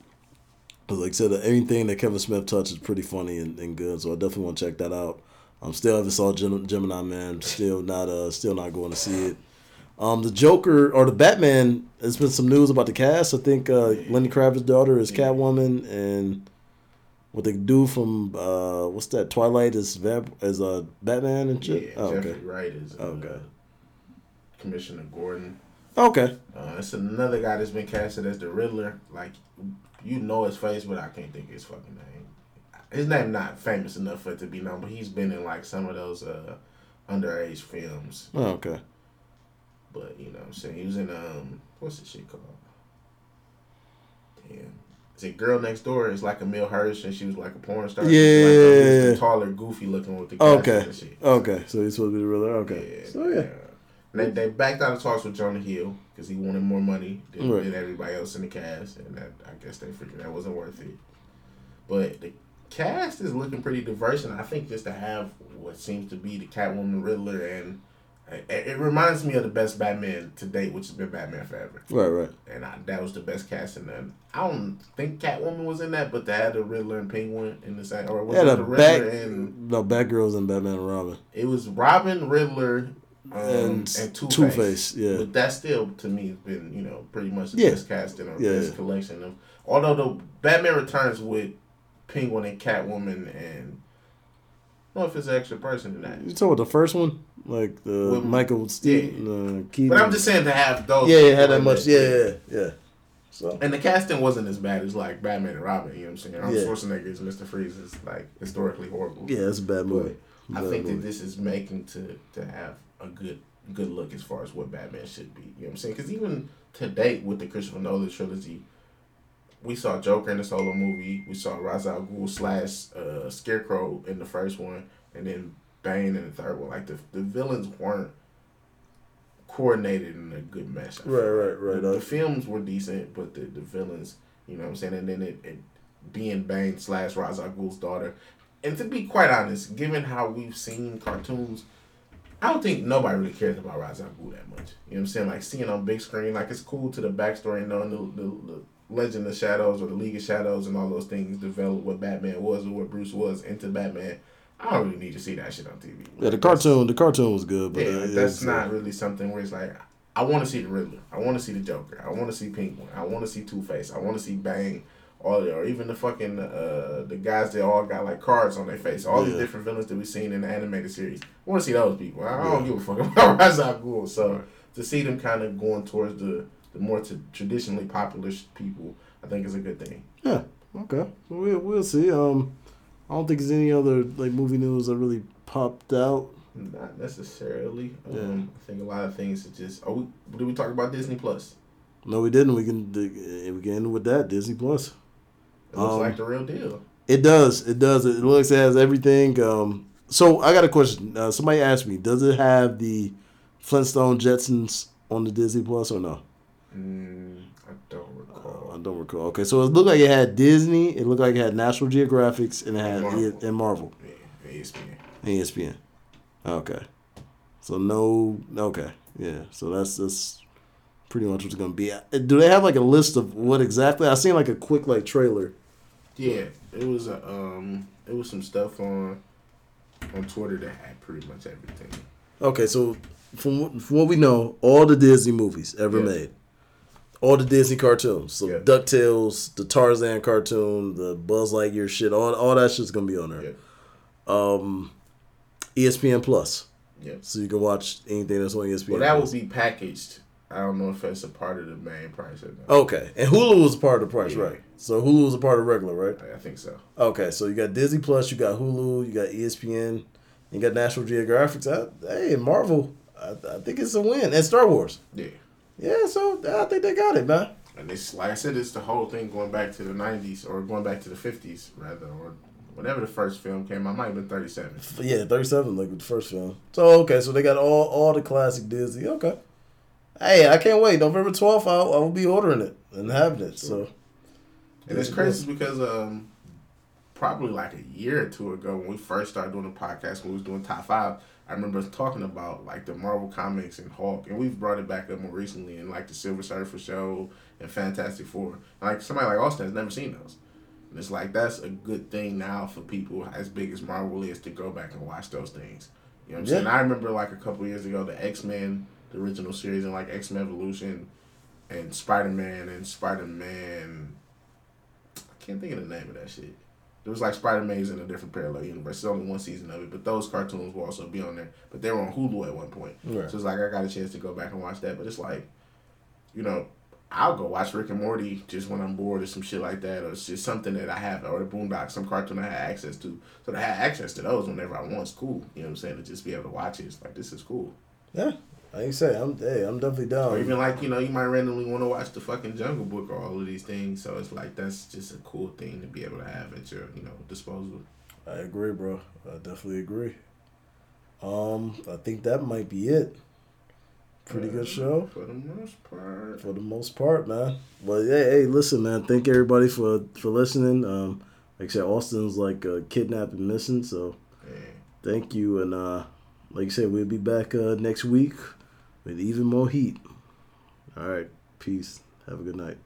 Cause like I said, anything that Kevin Smith touches is pretty funny and, and good. So I definitely want to check that out. I'm um, still haven't saw Gem- Gemini Man. Still not uh, still not going to see it. Um, the Joker or the Batman. There's been some news about the cast. I think uh, Lenny Kravitz's daughter is Catwoman, and what they do from uh, what's that Twilight is vamp is uh, Batman and Yeah, shit. Oh, Jeffrey okay. Wright is uh, Okay. Commissioner Gordon. Okay. Uh, it's another guy that's been casted as the Riddler. Like you know his face, but I can't think of his fucking name. His name not famous enough for it to be known, but he's been in like some of those uh, underage films. Oh, okay. But you know what I'm saying? He was in um what's the shit called? Damn. Is it Girl Next Door? It's like Emile Hirsch and she was like a porn star. Yeah. Like, uh, taller, goofy looking with the Okay. Okay. So he's supposed to be the Riddler. Okay. Yeah, So yeah. And they, they backed out of talks with Jonah Hill because he wanted more money than, Right. than everybody else in the cast, and that I guess they figured that wasn't worth it. But the cast is looking pretty diverse, and I think just to have what seems to be the Catwoman, Riddler, and it, it reminds me of the best Batman to date, which has been Batman Forever, Right. Right. and I, that was the best cast in that. I don't think Catwoman was in that, but they had the Riddler and Penguin in the same, or was Yeah, it the the back. Riddler and No, Batgirls and Batman and Robin it was Robin, Riddler, and, and Two Two Face. Face. Yeah. But that still, to me, has been you know pretty much the Yeah. best casting or Yeah, best yeah. collection of. Although the Batman Returns with Penguin and Catwoman and I don't know if it's an extra person in that. You talking about the first one, like the With- Michael Steve, uh, Keaton. But I'm just saying to have those. yeah, yeah, had that much. Yeah, yeah, yeah. So And the casting wasn't as bad as like Batman and Robin. You know what I'm saying? Arnold Yeah. Schwarzenegger's Mr. Freeze is like historically horrible. yeah, it's a bad movie. I Bad think movie. that this is making to to have a good good look as far as what Batman should be. You know what I'm saying? Because even to date with the Christopher Nolan trilogy, we saw Joker in the solo movie. We saw Ra's al Ghul slash uh, Scarecrow in the first one, and then Bane in the third one. Like the the villains weren't coordinated in a good mesh. Right, right, right. The, the films were decent, but the, the villains, you know what I'm saying? And then it, it being Bane slash Ra's al Ghul's daughter. And to be quite honest, given how we've seen cartoons, I don't think nobody really cares about Ra's al Ghul that much. You know what I'm saying? Like seeing on big screen, like it's cool to the backstory and knowing the, the, the Legend of Shadows or the League of Shadows and all those things develop what Batman was or what Bruce was into Batman. I don't really need to see that shit on TV. Yeah, the cartoon, the cartoon was good, but Yeah, uh, that's not really something where it's like, I want to see the Riddler. I want to see the Joker. I want to see Penguin. I want to see Two Face. I want to see Bane. All or even the fucking uh the guys that all got like cards on their face, all Yeah. the different villains that we've seen in the animated series. I want to see those people. I, I don't Yeah. give a fuck about Ra's al Ghul. So Right. to see them kind of going towards the the more t- traditionally popular people, I think is a good thing. Yeah. Okay. We'll we'll see. Um, I don't think there's any other like movie news that really popped out. Not necessarily. Um, Yeah. I think a lot of things are just. Oh, we, did we talk about Disney Plus? No, we didn't. We can we can end with that Disney Plus. It looks Um, like the real deal. It does. It does. It looks it has everything. Um, so I got a question. Uh, somebody asked me, does it have the Flintstone Jetsons on the Disney Plus or no? Mm, I don't Uh, recall. I don't recall. Okay, so it looked like it had Disney. It looked like it had National Geographics and it had And Marvel. Marvel. and Marvel Yeah, E ESPN. ESPN. Okay, so no. Okay, yeah. So that's that's pretty much what's gonna be. Uh, Do they have like a list of what exactly? I seen like a quick like trailer. Yeah, it was a um, it was some stuff on on Twitter that had pretty much everything. Okay, so from what- from what we know, all the Disney movies ever Yeah. made, all the Disney cartoons, so Yeah. Ducktales, the Tarzan cartoon, the Buzz Lightyear shit, all all that shit's gonna be on there. Yeah, Um, ESPN Plus, yeah. so you can watch anything that's on ESPN. Well, that Plus. would be packaged. I don't know if that's a part of the main price or not. okay. And Hulu was a part of the price, Yeah. right? So Hulu was a part of regular, right? I, think so. Okay, so you got Disney Plus, you got Hulu, you got ESPN, you got National Geographic. I, hey, Marvel, I, I think it's a win, and Star Wars. Yeah, Yeah, so I think they got it, man. and it's like I said, it's the whole thing going back to the '90s or going back to the '50s rather, or whenever the first film came. out. might have been '37. Yeah, thirty seven, like the first film. So okay, so they got all all the classic Disney. Okay. Hey, I can't wait. November twelfth, I'll, I will be ordering it and having it. So And it's crazy because um, probably like a year or two ago when we first started doing the podcast, when we was doing top five, I remember us talking about like the Marvel comics and Hulk, and we've brought it back up more recently in like the Silver Surfer show and Fantastic Four. Like somebody like Austin has never seen those. And it's like that's a good thing now for people as big as Marvel is to go back and watch those things. You know what I'm Yeah. saying? I remember like a couple years ago the X Men, the original series, and like X Men Evolution, and Spider Man and Spider Man. I can't think of the name of that shit. There was like Spider Man's in a different parallel universe. There's only one season of it, but those cartoons will also be on there. But they were on Hulu at one point, Right. so it's like I got a chance to go back and watch that. But it's like, you know, I'll go watch Rick and Morty just when I'm bored or some shit like that, or it's just something that I have, or the Boondocks, some cartoon I had access to. So to have access to those whenever I want is cool. You know what I'm saying? To just be able to watch it, it's like this is cool. yeah, like you say, I'm hey, I'm definitely down. Or even like, you know, you might randomly want to watch the fucking Jungle Book or all of these things. So it's like that's just a cool thing to be able to have at your, you know, disposal. I agree, bro. I definitely agree. Um, I think that might be it. Pretty good show. For the most part. for the most part, man. But hey, hey, listen, man. Thank everybody for for listening. Um, like I said, Austin's like uh, kidnapped and missing, so Yeah. thank you. And uh, like I said, we'll be back uh, next week with even more heat. All right, peace. Have a good night.